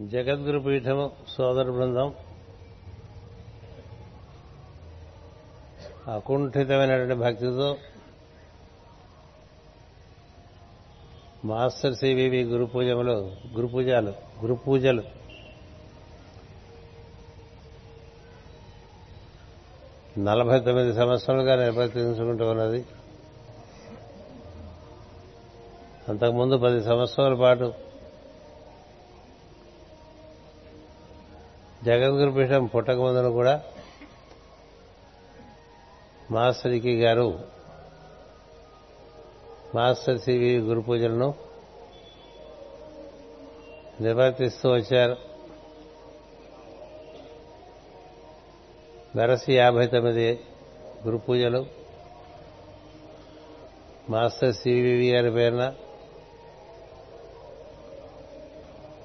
జగద్గురు పీఠము సోదర బృందం అకుంఠితమైనటువంటి భక్తితో మాస్టర్ సివివి గురు పూజములు గురు పూజలు గురు పూజలు నలభై తొమ్మిది సంవత్సరాలుగా నిర్వర్తించుకుంటూ ఉన్నది. అంతకుముందు పది సంవత్సరాల పాటు జగద్గురు పీఠం పుట్టక ముందును కూడా మాస్టర్ గారు మాస్టర్ సివి గురు పూజలను నిర్వర్తిస్తూ వచ్చారు. వెరసి యాభై తొమ్మిది గురు పూజలు మాస్టర్ సివివి గారి పేరున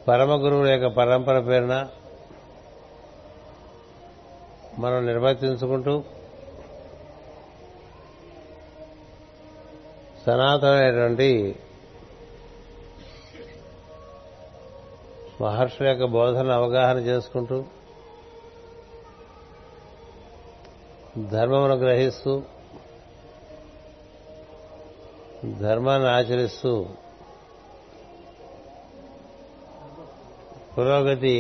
పరమ గురువుల యొక్క పరంపర పేరున మనం నిర్వర్తించుకుంటూ సనాతనమైనటువంటి మహర్షుల యొక్క బోధన అవగాహన చేసుకుంటూ ధర్మమును గ్రహిస్తూ ధర్మాన్ని ఆచరిస్తూ పురోగతి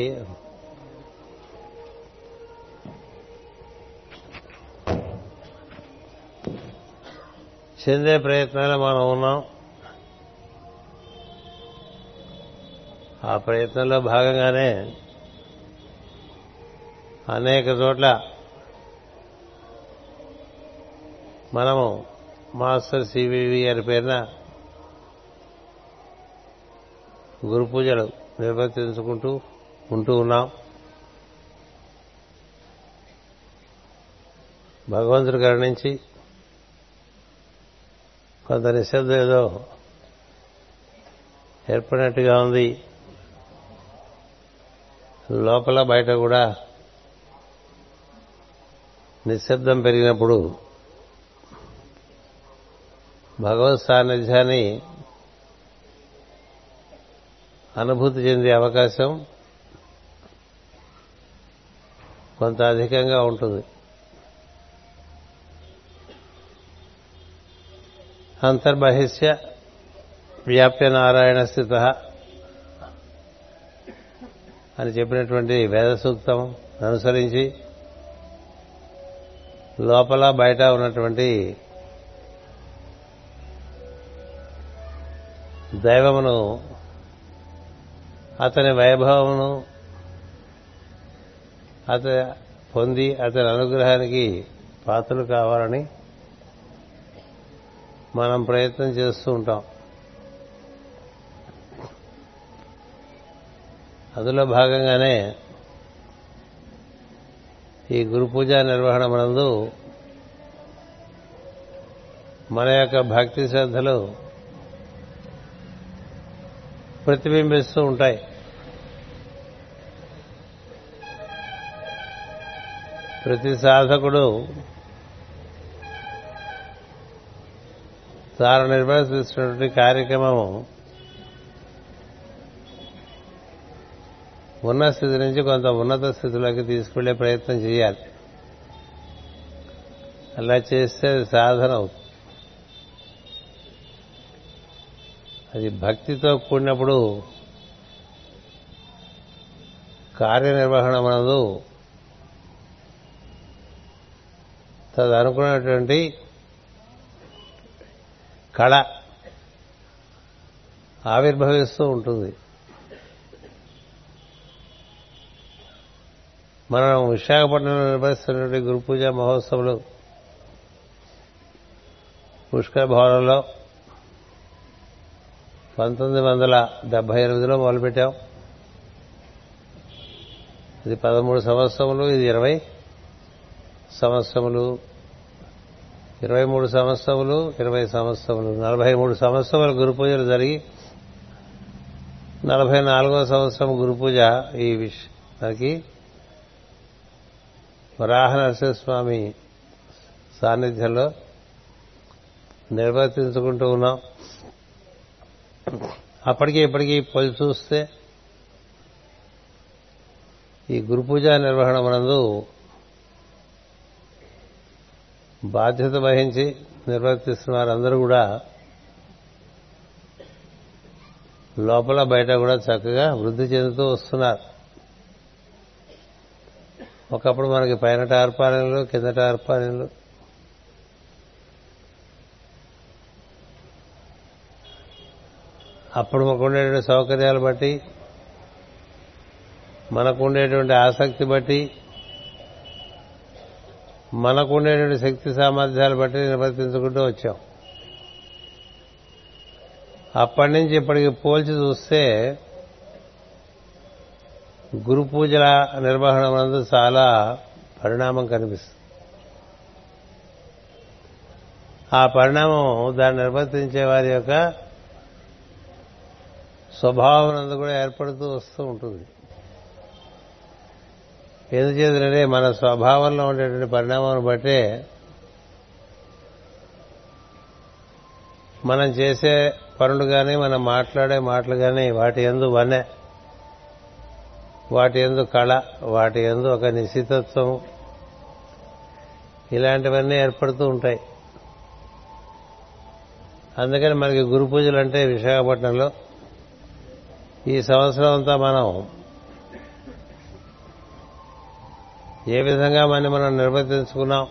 చెందే ప్రయత్నాలు మనం ఉన్నాం. ఆ ప్రయత్నంలో భాగంగానే అనేక చోట్ల మనము మాస్టర్ సివివి గారి పేరున గురు పూజలు నిర్వర్తించుకుంటూ ఉంటూ ఉన్నాం. భగవంతుడి కరుణించి కొంత నిశ్శబ్దం ఏదో ఏర్పడినట్టుగా ఉంది. లోపల బయట కూడా నిశ్శబ్దం పెరిగినప్పుడు భగవత్ సాన్నిధ్యాన్ని అనుభూతి చెందే అవకాశం కొంత అధికంగా ఉంటుంది. అంతర్బహిష్య వ్యాప్య నారాయణ స్థిత అని చెప్పినటువంటి వేద సూక్తం అనుసరించి లోపల బయట ఉన్నటువంటి దైవమును అతని వైభవమును అతని పొంది అతని అనుగ్రహానికి పాత్రలు కావాలని మనం ప్రయత్నం చేస్తూ ఉంటాం. అందులో భాగంగానే ఈ గురు పూజ నిర్వహణ మనందు మన యొక్క భక్తి శ్రద్ధలు ప్రతిబింబిస్తూ ఉంటాయి. ప్రతి సాధకుడు తాను నిర్వహిస్తున్నటువంటి కార్యక్రమము ఉన్న స్థితి నుంచి కొంత ఉన్నత స్థితిలోకి తీసుకెళ్ళే ప్రయత్నం చేయాలి. అలా చేస్తే అది సాధన. అవుతుంది అది భక్తితో కూడినప్పుడు కార్యనిర్వహణ మనదు. తదనుకున్నటువంటి కళ ఆవిర్భవిస్తూ ఉంటుంది. మనం విశాఖపట్నంలో నిర్వహిస్తున్నటువంటి గురు పూజ మహోత్సవాలు పుష్కర భవనంలో పంతొమ్మిది వందల డెబ్బై ఎనిమిదిలో మొదలుపెట్టాం. ఇది పదమూడు సంవత్సరములు ఇది ఇరవై సంవత్సరములు. ఇరవై మూడు సంవత్సరములు ఇరవై సంవత్సరములు నలభై మూడు సంవత్సరములు గురు పూజలు జరిగి నలభై నాలుగో సంవత్సరం గురు పూజ ఈ మనకి వరాహ నరసింహస్వామి సాన్నిధ్యంలో నిర్వర్తించుకుంటూ ఉన్నాం. అప్పటికీ ఇప్పటికీ పోయి చూస్తే ఈ గురు పూజ నిర్వహణ మనందు బాధ్యత వహించి నిర్వర్తిస్తున్న వారందరూ కూడా లోపల బయట కూడా చక్కగా వృద్ధి చెందుతూ వస్తున్నారు. ఒకప్పుడు మనకి పైన టార్పాలిన్లు కింద టార్పాలిన్లు అప్పుడు మాకు ఉండేటువంటి సౌకర్యాలు బట్టి మనకు ఉండేటువంటి ఆసక్తి బట్టి మనకు ఉండేటువంటి శక్తి సామర్థ్యాలు బట్టి నిర్వర్తించుకుంటూ వచ్చాం. అప్పటి నుంచి ఇప్పటికి పోల్చి చూస్తే గురు పూజల నిర్వహణ నందు చాలా పరిణామం కనిపిస్తుంది. ఆ పరిణామం దాన్ని నిర్వర్తించే వారి యొక్క స్వభావం నందు కూడా ఏర్పడుతూ వస్తూ ఉంటుంది. ఎందుచేతంటే మన స్వభావంలో ఉండేటువంటి పరిణామాన్ని బట్టే మనం చేసే పనులు కానీ మనం మాట్లాడే మాటలు కానీ వాటి ఎందు వనె వాటి ఎందు కళ వాటి ఎందు ఒక నిశ్చితత్వం ఇలాంటివన్నీ ఏర్పడుతూ ఉంటాయి. అందుకని మనకి గురు పూజలు అంటే విశాఖపట్నంలో ఈ సంవత్సరం అంతా మనం ఏ విధంగా మనం మనం నిర్వర్తించుకున్నాం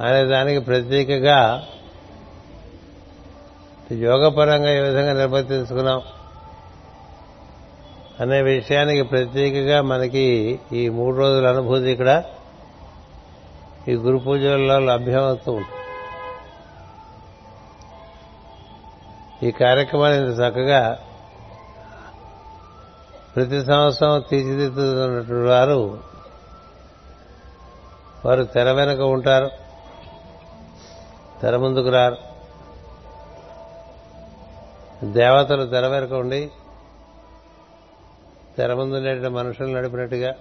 అనే దానికి ప్రత్యేకగా యోగపరంగా ఏ విధంగా నిర్వర్తించుకున్నాం అనే విషయానికి ప్రత్యేకగా మనకి ఈ మూడు రోజుల అనుభూతి ఇక్కడ ఈ గురు పూజల్లో లభ్యమవుతూ ఉంటుంది ఈ కార్యక్రమాన్ని ఇంత చక్కగా ప్రతి సంవత్సరం తీర్చిదిద్దుతున్నటువంటి వారు వారు తెర వెనుక ఉంటారు. తెర ముందుకు రారు. దేవతలు తెర వెనక ఉండి తెర ముందు ఉండేటువంటి మనుషులు నడిపినట్టుగా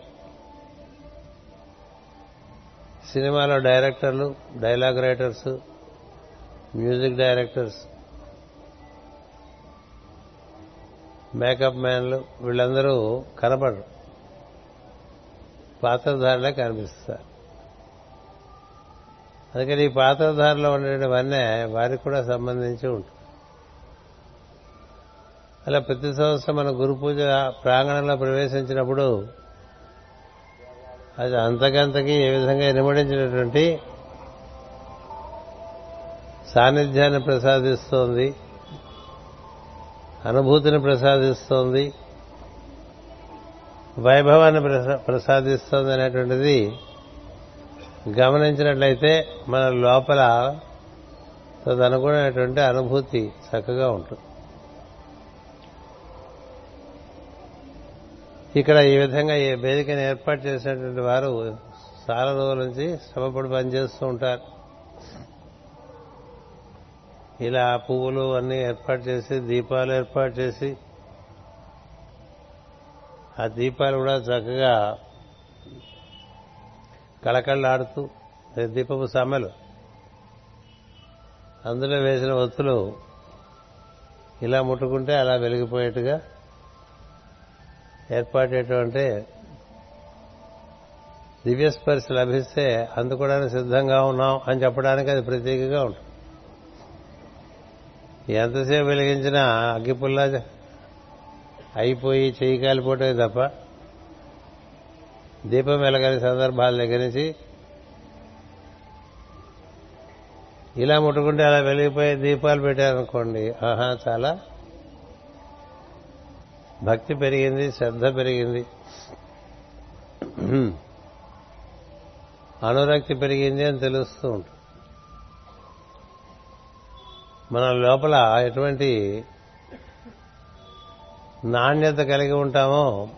సినిమాలో డైరెక్టర్లు dialogue writers music directors makeup మ్యాన్లు వీళ్ళందరూ కనపడరు. పాత్రధారులే కనిపిస్తారు. అందుకని ఈ పాత్రధారలో ఉండేటివన్నీ వారికి కూడా సంబంధించి ఉంటుంది. అలా ప్రతి సంవత్సరం మన గురు పూజ ప్రాంగణంలో ప్రవేశించినప్పుడు అది అంతకంతకి ఏ విధంగా ఇనుమడించినటువంటి సాన్నిధ్యాన్ని ప్రసాదిస్తోంది. అనుభూతిని ప్రసాదిస్తోంది వైభవాన్ని ప్రసాదిస్తోంది అనేటువంటిది గమనించినట్లయితే మన లోపల తదనుగుణమైనటువంటి అనుభూతి చక్కగా ఉంటుంది. ఇక్కడ ఈ విధంగా ఈ వేదికను ఏర్పాటు చేసినటువంటి వారు చాలా రోజుల నుంచి శ్రమపడి పనిచేస్తూ ఉంటారు. ఇలా పువ్వులు అన్నీ ఏర్పాటు చేసి దీపాలు ఏర్పాటు చేసి ఆ దీపాలు కూడా చక్కగా కళకళలాడుతూ దీపపు సమ్మెలు. అందులో వేసిన ఒత్తులు ఇలా ముట్టుకుంటే అలా వెలిగిపోయేట్టుగా ఏర్పాటేటువంటి దివ్యస్పర్శ లభిస్తే అందుకోవడానికి సిద్ధంగా ఉన్నాం అని చెప్పడానికి అది ప్రత్యేకంగా ఉంటుంది. ఎంతసేపు వెలిగించినా అగ్గిపుల్లా అయిపోయి చెయ్యి కాలిపోవటమే తప్ప దీపం వెలగని సందర్భాల దగ్గర నుంచి ఇలా ముట్టుకుంటే అలా వెలిగిపోయి దీపాలు పెట్టారనుకోండి ఆహా చాలా భక్తి పెరిగింది శ్రద్ధ పెరిగింది. అనురక్తి పెరిగింది అని తెలుస్తూ ఉంటుంది. మన లోపల ఎటువంటి నాణ్యత కలిగి ఉంటామో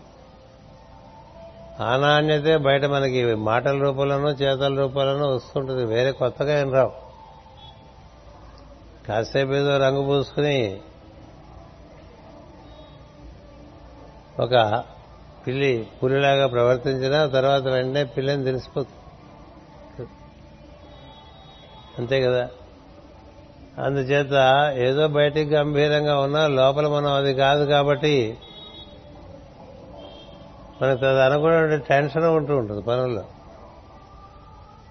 ఆ నాణ్యతే బయట మనకి మాటల రూపంలోనూ చేతల రూపంలోనూ వస్తుంటుంది. వేరే కొత్తగా ఏం రావు. కాసేపు ఏదో రంగు పూసుకుని ఒక పిల్లి పులిలాగా ప్రవర్తించిన తర్వాత వెంటనే పిల్లని తెలిసిపోతుంది. అంతే కదా? అందుచేత ఏదో బయటికి గంభీరంగా ఉన్నా లోపల మనం అది కాదు కాబట్టి మనకు అది అనుకున్న టెన్షన్ ఉంటూ ఉంటుంది పనుల్లో.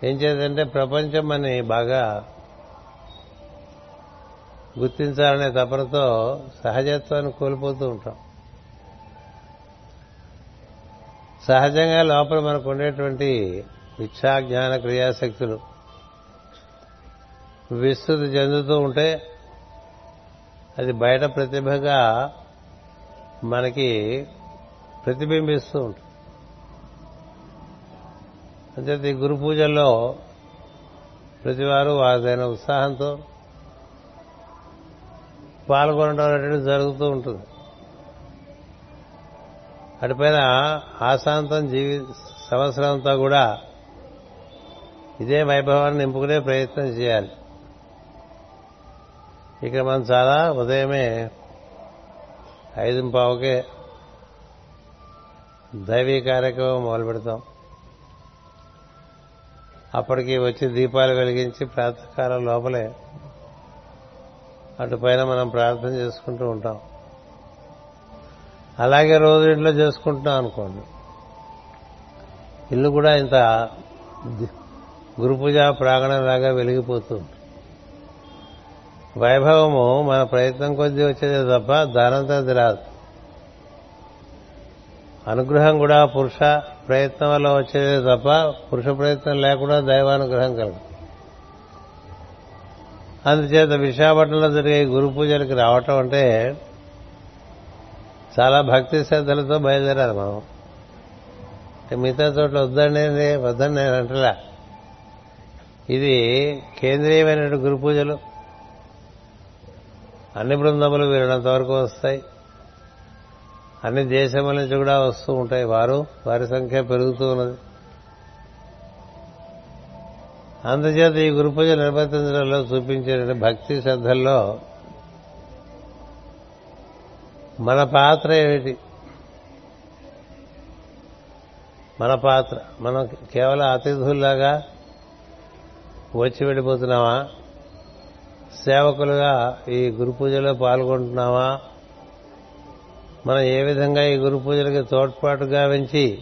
ఏం చేద్దంటే ప్రపంచం అని బాగా గుర్తించాలనే తపనతో సహజత్వాన్ని కోల్పోతూ ఉంటాం. సహజంగా లోపల మనకు ఉండేటువంటి ఇచ్ఛా జ్ఞాన క్రియాశక్తులు విస్తృతి చెందుతూ ఉంటే అది బయట ప్రతిభగా మనకి ప్రతిబింబిస్తూ ఉంటుంది. అంతే ఈ గురు పూజల్లో ప్రతివారు వారిదైన ఉత్సాహంతో పాల్గొనడం అనేటువంటి జరుగుతూ ఉంటుంది. అటుపైన ఆశాంతం జీవి సంవత్సరం అంతా కూడా ఇదే వైభవాన్ని నింపుకునే ప్రయత్నం చేయాలి. ఇక్కడ మనం చాలా ఉదయమే ఐదు పావుకే దైవీ కార్యక్రమం మొదలు పెడతాం అప్పటికి వచ్చి దీపాలు వెలిగించి ప్రాతకాలం లోపలే అటు పైన మనం ప్రార్థన చేసుకుంటూ ఉంటాం. అలాగే రోజు ఇంట్లో చేసుకుంటున్నాం అనుకోండి. ఇల్లు కూడా ఇంత గురు పూజ ప్రాంగణంలాగా వెలిగిపోతుంది. వైభవము మన ప్రయత్నం కొద్దీ వచ్చేదే తప్ప దానంతో అది రాదు. అనుగ్రహం కూడా పురుష ప్రయత్నం వల్ల వచ్చేదే తప్ప పురుష ప్రయత్నం లేకుండా దైవానుగ్రహం కలదు అందుచేత విశాఖపట్నంలో జరిగే గురు పూజలకి రావటం అంటే చాలా భక్తి శ్రద్ధలతో బయలుదేరాలి మనం. మిగతా చోట్ల వద్దండి వద్దని నేను అంటలా. ఇది కేంద్రీయమైన గురు పూజలు. అన్ని బృందములు వీరినంత వరకు వస్తాయి. అన్ని దేశముల నుంచి కూడా వస్తూ ఉంటాయి వారు. వారి సంఖ్య పెరుగుతూ ఉన్నది. అందుచేత ఈ గురు పూజ నిర్వర్తించడంలో చూపించే భక్తి శ్రద్ధల్లో మన పాత్ర ఏమిటి? మన పాత్ర. మనం కేవలం అతిథుల్లాగా వచ్చి వెళ్ళిపోతున్నామా? సేవకులుగా ఈ గురు పూజలో పాల్గొంటున్నామా? మనం ఏ విధంగా ఈ గురు పూజలకి తోడ్పాటుగా వెంచి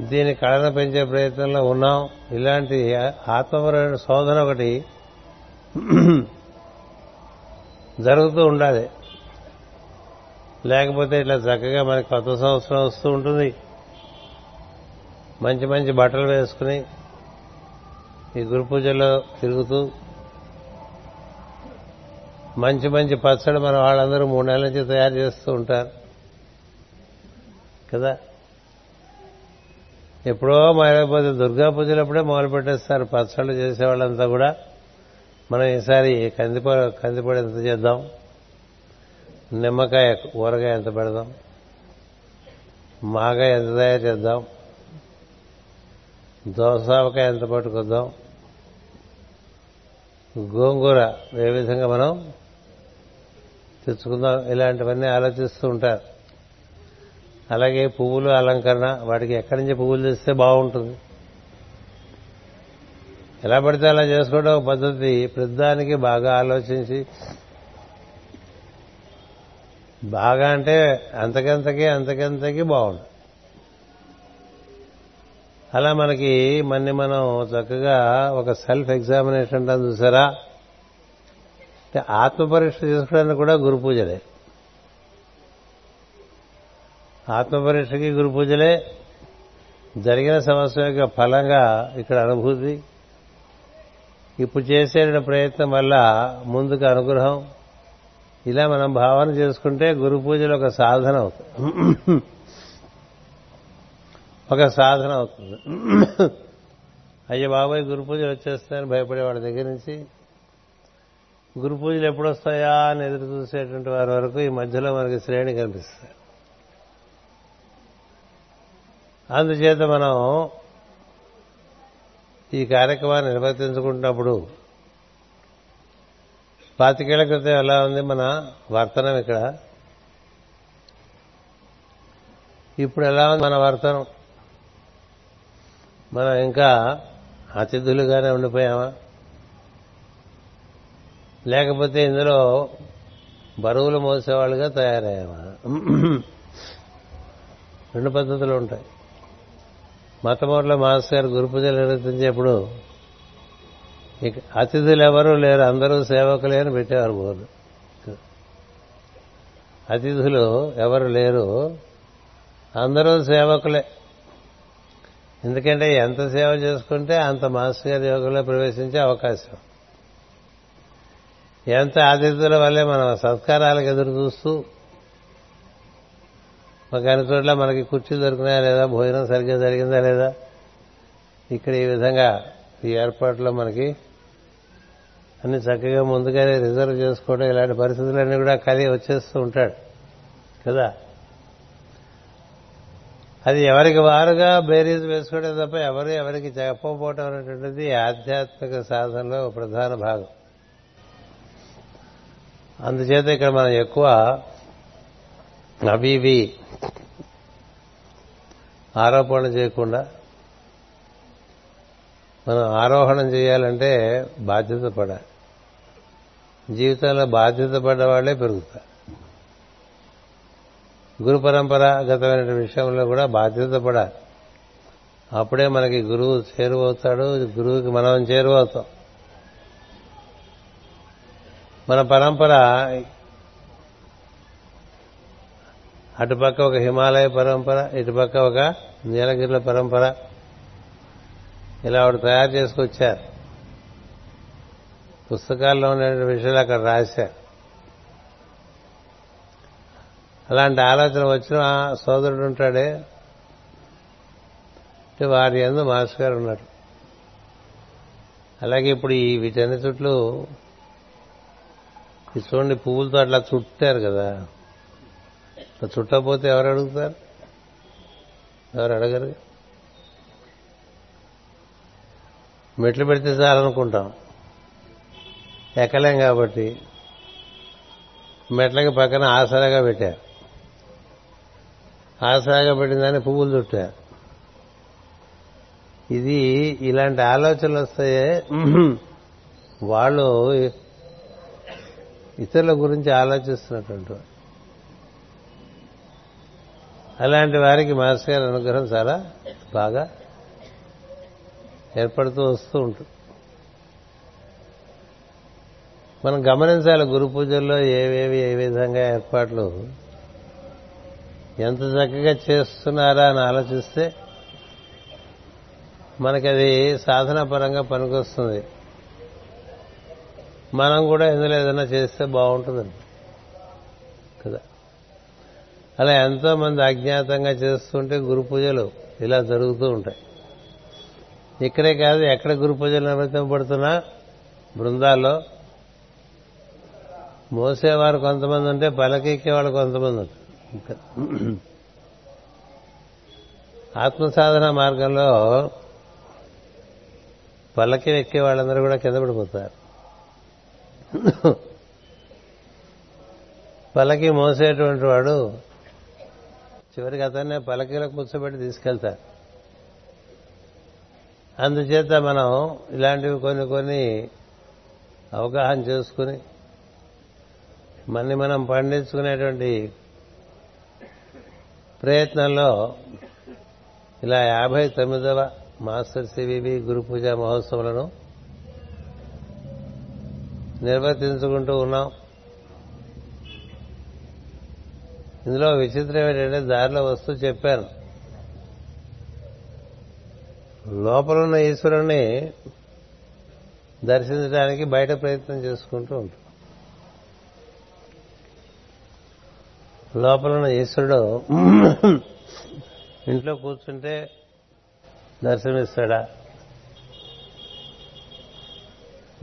దీని కళను పెంచే ప్రయత్నంలో ఉన్నాం? ఇలాంటి ఆత్మపరమైన శోధన ఒకటి జరుగుతూ ఉండాలి. లేకపోతే ఇట్లా చక్కగా మనకి కొత్త సంవత్సరం వస్తూ ఉంటుంది. మంచి మంచి బట్టలు వేసుకుని ఈ గురు పూజలో తిరుగుతూ మంచి మంచి పచ్చడి మన వాళ్ళందరూ మూడు నెలల నుంచి తయారు చేస్తూ ఉంటారు. కదా? ఎప్పుడో మారిపోతే దుర్గా పూజలప్పుడే మొదలు పెట్టేస్తారు. పచ్చళ్ళు చేసేవాళ్ళంతా కూడా మనం ఈసారి కందిప కందిపొడి ఎంత చేద్దాం? నిమ్మకాయ ఊరగాయ ఎంత పెడదాం? మాగాయ ఎంత తయారు చేద్దాం? దోసావకాయ ఎంత పట్టుకొద్దాం? గోంగూర ఏ విధంగా మనం తెచ్చుకుందాం. ఇలాంటివన్నీ ఆలోచిస్తూ ఉంటారు. అలాగే పువ్వులు అలంకరణ వాటికి ఎక్కడి నుంచి పువ్వులు తెస్తే బాగుంటుంది. ఎలా పడితే అలా చేసుకోవడం ఒక పద్ధతి. ప్రతిదానికి బాగా ఆలోచించి బాగా అంటే అంతకంతకి అంతకంతకి బాగుంటుంది. అలా మనకి మన్ని మనం చక్కగా ఒక సెల్ఫ్ ఎగ్జామినేషన్ అంటాం చూసారా? ఆత్మపరీక్ష చేసుకోవడానికి కూడా గురు పూజలే. ఆత్మపరీక్షకి గురు పూజలే. జరిగిన సంవత్సరం యొక్క ఫలంగా ఇక్కడ అనుభూతి. ఇప్పుడు చేసే ప్రయత్నం వల్ల ముందుకు అనుగ్రహం. ఇలా మనం భావన చేసుకుంటే గురు పూజలు ఒక సాధన అవుతుంది. ఒక సాధన అవుతుంది. అయ్యో బాబాయ్ గురు పూజలు వచ్చేస్తాయని భయపడే వాళ్ళ దగ్గర నుంచి గురు పూజలు ఎప్పుడు వస్తాయా అని ఎదురు చూసేటువంటి వారి వరకు ఈ మధ్యలో మనకి శ్రేణి కనిపిస్తుంది. అందుచేత మనం ఈ కార్యక్రమాన్ని నిర్వర్తించుకుంటున్నప్పుడు పాతికేళ్ళ క్రితం ఎలా ఉంది మన వర్తనం ఇక్కడ? ఇప్పుడు ఎలా ఉంది మన వర్తనం? మనం ఇంకా అతిథులుగానే ఉండిపోయామా? లేకపోతే ఇందులో బరువులు మోసేవాళ్ళుగా తయారయ్యామా రెండు పద్ధతులు ఉంటాయి. మతమూర్ల మాస్ గారు గురు పూజలు నిర్వర్తించేప్పుడు ఇక అతిథులు ఎవరూ లేరు అందరూ సేవకులే అని పెట్టేవారు బోర్డు. అతిథులు ఎవరు లేరు అందరూ సేవకులే. ఎందుకంటే ఎంత సేవ చేసుకుంటే అంత మాస్ గారి యోగంలో ప్రవేశించే అవకాశం. ఎంత ఆతిథ్యుల వల్లే మనం సత్కారాలకు ఎదురు చూస్తూ ఒక చోట్ల మనకి కుర్చీ దొరికినాయా లేదా? భోజనం సరిగ్గా జరిగిందా లేదా? ఇక్కడ ఈ విధంగా ఈ ఏర్పాట్లో మనకి అన్ని చక్కగా ముందుగానే రిజర్వ్ చేసుకోవడం ఇలాంటి పరిస్థితులన్నీ కూడా కలిగి వచ్చేస్తూ ఉంటాడు. కదా? అది ఎవరికి వారుగా బేరీజ్ వేసుకోవడం తప్ప ఎవరు ఎవరికి చెప్పకపోవటం అనేటువంటిది ఆధ్యాత్మిక సాధనలో ఒక ప్రధాన భాగం. అందుచేత ఇక్కడ మనం ఎక్కువ అవి ఇవి ఆరోపణ చేయకుండా మనం ఆరోహణం చేయాలంటే బాధ్యత పడాలి జీవితంలో బాధ్యత పడ్డవాళ్ళే పెరుగుతారు. గురు పరంపరాగతమైన విషయంలో కూడా బాధ్యత పడాలి. అప్పుడే మనకి గురువు చేరువవుతాడు గురువుకి మనం చేరువవుతాం. మన పరంపర అటుపక్క ఒక హిమాలయ పరంపర ఇటుపక్క ఒక నీలగిరిల పరంపర. ఇలా ఆవిడ తయారు చేసుకొచ్చారు. పుస్తకాల్లో ఉండే విషయాలు అక్కడ రాశారు. అలాంటి ఆలోచన వచ్చిన సోదరుడు ఉంటాడే. వారి ఎందు మాస్టర్ గారు ఉన్నాడు అలాగే ఇప్పుడు ఈ వీటన్ని చుట్లు ఇది చూడండి పువ్వులతో అట్లా చుట్టారు కదా. అట్లా చుట్టకపోతే ఎవరు అడుగుతారు? ఎవరు అడగరు? మెట్లు పెడితే చాలనుకుంటాం. ఎక్కలేం కాబట్టి. మెట్లకి పక్కన ఆసరాగా పెట్టారు. ఆసరాగా పెట్టిందని పువ్వులు చుట్టారు. ఇది ఇలాంటి ఆలోచనలు వస్తాయే. వాళ్ళు ఇతరుల గురించి ఆలోచిస్తున్నటువంటి అలాంటి వారికి మాస్టర్ గారి అనుగ్రహం చాలా బాగా ఏర్పడుతూ వస్తూ ఉంటుంది. మనం గమనించాలి గురు పూజల్లో ఏవేవి ఏ విధంగా ఏర్పాట్లు ఎంత చక్కగా చేస్తున్నారా అని ఆలోచిస్తే మనకది సాధనపరంగా పనికొస్తుంది. మనం కూడా ఎందులో ఏదైనా చేస్తే బాగుంటుందండి. కదా. అలా ఎంతో మంది అజ్ఞాతంగా చేస్తుంటే గురు పూజలు ఇలా జరుగుతూ ఉంటాయి. ఇక్కడే కాదు ఎక్కడ గురు పూజలు నిర్వర్తింపబడుతున్నా బృందాల్లో మోసేవారు కొంతమంది ఉంటే పలకెక్కేవాళ్ళు కొంతమంది ఉంటారు. ఇంకా ఆత్మసాధన మార్గంలో పల్లకి ఎక్కే వాళ్ళందరూ కూడా కింద పడిపోతారు. పలకి మోసేటువంటి వాడు చివరికి అతన్నే పలకీలకు కూర్చోబెట్టి తీసుకెళ్తారు అందుచేత మనం ఇలాంటివి కొన్ని కొన్ని అవగాహన చేసుకుని మన్ని మనం పండించుకునేటువంటి ప్రయత్నంలో ఇలా యాభై తొమ్మిదవ మాస్టర్ సివివి గురు పూజ మహోత్సవాలను నిర్వర్తించుకుంటూ ఉన్నాం. ఇందులో విచిత్రం ఏంటంటే దారిలో వస్తూ చెప్పాను. లోపలున్న ఈశ్వరుణ్ణి దర్శించడానికి బయట ప్రయత్నం చేసుకుంటూ ఉంటాం. లోపలున్న ఈశ్వరుడు ఇంట్లో కూర్చుంటే దర్శనమిస్తాడా?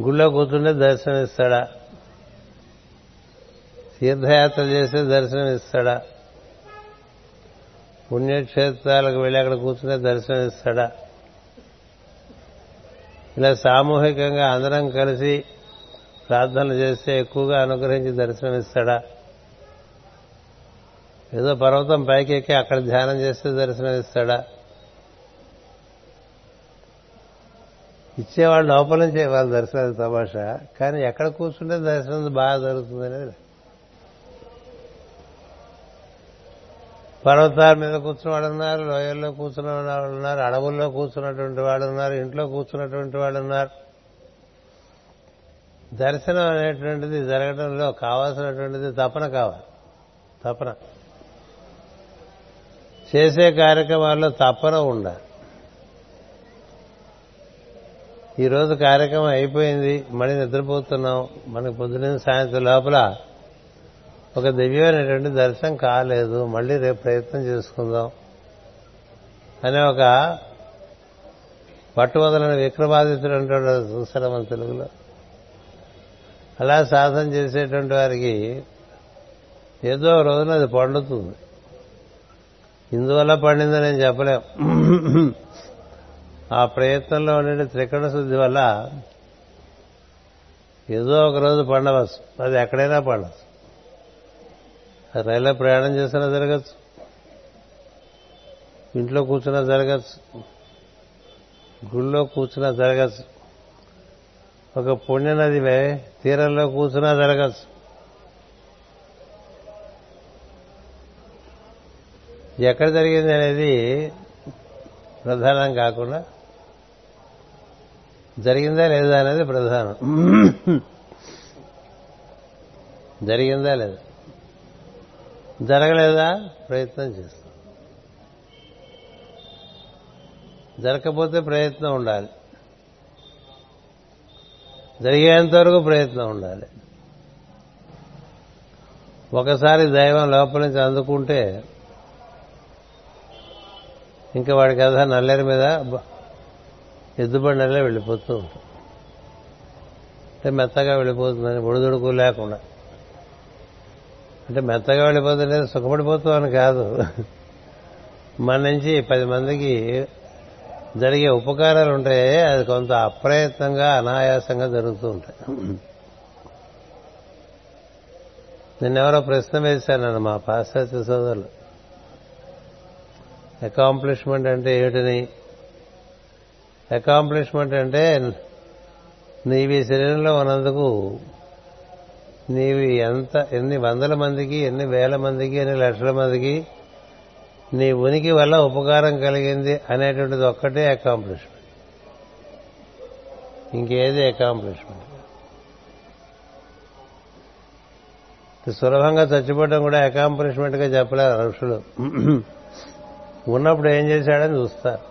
గుళ్ళో కూర్చుంటే దర్శనమిస్తాడా? తీర్థయాత్ర చేస్తే దర్శనం ఇస్తాడా పుణ్యక్షేత్రాలకు వెళ్ళి అక్కడ కూర్చుంటే దర్శనం ఇస్తాడా ఇలా సామూహికంగా అందరం కలిసి ప్రార్థనలు చేస్తే ఎక్కువగా అనుగ్రహించి దర్శనం ఇస్తాడా ఏదో పర్వతం పైకి ఎక్కి అక్కడ ధ్యానం చేస్తే దర్శనం ఇస్తాడా ఇచ్చేవాళ్ళు లోపల నుంచి వాళ్ళ దర్శనం తమాషా కానీ ఎక్కడ కూర్చుంటే దర్శనం బాగా జరుగుతుంది అనేది పర్వతాల మీద కూర్చున్నవాడు ఉన్నారు లోయల్లో కూర్చున్న వాళ్ళు ఉన్నారు అడవుల్లో కూర్చున్నటువంటి వాళ్ళు ఉన్నారు ఇంట్లో కూర్చున్నటువంటి వాళ్ళు ఉన్నారు. దర్శనం అనేటువంటిది జరగడంలో కావాల్సినటువంటిది తపన కావాలి. తపన. చేసే కార్యక్రమాల్లో తపన ఉండాలి. ఈరోజు కార్యక్రమం అయిపోయింది. మళ్ళీ నిద్రపోతున్నాం. మనకి పొద్దున సాయంత్రం లోపల ఒక దివ్యమైనటువంటి దర్శనం కాలేదు. మళ్ళీ రేపు ప్రయత్నం చేసుకుందాం అనే ఒక పట్టువదలని విక్రమాదిత్యుడు అంటాడు చూసారా మన తెలుగులో? అలా సాధన చేసేటువంటి వారికి ఏదో ఒక రోజున అది పండుతుంది. ఇందువల్ల పండిందని నేను చెప్పలేం. ఆ ప్రయత్నంలో ఉండే త్రికరణ శుద్ధి వల్ల ఏదో ఒక రోజు పండవచ్చు. అది ఎక్కడైనా పండవచ్చు. రైల్లో ప్రయాణం చేసినా జరగచ్చు. ఇంట్లో కూర్చున్నా జరగచ్చు. గుళ్ళో కూర్చున్నా జరగచ్చు. ఒక పుణ్యనది తీరంలో కూర్చున్నా జరగచ్చు. ఎక్కడ జరిగింది అనేది ప్రధానం కాకుండా జరిగిందా లేదా అనేది ప్రధానం. జరిగిందా లేదా? జరగలేదా? ప్రయత్నం చేస్తాం. జరగకపోతే ప్రయత్నం ఉండాలి. జరిగేంత వరకు ప్రయత్నం ఉండాలి. ఒకసారి దైవం లోపల నుంచి అందుకుంటే ఇంకా వాడి కథ నల్లేరు మీద ఎద్దుబండలే వెళ్ళిపోతూ ఉంటుంది అంటే మెత్తగా వెళ్ళిపోతుందని ఒడిదుడుకు లేకుండా. అంటే మెత్తగా వెళ్ళిపోతుంటే సుఖపడిపోతూ అని కాదు. మన నుంచి పది మందికి జరిగే ఉపకారాలు ఉంటాయి. అది కొంత అప్రయత్నంగా అనాయాసంగా జరుగుతూ ఉంటాయి. నిన్నెవరో ప్రశ్న వేశాను మా పాశ్చాత్య సోదరులు. అకాంప్లిష్మెంట్ అంటే ఏమిటని? అకాంప్లిష్మెంట్ అంటే నీవి శరీరంలో ఉన్నందుకు నీవి ఎంత ఎన్ని వందల మందికి ఎన్ని వేల మందికి ఎన్ని లక్షల మందికి నీ ఉనికి వల్ల ఉపకారం కలిగింది అనేటువంటిది ఒక్కటే అకాంప్లిష్మెంట్ ఇంకేది అకాంప్లిష్మెంట్ సులభంగా చచ్చిపోవడం కూడా అకాంప్లిష్మెంట్గా చెప్పలేరు ఋషులు ఉన్నప్పుడు ఏం చేశాడని చూస్తారు.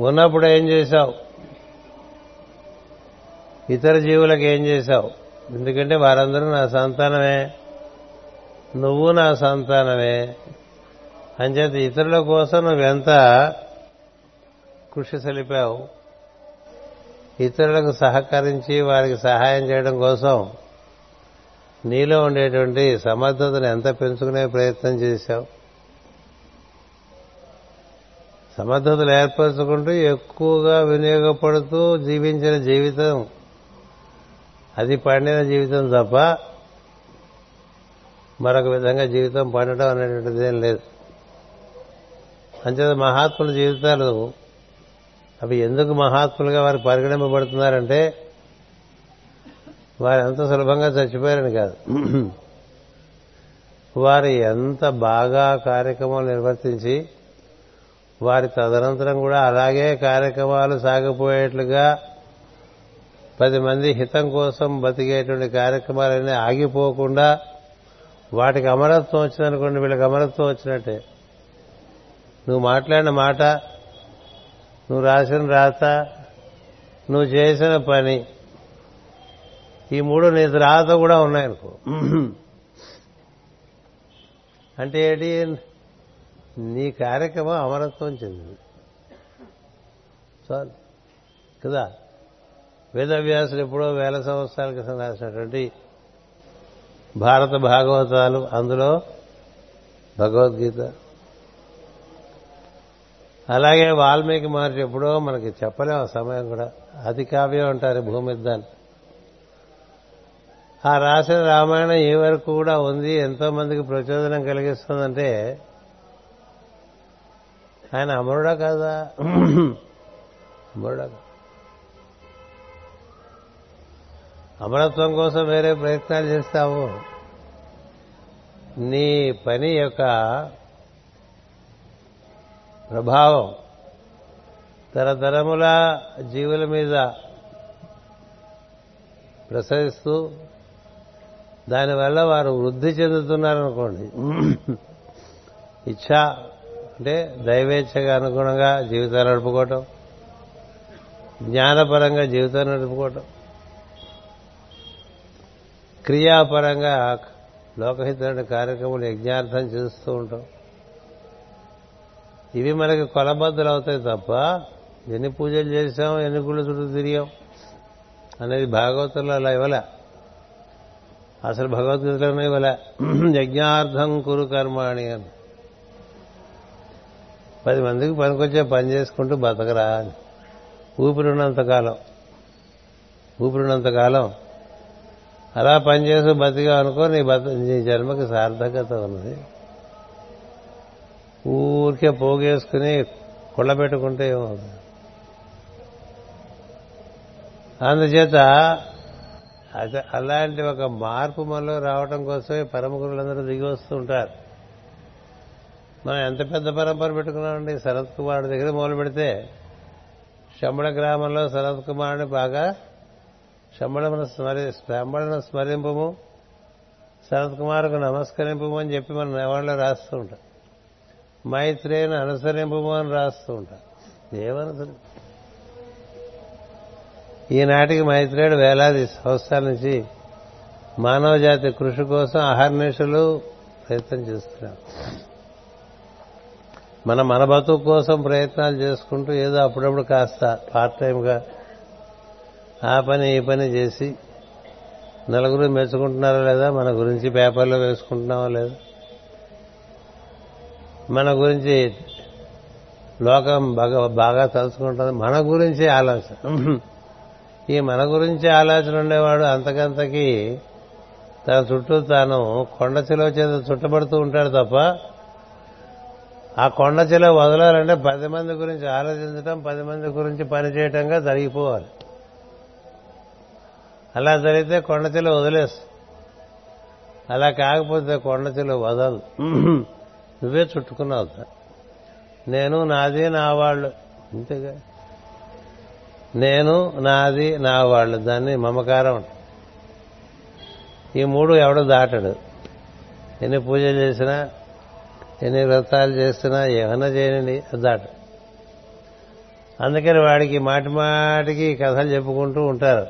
ఉన్నప్పుడు ఏం చేశావు? ఇతర జీవులకు ఏం చేశావు? ఎందుకంటే వారందరూ నా సంతానమే. నువ్వు నా సంతానమే. అంచేత ఇతరుల కోసం నువ్వెంత కృషి సలిపావు? ఇతరులకు సహకరించి వారికి సహాయం చేయడం కోసం నీలో ఉండేటువంటి సమర్థతను ఎంత పెంచుకునే ప్రయత్నం చేశావు? సమర్థతలు ఏర్పరచుకుంటూ ఎక్కువగా వినియోగపడుతూ జీవించిన జీవితం. అది పండిన జీవితం తప్ప మరొక విధంగా జీవితం పండటం అనేటువంటిది ఏం లేదు. అంచేత మహాత్ముల జీవితాలు అవి ఎందుకు మహాత్ములుగా వారు పరిగణింపబడుతున్నారంటే వారు ఎంత సులభంగా చచ్చిపోయారని కాదు. వారు ఎంత బాగా కార్యక్రమం నిర్వర్తించి వారి తదనంతరం కూడా అలాగే కార్యక్రమాలు సాగిపోయేట్లుగా పది మంది హితం కోసం బతికేటువంటి కార్యక్రమాలన్నీ ఆగిపోకుండా వాటికి అమరత్వం వచ్చిందనుకోండి వీళ్ళకి అమరత్వం వచ్చినట్టే. నువ్వు మాట్లాడిన మాట నువ్వు రాసిన రాత నువ్వు చేసిన పని ఈ మూడు నీ రాత కూడా ఉన్నాయనుకో. అంటే ఏంటి? నీ కార్యక్రమం అమరత్వం చెందింది. చాలు. కదా? వేదవ్యాసులు ఎప్పుడో వేల సంవత్సరాల క్రితం రాసినటువంటి భారత భాగవతాలు అందులో భగవద్గీత. అలాగే వాల్మీకి మహర్షి ఎప్పుడో మనకి చెప్పలేం ఆ సమయం కూడా. అతి కావ్యం అంటారు భూమిద్దాన్ని ఆ రాసిన రామాయణం ఏ వరకు కూడా ఉంది ఎంతో మందికి ప్రచోదనం కలిగిస్తుందంటే ఆయన అమరుడా కాదా? అమరుడా అమరత్వం కోసం వేరే ప్రయత్నాలు చేస్తావు. నీ పని యొక్క ప్రభావం తరతరముల జీవుల మీద ప్రసరిస్తూ దానివల్ల వారు వృద్ధి చెందుతున్నారనుకోండి. ఇచ్చా అంటే దైవేచ్ఛగా అనుగుణంగా జీవితాలు నడుపుకోవటం జ్ఞానపరంగా జీవితం నడుపుకోవటం క్రియాపరంగా లోకహితమైన కార్యక్రమాలు యజ్ఞార్థం చేస్తూ ఉంటాం. ఇవి మనకి కొలబద్దలు అవుతాయి తప్ప ఎన్ని పూజలు చేశాం ఎన్ని గుళ్ళు చుట్టూ తిరిగాం అనేది భాగవతంలో అలా ఇవ్వలే. అసలు భగవద్గీతలోనే ఇవ్వలే. యజ్ఞార్థం కురు కర్మాణి అని. పది మందికి పనికొచ్చే పని చేసుకుంటూ బతకరా అని. ఊపిరినంతకాలం ఊపిరినంతకాలం అలా పనిచేస్తూ బతిగా అనుకో నీ బత నీ జన్మకి సార్థకత ఉన్నది. ఊరికే పోగేసుకుని కుళ్ళ పెట్టుకుంటే ఏమవుతుంది? అందుచేత అలాంటి ఒక మార్పు మనలో రావటం కోసమే పరమ గురులందరూ దిగి వస్తూ ఉంటారు. మనం ఎంత పెద్ద పరంపర పెట్టుకున్నామండి? శరత్ కుమారుడి దగ్గర మొదలు పెడితే శంబళ గ్రామంలో శరత్ కుమారుని బాగా శంబళమును స్మరి శంబళను స్మరింపము. శరత్ కుమార్కు నమస్కరింపము అని చెప్పి మనం నెవాళ్ళు రాస్తూ ఉంటాం. మైత్రేయను అనుసరింపము అని రాస్తూ ఉంటాం. ఏమనుసరి ఈనాటికి మైత్రేయుడు వేలాది సంవత్సరాల నుంచి మానవ జాతి కృషి కోసం అహర్నిశలు ప్రయత్నం చేస్తున్నారు. మన మన బతుకు కోసం ప్రయత్నాలు చేసుకుంటూ ఏదో అప్పుడప్పుడు కాస్త పార్ట్ టైంగా ఆ పని ఈ పని చేసి నలుగురు మెచ్చుకుంటున్నారా లేదా? మన గురించి పేపర్లో వేసుకుంటున్నావా లేదా? మన గురించి లోకం బాగా బాగా తలుచుకుంటుంది. మన గురించి ఆలోచన. ఈ మన గురించి ఆలోచన ఉండేవాడు అంతకంతకి తన చుట్టూ తాను కొండ చిలువ చేత చుట్టబడుతూ ఉంటాడు తప్ప ఆ కొండ చిలువ వదలాలంటే పది మంది గురించి ఆలోచించడం పది మంది గురించి పనిచేయటంగా జరిగిపోవాలి. అలా జరిగితే కొండ చిలువ వదిలేస్తుంది అలా కాకపోతే కొండ చిలువ వదలు నువ్వే చుట్టుకున్నావు నేను నాది నా వాళ్ళు. అంతేగా? నేను నాది నా వాళ్ళు. దాన్ని మమకారం ఈ మూడు ఎవడో దాటడు. ఎన్ని పూజలు చేసినా ఎన్ని వ్రతాలు చేస్తున్నా ఏమన్నా చేయనండి దాట. అందుకని వాడికి మాటి మాటికి కథలు చెప్పుకుంటూ ఉంటారు.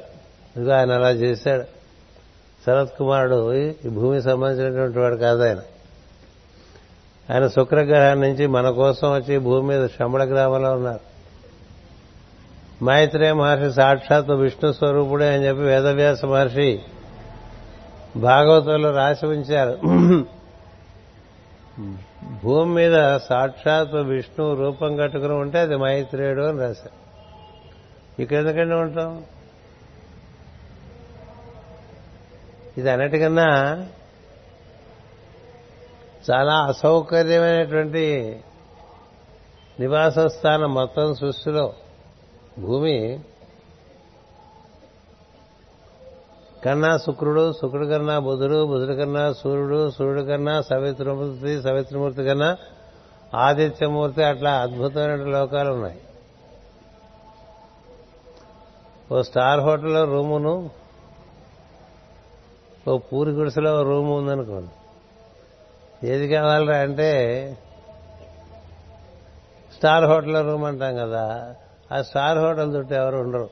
ఇదిగో ఆయన అలా చేశాడు. శరత్ కుమారుడు ఈ భూమికి సంబంధించినటువంటి వాడు కాదు ఆయన. ఆయన శుక్రగ్రహం నుంచి మన కోసం వచ్చి భూమి మీద శంబళ గ్రామంలో ఉన్నారు. మైత్రేయ మహర్షి సాక్షాత్ విష్ణు స్వరూపుడే అని చెప్పి వేదవ్యాస మహర్షి భాగవతంలో రాసి ఉంచారు. భూమి మీద సాక్షాత్ విష్ణు రూపం కట్టుకుని ఉంటే అది మైత్రేయుడు అని రాశారు. ఇక్కడ ఎందుకంటే ఉంటాం? ఇది అన్నిటికన్నా చాలా అసౌకర్యమైనటువంటి నివాస స్థానం మొత్తం సృష్టిలో. భూమి కన్నా శుక్రుడు శుక్రుడు కన్నా బుధుడు బుధుడు కన్నా సూర్యుడు సూర్యుడు కన్నా సవిత్రమూర్తి సవిత్రమూర్తి కన్నా ఆదిత్యమూర్తి అట్లా అద్భుతమైన లోకాలు ఉన్నాయి ఓ స్టార్ హోటల్లో రూమును ఓ పూరి గుడిసెలో రూమ్ ఉందనుకోండి. ఏది కావాలరా అంటే స్టార్ హోటల్లో రూమ్ అంటాం కదా ఆ స్టార్ హోటల్ చుట్టూ ఎవరు ఉండరు.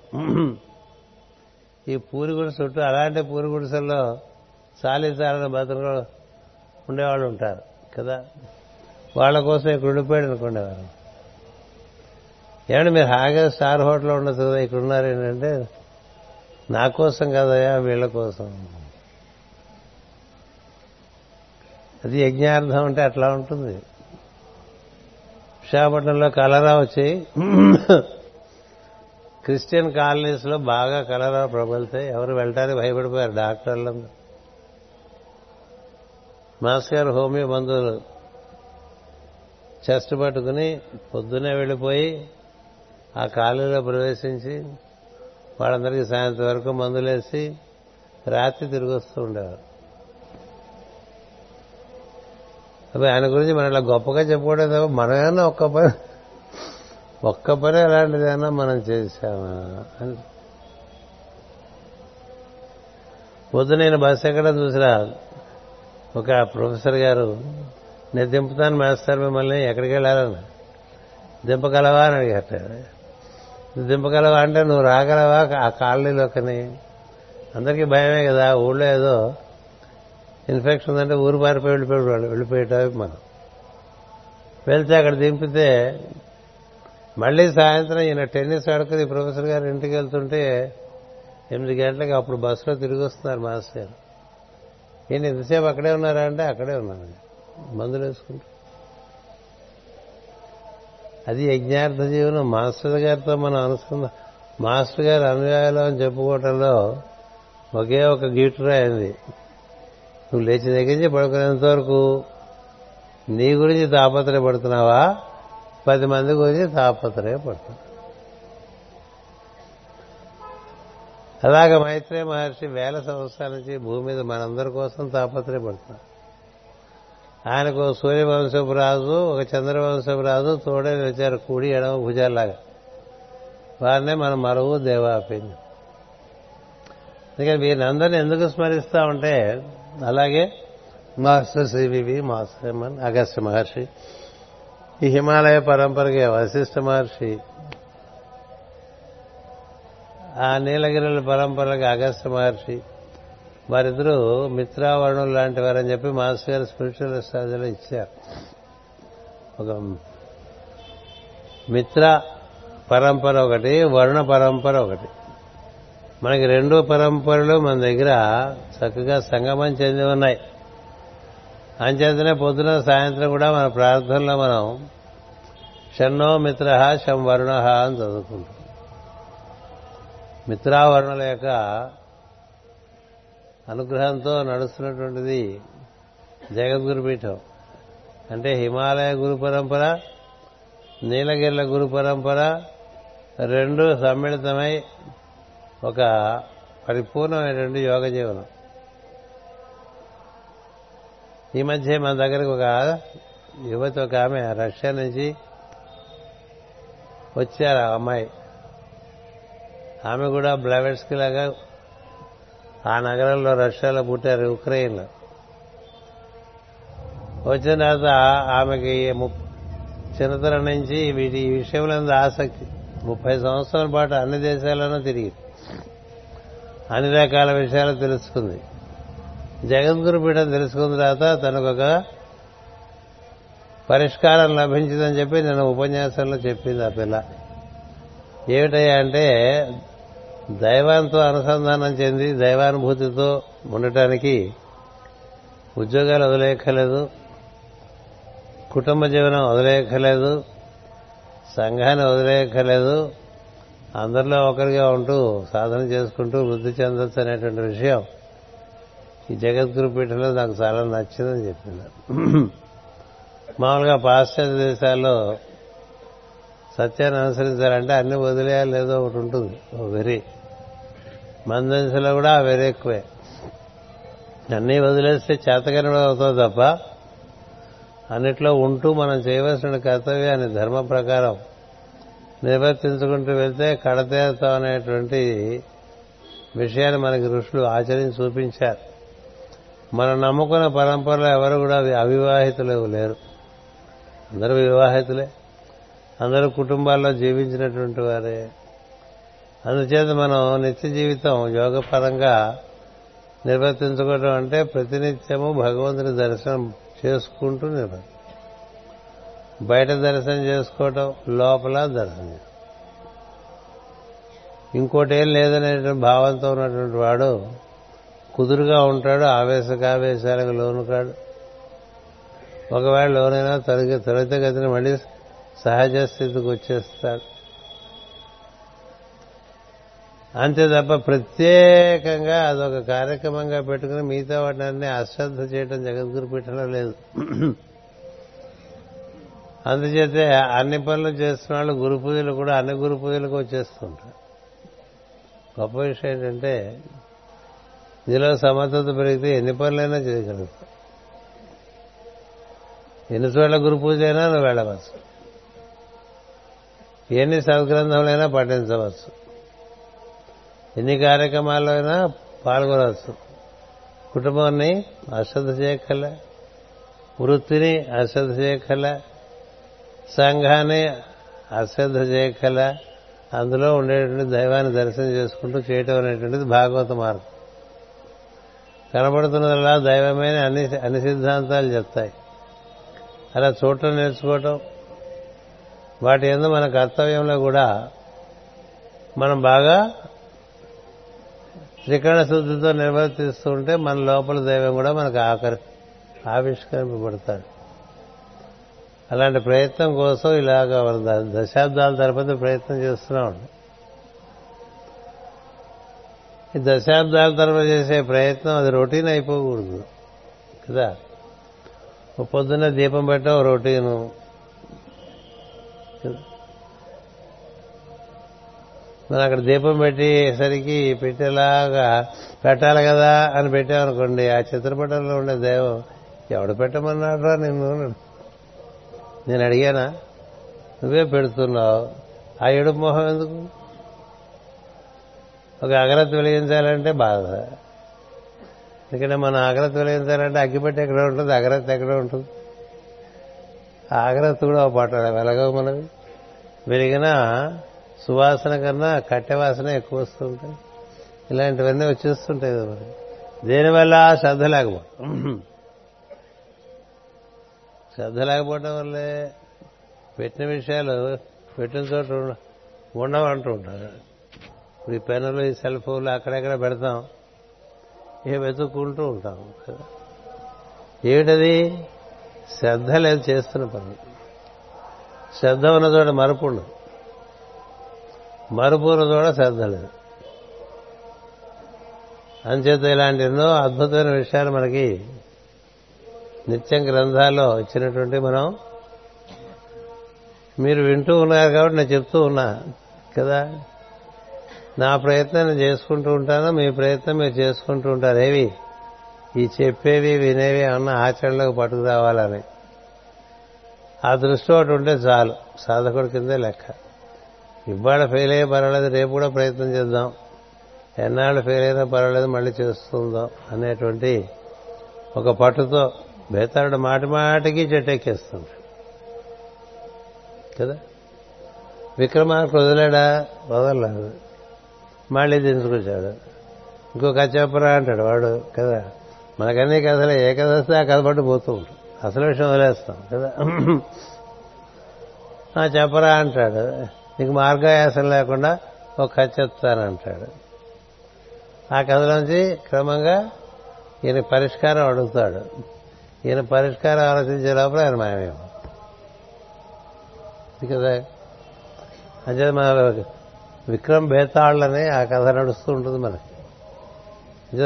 ఈ పూరిగుడి చుట్టూ అలాంటి పూరిగుడిసల్లో గుడిసెల్లో సాలిసాలని బతుకులు ఉండేవాళ్ళు ఉంటారు కదా? వాళ్ళ కోసం ఇక్కడ ఉండిపోయాడు అనుకునేవారు ఏమంటే మీరు హాయిగా స్టార్ హోటల్లో ఉండొచ్చు కదా ఇక్కడ ఉన్నారు ఏంటంటే నా కోసం కదయా వీళ్ళ కోసం. అది యజ్ఞార్థం అంటే అట్లా ఉంటుంది. విశాఖపట్నంలో కలరా వచ్చి క్రిస్టియన్ కాలనీస్లో బాగా కలరా ప్రబలితే ఎవరు వెళ్ళటానికి భయపడిపోయారు డాక్టర్లు. మాస్ గారు హోమియో మందులు చెస్ట్ పట్టుకుని పొద్దునే వెళ్ళిపోయి ఆ కాలనీలో ప్రవేశించి వాళ్ళందరికీ సాయంత్రం వరకు మందులేసి రాత్రి తిరిగి వస్తూ ఉండేవారు. అవి ఆయన గురించి మనం ఇలా గొప్పగా చెప్పుకోవడం తప్ప మనమేమన్నా ఒక్క పని ఒక్క పని ఎలాంటిదైనా మనం చేశామా? అని. పొద్దు నేను బస్సు ఎక్కడ చూసిరా ఒక ప్రొఫెసర్ గారు నేను దింపుతాను మేస్తారు మిమ్మల్ని ఎక్కడికి వెళ్ళాలని. దింపగలవా? అని అడిగారట. దింపగలవా అంటే నువ్వు రాగలవా ఆ కాలనీలోకని అందరికీ భయమే కదా ఊళ్ళో ఏదో ఇన్ఫెక్షన్ ఉందంటే ఊరు పారిపోయి వెళ్ళిపోయి వెళ్ళిపోయేటవి మనం. వెళ్తే అక్కడ దింపితే మళ్ళీ సాయంత్రం ఈయన టెన్నిస్ ఆడుకుని ప్రొఫెసర్ గారు ఇంటికి వెళ్తుంటే ఎనిమిది గంటలకు అప్పుడు బస్సులో తిరిగి వస్తున్నారు మాస్టర్ గారు. ఈయన ఎంతసేపు అక్కడే ఉన్నారా అంటే అక్కడే ఉన్నాను మందులు వేసుకుంటూ. అది యజ్ఞార్థ జీవనం. మాస్టర్ గారితో మనం అనుకున్న మాస్టర్ గారు అనుయాయులు అని చెప్పుకోవటంలో ఒకే ఒక గీటురా అయింది నువ్వు లేచి దగ్గర నుంచి పడుకునేంత వరకు నీ గురించి తాపత్రయపడుతున్నావా? పది మంది గురించి తాపత్రయపడుతున్నావు అలాగ మైత్రేయ మహర్షి వేల సంవత్సరాల నుంచి భూమి మీద మనందరి కోసం తాపత్రయపడుతున్నాడు ఆయనకు సూర్యవంశపు రాజు ఒక చంద్రవంశపు రాజు తోడే వచ్చారు కూడి ఎడమ భుజాలాగా వారినే మనం మరువు దేవాపింది అందుకని వీరినందరినీ ఎందుకు స్మరిస్తా ఉంటే అలాగే master CVV master Agastya Maharshi ఈ హిమాలయ పరంపరకి వశిష్ఠ మహర్షి ఆ నీలగిరిల పరంపరకి అగస్త్య మహర్షి వారిద్దరూ మిత్రావరుణులు లాంటి వారని చెప్పి మాస్టర్ గారు స్పిరిచువల్ స్టాజీలో ఇచ్చారు. ఒక మిత్ర పరంపర ఒకటి వరుణ పరంపర ఒకటి. మనకి రెండు పరంపరలు మన దగ్గర చక్కగా సంగమం చెంది ఉన్నాయి. అంచేతనే పొద్దున సాయంత్రం కూడా మన ప్రార్థనలో మనం షన్నో మిత్ర శం వరుణ అని చదువుకుంటాం. మిత్రావరుణుల యొక్క అనుగ్రహంతో నడుస్తున్నటువంటిది జగద్గురు పీఠం. అంటే హిమాలయ గురు పరంపర నీలగిరిల గురు పరంపర రెండు సమ్మిళితమై ఒక పరిపూర్ణమైనటువంటి యోగ జీవనం. ఈ మధ్య మన దగ్గరకు ఒక యువతి ఒక ఆమె రష్యా నుంచి వచ్చారు ఆ అమ్మాయి. ఆమె కూడా బ్లవెట్స్కి లాగా ఆ నగరంలో రష్యాలో పుట్టారు ఉక్రెయిన్లో. వచ్చిన తర్వాత ఆమెకి చిన్నతనం నుంచి వీటి ఈ విషయంలో ఆసక్తి. ముప్పై సంవత్సరాల పాటు అన్ని దేశాల్లోనూ తిరిగి అన్ని రకాల విషయాలు తెలుసుకుంది. జగద్గురు పీఠం తెలుసుకున్న తర్వాత తనకు ఒక పరిష్కారం లభించిందని చెప్పి నేను ఉపన్యాసంలో చెప్పింది ఆ పిల్ల. ఏమిటయ్యా అంటే దైవంతో అనుసంధానం చెంది దైవానుభూతితో ఉండటానికి ఉద్యోగాలు వదిలేయక్కర్లేదు కుటుంబ జీవనం వదిలేయక్కర్లేదు సంఘాన్ని వదిలేయక్కర్లేదు అందరిలో ఒకరిగా ఉంటూ సాధన చేసుకుంటూ వృద్ధి చెందొచ్చు అనేటువంటి విషయం ఈ జగద్గురు పీఠంలో నాకు చాలా నచ్చిందని చెప్పింది మామూలుగా పాశ్చాత్య దేశాల్లో సత్యాన్ని అనుసరించాలంటే అన్ని వదిలేయాలి లేదో ఒకటి ఉంటుంది. Oh very. మన దేశంలో కూడా ఆ వెరీ ఎక్కువే. అన్నీ వదిలేస్తే చేతకని అవుతుంది తప్ప అన్నిట్లో ఉంటూ మనం చేయవలసిన కర్తవ్యాన్ని ధర్మ ప్రకారం నిర్వర్తించుకుంటూ వెళ్తే కడతేరుతాం అనేటువంటి విషయాన్ని మనకి ఋషులు ఆచరించి చూపించారు. మనం నమ్ముకున్న పరంపరలో ఎవరు కూడా అవివాహితులు లేరు. అందరూ వివాహితులే. అందరూ కుటుంబాల్లో జీవించినటువంటి వారే. అందుచేత మనం నిత్య జీవితం యోగపరంగా నిర్వర్తించుకోవడం అంటే ప్రతినిత్యము భగవంతుని దర్శనం చేసుకుంటూ నిర్వర్తి బయట దర్శనం చేసుకోవటం లోపల దర్శనం ఇంకోటి ఏం లేదనే భావంతో ఉన్నటువంటి వాడు కుదురుగా ఉంటాడు ఆవేశకావేశాలకు లోను కాడు. ఒకవేళ లోనైనా తొలగి త్వరితగతిని మళ్ళీ సహజ స్థితికి వచ్చేస్తాడు. అంతే తప్ప ప్రత్యేకంగా అదొక కార్యక్రమంగా పెట్టుకుని మిగతా వాటిని అశ్రద్ధ చేయడం జగద్గురు పీఠంలో లేదు. అందుచేతే అన్ని పనులు చేస్తున్న వాళ్ళు గురు పూజలు కూడా అన్ని గురు పూజలకు వచ్చేస్తుంటారు. గొప్ప విషయం ఏంటంటే ఇందులో సమర్థత పెరిగితే ఎన్ని పనులైనా చేయగలుగుతావు ఎన్ని చోట్ల గురు పూజ అయినా నువ్వు వెళ్ళవచ్చు. ఎన్ని సద్గ్రంథములైనా పఠించవచ్చు. ఎన్ని కార్యక్రమాల్లో అయినా పాల్గొనవచ్చు. కుటుంబాన్ని అశ్రద్ధ చేయక్కల వృత్తిని అశ్రద్ధ చేయక్కల సంఘాన్ని అశ్రద్ధ చేయక్కల అందులో ఉండేటువంటి దైవాన్ని దర్శనం చేసుకుంటూ చేయటం అనేటువంటిది భాగవత మార్గం. కనబడుతున్నదల్లా దైవమైన అన్ని అన్ని సిద్ధాంతాలు చెప్తాయి. అలా చూడటం నేర్చుకోవటం వాటి ఎందు మన కర్తవ్యంలో కూడా మనం బాగా త్రికరణ శుద్ధితో నిర్వర్తిస్తుంటే మన లోపల దైవం కూడా మనకు ఆకరి ఆవిష్కరింపబడతాడు. అలాంటి ప్రయత్నం కోసం ఇలాగ దశాబ్దాల తరపతి ప్రయత్నం చేస్తున్నాం. ఈ దశాబ్దాల తర్వాత చేసే ప్రయత్నం అది రొటీన్ అయిపోకూడదు. కదా? ఓ పొద్దున్న దీపం పెట్టడం రొటీను. మనం అక్కడ దీపం పెట్టేసరికి పెట్టేలాగా పెట్టాలి కదా అని పెట్టామనుకోండి ఆ చిత్రపటంలో ఉండే దైవం ఎవడు పెట్టమన్నాడు రా నిన్ను నేను అడిగానా? నువ్వే పెడుతున్నావు. ఆ ఏడు మొహం ఎందుకు? ఒక అగరత్తి వెలిగించాలంటే బాధ. ఎందుకంటే మనం అగరత్తి వెలిగించాలంటే అగ్గిపెట్టి ఎక్కడ ఉంటుంది అగరత్తి ఎక్కడ ఉంటుంది. ఆ కూడా ఒక పాట వెలగవు మనవి వెలిగిన సువాసన కన్నా కట్టె వాసన ఎక్కువ వస్తుంటాయి. ఇలాంటివన్నీ వచ్చేస్తుంటాయి కదా మరి దేనివల్ల శ్రద్ధ లేకపోవడం శ్రద్ధ లేకపోవడం వల్లే పెట్టిన విషయాలు పెట్టిన చోట ఉండవంటూ ఉంటారు. ఇప్పుడు ఈ పెన్నులు ఈ సెల్ ఫోన్లు అక్కడెక్కడ పెడతాం? ఏ వెతుక్కుంటూ ఉంటాం కదా. ఏమిటది? శ్రద్ధ లేదు చేస్తున్న పని. శ్రద్ధ ఉన్న చోట మరపు ఉండదు. మరపు ఉన్న చోట శ్రద్ధ లేదు. అంచేత ఇలాంటి ఎన్నో అద్భుతమైన విషయాలు మనకి నిత్యం గ్రంథాల్లో ఇచ్చినటువంటి మనం మీరు వింటూ ఉన్నారు కాబట్టి నేను చెప్తూ ఉన్నా కదా. నా ప్రయత్నం నేను చేసుకుంటూ ఉంటాను? మీ ప్రయత్నం మీరు చేసుకుంటూ ఉంటారు? ఏవి? ఈ చెప్పేవి వినేవి అన్న ఆచరణలోకి పట్టుకు రావాలని ఆ దృష్టి ఒకటి ఉంటే చాలు. సాధకుడి కిందే లెక్క. ఇవాళ ఫెయిల్ అయ్యే పర్వాలేదు రేపు కూడా ప్రయత్నం చేద్దాం. ఎన్నాళ్ళు ఫెయిల్ అయినా పర్వాలేదు మళ్ళీ చేస్తుందాం అనేటువంటి ఒక పట్టుతో బేతాడు మాటి మాటికి చెట్టెక్కేస్తుంది కదా? విక్రమార్కు వదిలాడా? వదలలేదు. మళ్ళీ దించుకొచ్చాడు ఇంకో కథ చెప్పరా అంటాడు వాడు కదా మనకన్నీ కథలు ఏ కథ వస్తే ఆ కథ పట్టు పోతూ ఉంటాం అసలు విషయం వదిలేస్తాం కదా. చెప్పరా అంటాడు నీకు మార్గాయాసం లేకుండా ఒక కథ చెప్తానంటాడు ఆ కథలోంచి క్రమంగా ఈయన పరిష్కారం అడుగుతాడు. ఈయన పరిష్కారం ఆలోచించే లోపల ఆయన మాయమేమో కదా అంటే మన విక్రమ్ బేతాళ్ళని ఆ కథ నడుస్తూ ఉంటుంది మనకి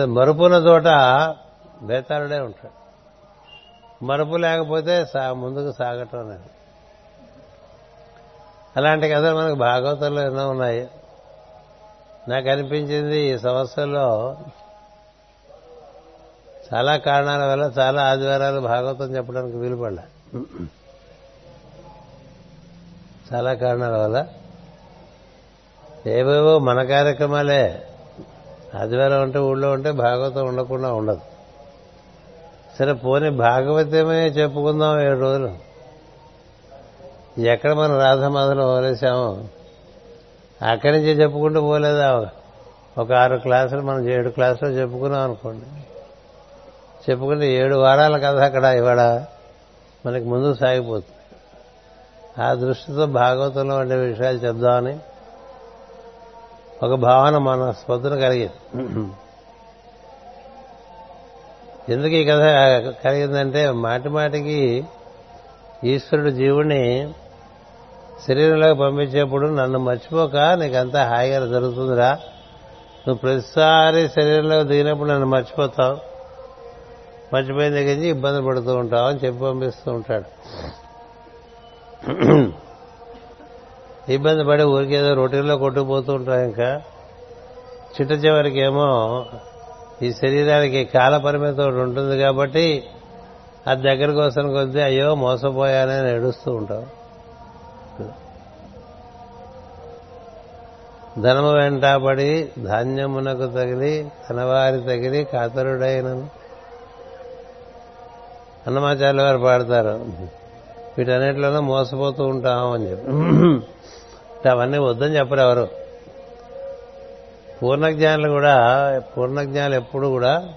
మరుపున్న చోట బేతాళుడే ఉంటాడు. మరుపు లేకపోతే ముందుకు సాగటం అనేది. అలాంటి కథలు మనకు భాగవతంలో ఎన్నో ఉన్నాయి. నాకు అనిపించింది ఈ సంవత్సరంలో చాలా కారణాల వల్ల చాలా ఆదివారాలు భాగవతం చెప్పడానికి వీలుపడ్డా చాలా కారణాల వల్ల ఏవేవో మన కార్యక్రమాలే. ఆదివారం ఉంటే ఊళ్ళో ఉంటే భాగవతం ఉండకుండా ఉండదు. సరే పోనీ భాగవతమే చెప్పుకుందాం ఏడు రోజులు. ఎక్కడ మనం రాధమాధలు వదిలేసామో అక్కడి నుంచి చెప్పుకుంటూ పోలేదా? ఒక ఆరు క్లాసులు మనం ఏడు క్లాసులు చెప్పుకున్నాం అనుకోండి. చెప్పుకుంటే ఏడు వారాల కథ అక్కడ ఇవాడ మనకి ముందు సాగిపోతుంది. ఆ దృష్టితో భాగవతంలో ఉండే విషయాలు చెప్దామని ఒక భావన మన స్పందన కలిగింది. ఎందుకు ఈ కథ కలిగిందంటే మాటి మాటికి ఈశ్వరుడు జీవుణ్ణి శరీరంలోకి పంపించేప్పుడు నన్ను మర్చిపోక నీకంతా హాయిగా జరుగుతుందిరా. నువ్వు ప్రతిసారి శరీరంలోకి దిగినప్పుడు నన్ను మర్చిపోతావు. మర్చిపోయిన దగ్గర నుంచి ఇబ్బంది పడుతూ ఉంటావు అని చెప్పి పంపిస్తూ ఉంటాడు. ఇబ్బంది పడి ఊరికేదో రొటీన్లో కొట్టుకుపోతూ ఉంటాం ఇంకా. చిట్ట చివరికి ఏమో ఈ శరీరానికి కాల పరిమితి ఒకటి ఉంటుంది కాబట్టి అది దగ్గరికి వస్తాను కొద్దీ అయ్యో మోసపోయానని ఏడుస్తూ ఉంటాం. ధనము వెంటాపడి ధాన్యమునకు తగిలి తనవారి తగిలి కాతరుడైన అన్నమాచార్య వారు పాడతారు. వీటన్నిటిలోనూ మోసపోతూ ఉంటాం అని చెప్పి. అవన్నీ వద్దని చెప్పరు ఎవరు. పూర్ణజ్ఞానులు కూడా పూర్ణజ్ఞానులు ఎప్పుడు కూడా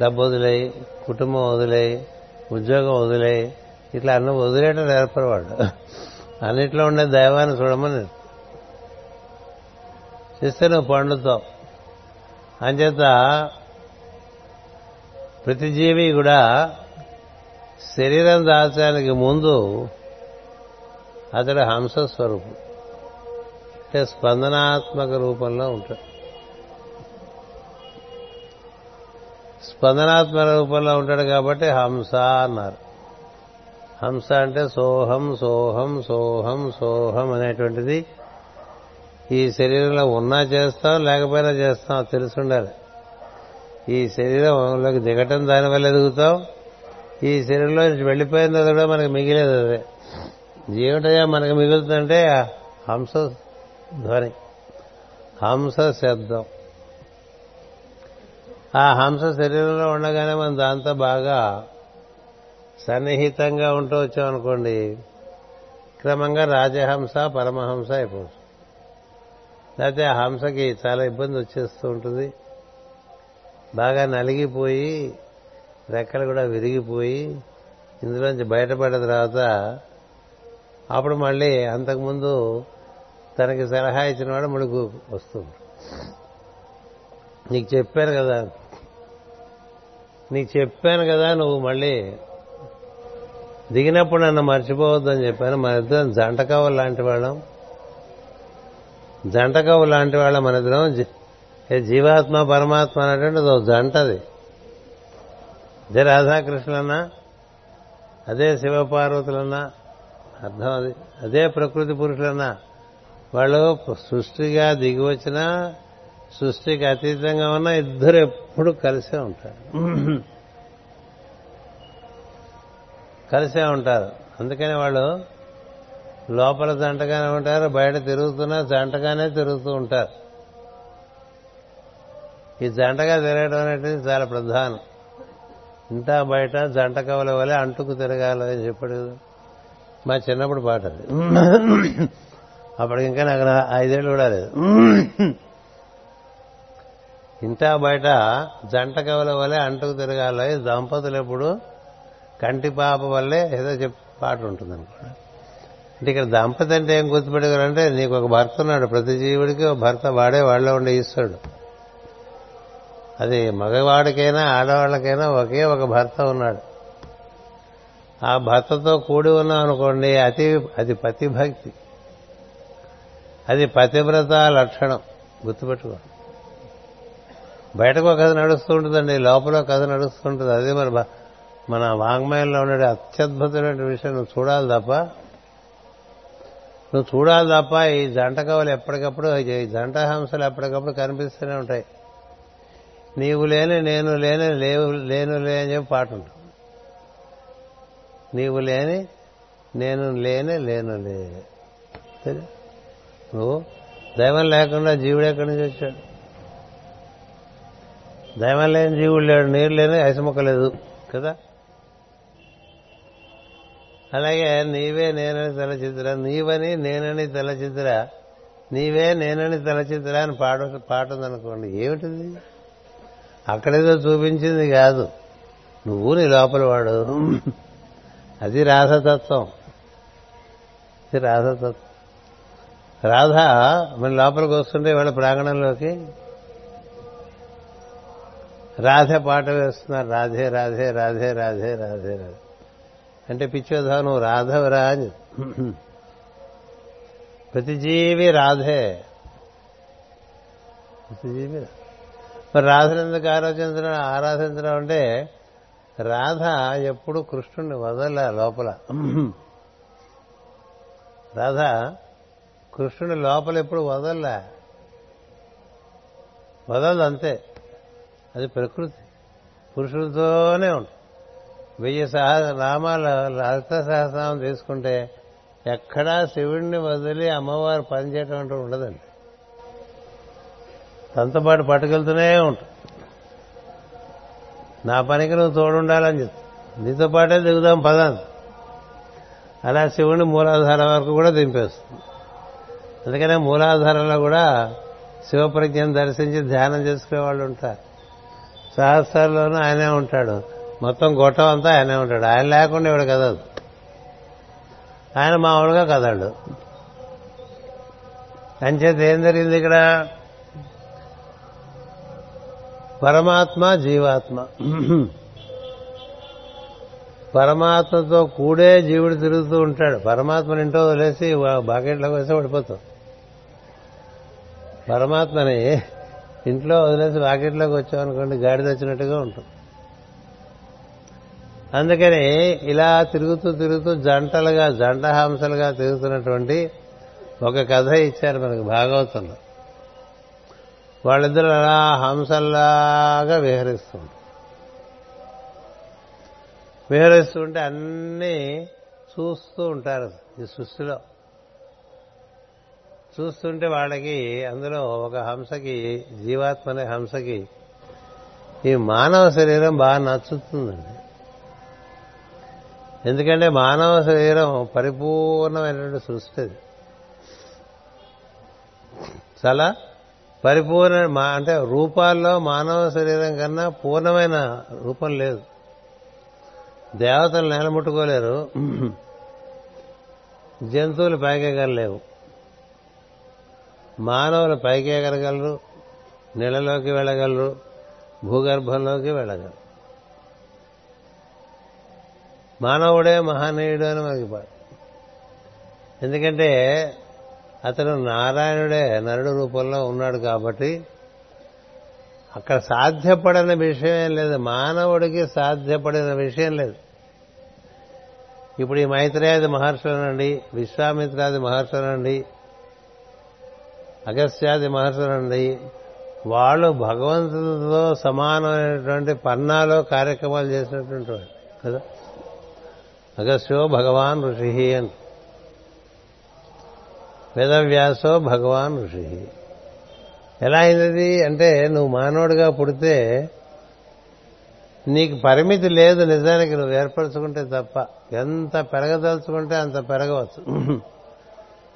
డబ్బు వదిలేయి కుటుంబం వదిలేయి ఉద్యోగం వదిలేయి ఇట్లా అన్న వదిలేయటం నేర్పరవాడు అన్నిట్లో ఉండే దైవాన్ని చూడమని. చేస్తే నువ్వు పండుతావు. అంచేత ప్రతి జీవి కూడా శరీరం దాల్చడానికి ముందు అతడు హంస స్వరూపం అంటే స్పందనాత్మక రూపంలో ఉంటాడు. స్పందనాత్మక రూపంలో ఉంటాడు కాబట్టి హంస అన్నారు. హంస అంటే సోహం సోహం సోహం సోహం అనేటువంటిది ఈ శరీరంలో ఉన్నా చేస్తాం లేకపోయినా చేస్తాం తెలిసి ఉండాలి ఈ శరీరంలోకి దిగటం దానివల్ల ఎదుగుతాం. ఈ శరీరంలో నుంచి వెళ్ళిపోయిన కూడా మనకి మిగిలేదు అదే ఏమిటయ్యా మనకు మిగులుతుందంటే హంస ధ్వని. హంస శబ్దం. ఆ హంస శరీరంలో ఉండగానే మనం దాంతో బాగా సన్నిహితంగా ఉంటూ వచ్చామనుకోండి క్రమంగా రాజహంస పరమహంస అయిపోవచ్చు. లేకపోతే ఆ హంసకి చాలా ఇబ్బంది వచ్చేస్తూ ఉంటుంది. బాగా నలిగిపోయి రెక్కలు కూడా విరిగిపోయి ఇందులోంచి బయటపడిన తర్వాత అప్పుడు మళ్ళీ అంతకుముందు తనకి సలహా ఇచ్చిన వాడు ముడుగు వస్తుంది నీకు చెప్పాను కదా. నీకు చెప్పాను కదా నువ్వు మళ్ళీ దిగినప్పుడు నన్ను మర్చిపోవద్దని చెప్పాను. మన ఇద్దరం జంట లాంటి వాళ్ళం. జంట లాంటి వాళ్ళం మన ఇద్దరం. జీవాత్మ పరమాత్మ అనేటువంటిది ఒక జంటది అదే. రాధాకృష్ణులన్నా అదే శివపార్వతులన్నా అర్థం అది. అదే ప్రకృతి పురుషులన్నా వాళ్ళు సృష్టిగా దిగి వచ్చినా సృష్టికి అతీతంగా ఉన్న ఇద్దరు ఎప్పుడు కలిసే ఉంటారు. కలిసే ఉంటారు. అందుకని వాళ్ళు లోపల జంటగానే ఉంటారు బయట తిరుగుతున్నా జంటగానే తిరుగుతూ ఉంటారు. ఈ జంటగా తిరగడం అనేది చాలా ప్రధానం. ఇంత బయట జంట కవల వలె అంటుకు తిరగాలి అని చెప్పాడు మా చిన్నప్పుడు పాట అది. అప్పటికి ఇంకా నాకు ఐదేళ్ళు కూడా లేదు. ఇంటా బయట జంట కవల వల్లే అంటుకు తిరగాలి దంపతులు ఎప్పుడు కంటి పాప వల్లే ఏదో చెప్పి పాట ఉంటుంది అనుకోండి అంటే ఇక్కడ దంపతి అంటే ఏం గుర్తుపెట్టుకోవాలంటే నీకు ఒక భర్త ఉన్నాడు ప్రతి జీవుడికి ఒక భర్త వాడే వాళ్ళ ఉండే ఈశ్వరుడు. అది మగవాడికైనా ఆడవాళ్ళకైనా ఒకే ఒక భర్త ఉన్నాడు. ఆ భర్తతో కూడి ఉన్నాం అనుకోండి అతి అది పతిభక్తి అది పతివ్రత లక్షణం. గుర్తుపెట్టుకో. బయటకు కథ నడుస్తూ ఉంటుందండి లోపల కథ నడుస్తూ ఉంటుంది. అదే మన మన వాంగ్మయంలో ఉండే అత్యద్భుతమైన విషయం నువ్వు చూడాలి తప్ప. నువ్వు చూడాలి తప్ప ఈ జంట కవులు ఎప్పటికప్పుడు ఈ జంట హంసలు ఎప్పటికప్పుడు కనిపిస్తూనే ఉంటాయి. నీవు లేని నేను లేని లేవు లేను లే అని చెప్పి పాట ఉంటుంది. నీవు లేని నేను లేని లేను లే. నువ్వు దైవం లేకుండా జీవుడు ఎక్కడి నుంచి వచ్చాడు? దైవం లేని జీవుడు లేడు నీరు లేని ఐసముక్క లేదు కదా? అలాగే నీవే నేనని తలచిత్ర నీవని నేనని తలచిత్ర నీవే నేనని తలచిత్ర అని పాట పాట ఉందనుకోండి ఏమిటిది? అక్కడేదో చూపించింది కాదు. నువ్వు నీ లోపల వాడు. అది రాసతత్వం ఇది రాసతత్వం రాధ మన లోపలికి వస్తుంటే వాళ్ళ ప్రాంగణంలోకి? రాధే పాట వేస్తున్నారు. రాధే రాధే రాధే రాధే రాధే రాధే. అంటే పిచ్చోధా నువ్వు రాధవరా అని ప్రతి జీవి రాధే. ప్రతి జీవి మరి రాధను ఎందుకు ఆరాధించడం ఆరాధించడం అంటే రాధ ఎప్పుడు కృష్ణుడిని వదల లోపల. రాధ కృష్ణుడు లోపల ఎప్పుడు వదల్లా. వదలదు అంతే. అది ప్రకృతి. పురుషులతోనే ఉంటుంది. వెయ్యి సహ నామాల లలిత సహస్రనామం తీసుకుంటే ఎక్కడా శివుడిని వదిలి అమ్మవారు పనిచేయటం అంటూ ఉండదండి. తనతో పాటు పట్టుకెళ్తూనే ఉంటాం. నా పనికి నువ్వు తోడుండాలని చెప్తా. నీతో పాటే దిగుదాం పదాన్ని అలా శివుని మూలాధారం వరకు కూడా దింపేస్తుంది. అందుకనే మూలాధారంలో కూడా శివప్రజ్ఞను దర్శించి ధ్యానం చేసుకునే వాళ్ళు ఉంటారు. సహస్రాల్లోనూ ఆయనే ఉంటాడు. మొత్తం గొట్టం అంతా ఆయనే ఉంటాడు. ఆయన లేకుండా ఇవాడు కదదు ఆయన మామూలుగా కదడు అంచేత ఏం జరిగింది ఇక్కడ? పరమాత్మ జీవాత్మ. పరమాత్మతో కూడే జీవుడు తిరుగుతూ ఉంటాడు. పరమాత్మని ఇంటో వదిలేసి బాకెట్లోకి వేసి పడిపోతాం పరమాత్మని. ఇంట్లో వదిలేసి వాకిట్లోకి వచ్చామనుకోండి గాడి తెచ్చినట్టుగా ఉంటుంది. అందుకని ఇలా తిరుగుతూ తిరుగుతూ జంటలుగా జంట హంసలుగా తిరుగుతున్నటువంటి ఒక కథ ఇచ్చారు మనకు భాగవతంలో. వాళ్ళిద్దరు అలా హంసల్లాగా విహరిస్తుంది విహరిస్తుంటే అన్నీ చూస్తూ ఉంటారు ఈ సృష్టిలో. చూస్తుంటే వాళ్ళకి అందులో ఒక హంసకి జీవాత్మ అనే హంసకి ఈ మానవ శరీరం బాగా నచ్చుతుందండి. ఎందుకంటే మానవ శరీరం పరిపూర్ణమైనటువంటి సృష్టి అది. చాలా పరిపూర్ణ అంటే రూపాల్లో మానవ శరీరం కన్నా పూర్ణమైన రూపం లేదు. దేవతలు నేలముట్టుకోలేరు. జంతువులు పైకెగలేవు మానవులు పైకి ఎగరగలరు నెలలోకి వెళ్ళగలరు భూగర్భంలోకి వెళ్ళగలరు. మానవుడే మహానీయుడు అని మనకి పాడు ఎందుకంటే అతను నారాయణుడే నరుడు రూపంలో ఉన్నాడు కాబట్టి అక్కడ సాధ్యపడని విషయం లేదు మానవుడికి సాధ్యపడిన విషయం లేదు. ఇప్పుడు ఈ మైత్రేయాది మహర్షులనండి విశ్వామిత్రాది మహర్షులనండి అగస్త్యాది మహర్షులండి వాళ్ళు భగవంతుడితో సమానమైనటువంటి పన్నాలో కార్యక్రమాలు చేసినటువంటి వాళ్ళు కదా? అగస్త్యో భగవాన్ ఋషి అని. వేదవ్యాసో భగవాన్ ఋషి. ఎలా అయింది అంటే నువ్వు మానవుడిగా పుడితే నీకు పరిమితి లేదు నిజానికి నువ్వు ఏర్పరచుకుంటే తప్ప. ఎంత పెరగదలుచుకుంటే అంత పెరగవచ్చు.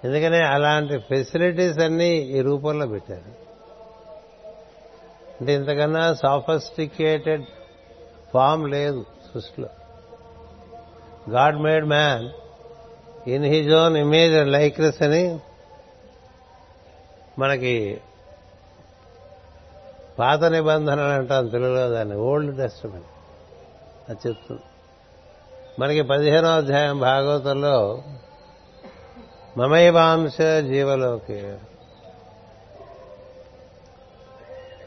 ఎందుకనే అలాంటి ఫెసిలిటీస్ అన్నీ ఈ రూపంలో పెట్టారు. అంటే ఇంతకన్నా సాఫిస్టికేటెడ్ ఫామ్ లేదు సృష్టిలో. God made man in his own image and likeness అని మనకి పాత నిబంధనలు అంటాం తెలుగులో దాన్ని ఓల్డ్ టెస్టమెంట్. అది చెప్తుంది. మనకి పదిహేనో అధ్యాయం భాగవతంలో మమైవాంశ జీవలోకి.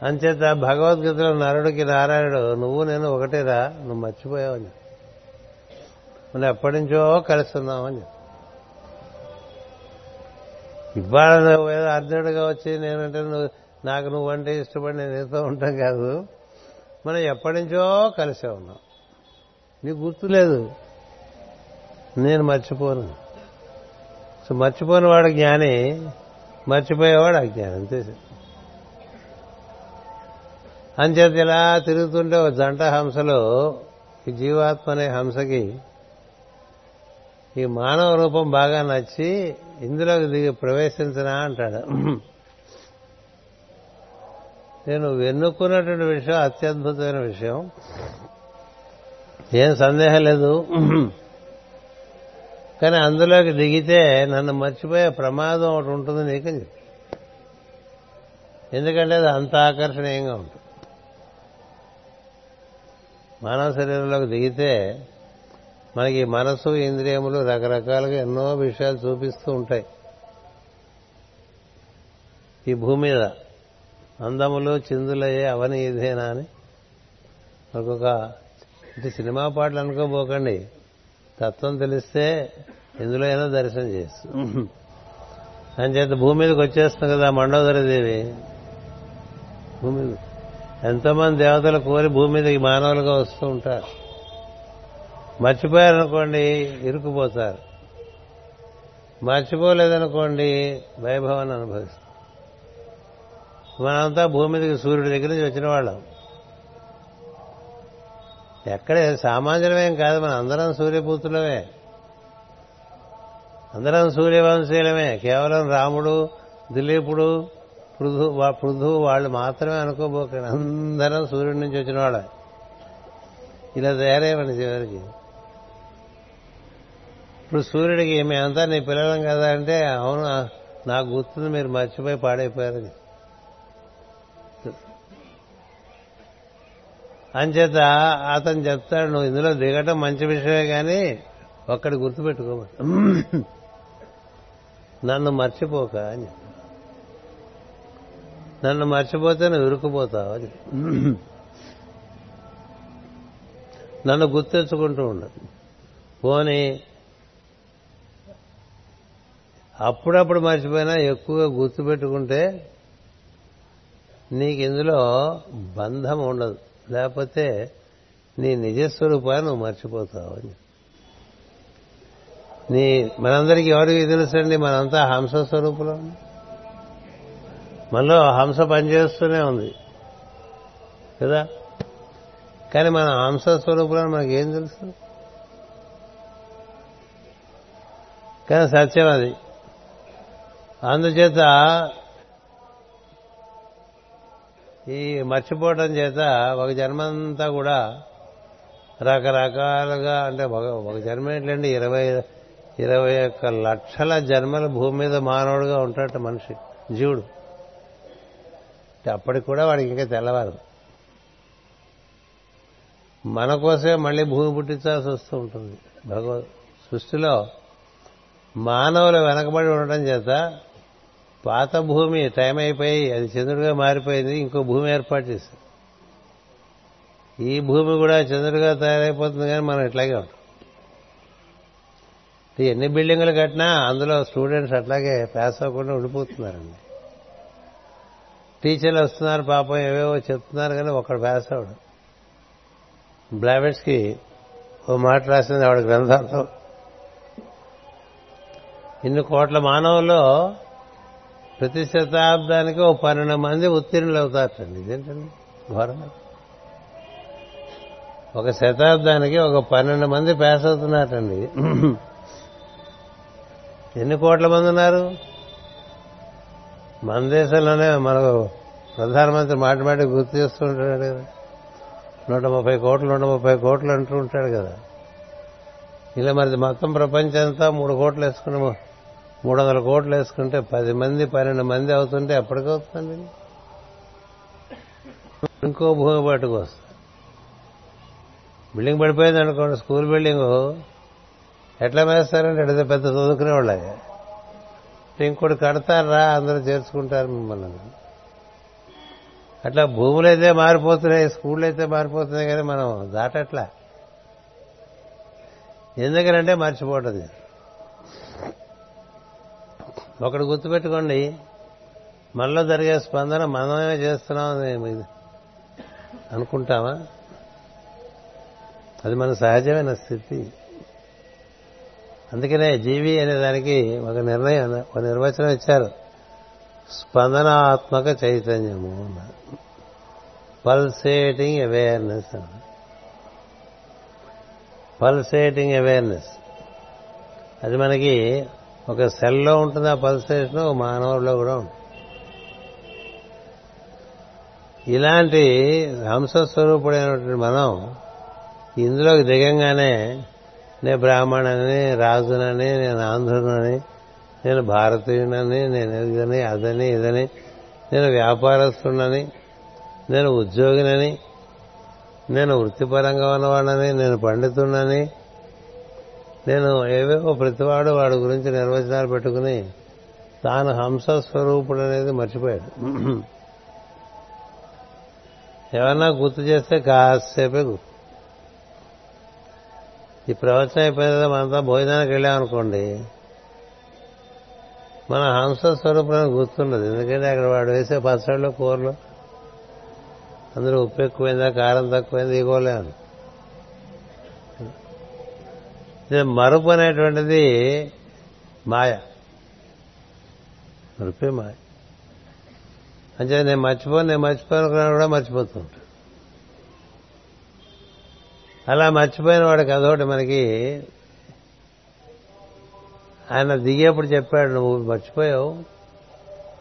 అంచేత భగవద్గీతలో నరుడికి నారాయణుడు నువ్వు నేను ఒకటేరా నువ్వు మర్చిపోయావని మనం ఎప్పటి నుంచో కలుస్తున్నామని ఇవాళ నువ్వు ఏదో అర్జునుడిగా వచ్చి నేనంటే నువ్వు నాకు నువ్వంటే ఇష్టపడి నేను నీతో ఉంటాం కాదు. మనం ఎప్పటి నుంచో కలిసే ఉన్నాం. నీకు గుర్తులేదు. నేను మర్చిపోను. సో మర్చిపోయిన వాడు జ్ఞాని మర్చిపోయేవాడు అజ్ఞాని అంతే అంచేత ఇలా తిరుగుతుంటే ఒక జంట హంసలో ఈ జీవాత్మ అనే హంసకి ఈ మానవ రూపం బాగా నచ్చి ఇందులోకి దిగి ప్రవేశించనా అంటాడు. నేను వెన్నుకున్నటువంటి విషయం అత్యద్భుతమైన విషయం. ఏం సందేహం లేదు. కానీ అందులోకి దిగితే నన్ను మర్చిపోయే ప్రమాదం ఒకటి ఉంటుంది నీకని చెప్పి ఎందుకంటే అది అంత ఆకర్షణీయంగా ఉంటుంది. మానవ శరీరంలోకి దిగితే మనకి మనసు ఇంద్రియములు రకరకాలుగా ఎన్నో విషయాలు చూపిస్తూ ఉంటాయి. ఈ భూమి మీద అందములు చిందులయ్యే అవని ఇదేనా అని. ఒక్కొక్క ఇది సినిమా పాటలు అనుకోబోకండి. తత్వం తెలిస్తే ఎందులో అయినా దర్శనం చేస్తూ. అని చేత భూమి మీదకి వచ్చేస్తుంది కదా మండోదరి దేవి. భూమి ఎంతోమంది దేవతలు కోరి భూమి మీదకి మానవులుగా వస్తూ ఉంటారు. మర్చిపోయారనుకోండి ఇరుక్కుపోతారు. మర్చిపోలేదనుకోండి వైభవాన్ని అనుభవిస్తారు. మనంతా భూమి మీదకి సూర్యుడి దగ్గర నుంచి వచ్చిన వాళ్ళం. ఎక్కడే సామాన్యులమేం కాదు మన అందరం సూర్యపుత్రులమే అందరం సూర్యవంశీయులమే. కేవలం రాముడు దిలీపుడు పృథు పృథు వాళ్ళు మాత్రమే అనుకోబోకండి అందరం సూర్యుడి నుంచి వచ్చిన వాళ్ళ ఇలా తయారయ్యమండి చివరికి ఇప్పుడు సూర్యుడికి మేమంతా నీ పిల్లలం కదా అంటే అవును నాకు గుర్తుంది మీరు మర్చిపోయి పాడైపోయారు అంచేత అతను చెప్తాడు నువ్వు ఇందులో దిగటం మంచి విషయమే కానీ ఒక్కడి గుర్తుపెట్టుకోమని. నన్ను మర్చిపోక అని నన్ను మర్చిపోతే నువ్వు ఇరుక్కుపోతావు అని నన్ను గుర్తెచ్చుకుంటూ ఉండదు పోని అప్పుడప్పుడు మర్చిపోయినా ఎక్కువగా గుర్తుపెట్టుకుంటే నీకు ఇందులో బంధం ఉండదు. లేకపోతే నీ నిజస్వరూపాన్ని నువ్వు మర్చిపోతావు అని నీ మనందరికీ ఎవరికి తెలుసండి మనంతా హంస స్వరూపులో. మనలో హంస పనిచేస్తూనే ఉంది. కదా? కానీ మన హంస స్వరూపులను మనకేం తెలుసు? కానీ సత్యం అది. అందుచేత ఈ మర్చిపోవడం చేత ఒక జన్మంతా కూడా రకరకాలుగా అంటే ఒక ఒక జన్మ ఏంటండి ఇరవై ఇరవై ఒక్క లక్షల జన్మల భూమి మీద మానవుడుగా ఉంటాడట మనిషి జీవుడు. అప్పటికి కూడా వాడికి ఇంకా తెల్లవారు. మన కోసమే మళ్ళీ భూమి పుట్టించాల్సి వస్తూ ఉంటుంది. భగవద్ సృష్టిలో మానవులు వెనకబడి ఉండటం చేత పాత భూమి టైం అయిపోయి అది చంద్రుడిగా మారిపోయింది ఇంకో భూమి ఏర్పాటు చేశారు. ఈ భూమి కూడా చంద్రుడిగా తయారైపోతుంది కానీ మనం ఇట్లాగే ఉంటాం. ఎన్ని బిల్డింగులు కట్టినా అందులో స్టూడెంట్స్ అట్లాగే పాస్ అవ్వకుండా ఉండిపోతున్నారండి. టీచర్లు వస్తున్నారు పాపం ఏవేవో చెప్తున్నారు కానీ ఒకడు పాస్ అవడు బ్లావెట్స్కి ఓ మాట రాసింది ఆవిడ గ్రంథాలతో ఇన్ని కోట్ల మానవుల్లో ప్రతి శతాబ్దానికి ఓ పన్నెండు మంది ఉత్తీర్ణులు అవుతారటండి ఇదేంటండి? ఘోరంగా ఒక శతాబ్దానికి ఒక పన్నెండు మంది పాస్ అవుతున్నారటండి ఎన్ని కోట్ల మంది ఉన్నారు? మన దేశంలోనే మనకు ప్రధానమంత్రి మాట మాటి గుర్తు చేస్తూ ఉంటాడు కదా. నూట ముప్పై కోట్లు నూట ముప్పై కోట్లు అంటూ ఉంటాడు కదా. ఇలా మరి మొత్తం ప్రపంచం అంతా మూడు కోట్లు వేసుకున్నాము. మూడు వందల కోట్లు వేసుకుంటే పది మంది పన్నెండు మంది అవుతుంటే ఎప్పటికవుతుంది ఇంకో భూమి పట్టుకు వస్తుంది. బిల్డింగ్ పడిపోయింది అనుకోండి స్కూల్ బిల్డింగ్ ఎట్లా వేస్తారంటే ఎడితే పెద్ద చదువుకునే వాళ్ళగా ఇంకోటి కడతారా అందరూ చేర్చుకుంటారు మిమ్మల్ని. అట్లా భూములు అయితే మారిపోతున్నాయి స్కూళ్ళు అయితే మారిపోతున్నాయి కానీ మనం దాటట్లా. ఎందుకనంటే మర్చిపోవటం ఒకటి గుర్తుపెట్టుకోండి. మనలో జరిగే స్పందన మనమే చేస్తున్నాం అనుకుంటామా? అది మన సహజమైన స్థితి. అందుకనే జీవి అనే దానికి ఒక నిర్ణయం ఒక నిర్వచనం ఇచ్చారు. స్పందనాత్మక చైతన్యము పల్సేటింగ్ అవేర్నెస్ పల్సేటింగ్ అవేర్నెస్ అది మనకి ఒక సెల్లో ఉంటుంది ఆ పల్సేషన్ ఒక మానవుల్లో కూడా ఉంటుంది. ఇలాంటి హంసస్వరూపుడైనటువంటి మనం ఇందులోకి దిగంగానే నేను బ్రాహ్మణని రాజునని నేను ఆంధ్రునని నేను భారతీయునని నేను ఇదని అదని ఇదని నేను వ్యాపారస్తున్నని నేను ఉద్యోగినని నేను వృత్తిపరంగా ఉన్నవాడని నేను పండితున్నని నేను ఏవేవో ప్రతివాడు వాడి గురించి నిర్వచనాలు పెట్టుకుని తాను హంస స్వరూపుడు అనేది మర్చిపోయాడు. ఏమన్నా గుర్తు చేస్తే కాసేపే గుర్తు. ఈ ప్రవచనం అయిపోయిన మనంతా భోజనానికి వెళ్ళామనుకోండి మన హంస స్వరూపులను గుర్తుండదు. ఎందుకంటే అక్కడ వాడు వేసే పచ్చళ్ళు కూరలు అందరూ ఉప్పు ఎక్కువైందా కారం తక్కువైందా ఇవ్వలేము మరుపు అనేటువంటిది మాయ. మరుపే మాయ. అంటే నేను మర్చిపోను నేను మర్చిపోను కూడా మర్చిపోతూ ఉంటాను అలా మర్చిపోయిన వాడికి అదొకటి మనకి ఆయన దిగేప్పుడు చెప్పాడు నువ్వు మర్చిపోయావు.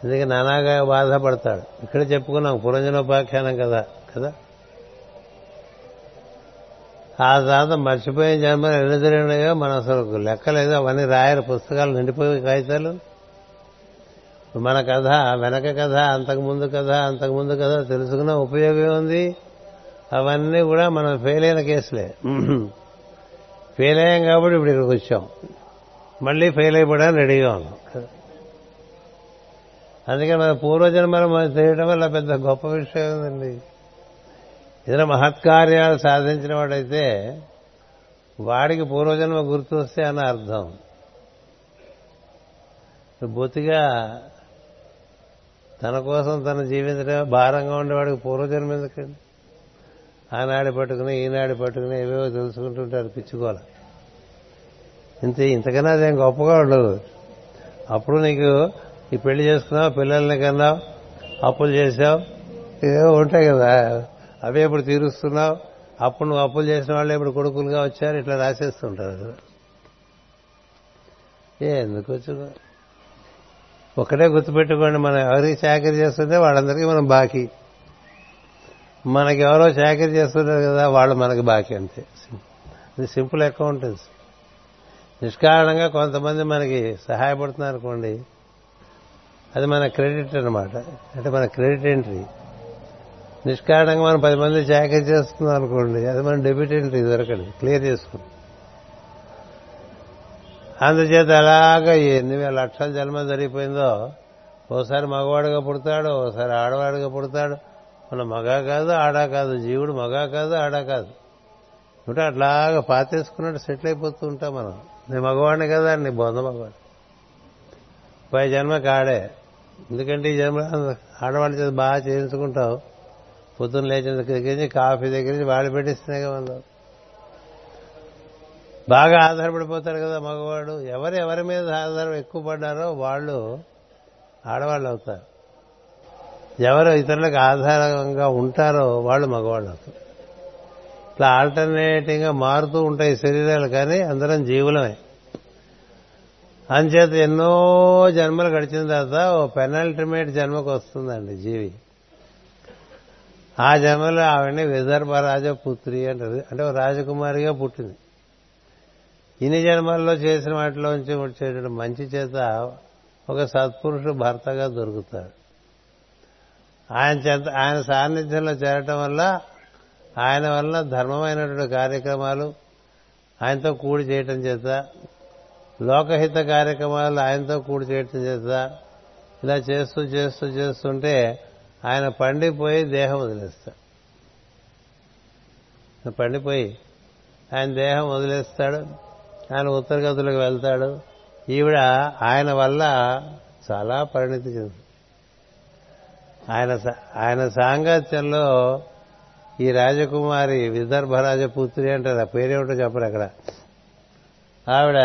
ఎందుకంటే నానాగా బాధపడతాడు. ఇక్కడ చెప్పుకున్నాం పురంజనోపాఖ్యానం కదా కదా? ఆ తర్వాత మర్చిపోయిన జన్మలు ఎన్ని జరిగినాయో మనం అసలు లెక్కలేదు అవన్నీ రాయరు పుస్తకాలు నిండిపోయి కాగితాలు. మన కథ వెనక కథ అంతకుముందు కథ అంతకుముందు కథ తెలుసుకున్న ఉపయోగం ఉంది అవన్నీ కూడా మనం ఫెయిల్ అయిన కేసులే. ఫెయిల్ అయ్యాం కాబట్టి ఇప్పుడు ఇక్కడికి వచ్చాం. మళ్ళీ ఫెయిల్ అయిపోవడానికి రెడీగా ఉన్నాం. అందుకని మన పూర్వజన్మలు మనం చేయడం వల్ల పెద్ద గొప్ప విషయం ఉందండి ఏదైనా మహత్కార్యాలు సాధించిన వాడైతే వాడికి పూర్వజన్మ గుర్తు వస్తే అన్న అర్థం. బొత్తిగా తన కోసం తను జీవించడం భారంగా ఉండేవాడికి పూర్వజన్మ ఎందుకండి? ఆనాడు పట్టుకుని ఈనాడు పట్టుకుని ఏవేవో తెలుసుకుంటుంటారు పిచ్చుకోవాలి. ఇంత ఇంతకన్నా అదేం గొప్పగా ఉండదు. అప్పుడు నీకు ఈ పెళ్ళి చేసుకున్నావు పిల్లల్ని కన్నావు అప్పులు చేసావు ఏవో ఉంటాయి కదా. అవే ఇప్పుడు తీరుస్తున్నావు. అప్పుడు నువ్వు అప్పులు చేసిన వాళ్ళు ఇప్పుడు కొడుకులుగా వచ్చారు ఇట్లా రాసేస్తుంటారు ఏ ఎందుకు వచ్చుకో ఒకటే గుర్తుపెట్టుకోండి మనం ఎవరికి చాకరీ చేస్తుంటే వాళ్ళందరికీ మనం బాకీ. మనకి ఎవరో చాకరీ చేస్తున్నారు కదా వాళ్ళు మనకి బాకీ అంతే. ఇది సింపుల్ అకౌంటెన్స్ నిష్కారణంగా కొంతమంది మనకి సహాయపడుతున్నారు అనుకోండి అది మన క్రెడిట్ అనమాట అంటే మన క్రెడిట్ ఎంట్రీ. నిష్కారణంగా మనం పది మంది చాకరీ చేస్తున్నాం అనుకోండి అది మన డెబిటెంట్ ఎంట్రీ దొరకండి క్లియర్ చేసుకుంటాం అందుచేత అలాగా ఎన్ని వేల లక్షల జన్మ జరిగిపోయిందో ఓసారి మగవాడుగా పుడతాడు ఓసారి ఆడవాడుగా పుడతాడు. మన మగ కాదు ఆడా కాదు. జీవుడు మగ కాదు ఆడా కాదు. అంటే అట్లాగా పాతేసుకున్నట్టు సెటిల్ అయిపోతూ ఉంటాం మనం. నీ మగవాడిని కదా నీ బొంద మగవాడు పై జన్మకి ఆడే. ఎందుకంటే ఈ జన్మ ఆడవాళ్ళ చేత బాగా చేయించుకుంటావు. పొద్దున్న లేచిన దగ్గర నుంచి కాఫీ దగ్గర నుంచి వాళ్ళు పెట్టిస్తున్నాయి మనం బాగా ఆధారపడిపోతాడు కదా మగవాడు. ఎవరు ఎవరి మీద ఆధారం ఎక్కువ పడ్డారో వాళ్ళు ఆడవాళ్ళు అవుతారు. ఎవరు ఇతరులకు ఆధారంగా ఉంటారో వాళ్ళు మగవాళ్ళు అవుతారు. ఇట్లా ఆల్టర్నేటింగ్గా మారుతూ ఉంటాయి శరీరాలు కానీ అందరం జీవులమే. అంచేత ఎన్నో జన్మలు గడిచిన తర్వాత ఓ పెనల్టిమేట్ జన్మకు వస్తుందండి జీవి. ఆ జన్మలో ఆవిడని విదర్భ రాజపుత్రి అంటారు అంటే రాజకుమారిగా పుట్టింది. ఇన్ని జన్మల్లో చేసిన వాటిలోంచి వచ్చేటువంటి మంచి చేత ఒక సత్పురుషుడు భర్తగా దొరుకుతాడు. ఆయన చేత ఆయన సాన్నిధ్యంలో చేరటం వల్ల ఆయన వల్ల ధర్మమైనటువంటి కార్యక్రమాలు ఆయనతో కూడి చేయటం చేత లోకహిత కార్యక్రమాలు ఆయనతో కూడి చేయటం చేత ఇలా చేస్తూ చేస్తూ చేస్తుంటే ఆయన పండిపోయి దేహం వదిలేస్తాడు. పండిపోయి ఆయన దేహం వదిలేస్తాడు. ఆయన ఉత్తరగతులకు వెళ్తాడు. ఈవిడ ఆయన వల్ల చాలా పరిణితి చెంది ఆయన ఆయన సాంగత్యంలో ఈ రాజకుమారి విదర్భ రాజపుత్రి అంటారు ఆ పేరేమిటో చెప్పరు అక్కడ. ఆవిడ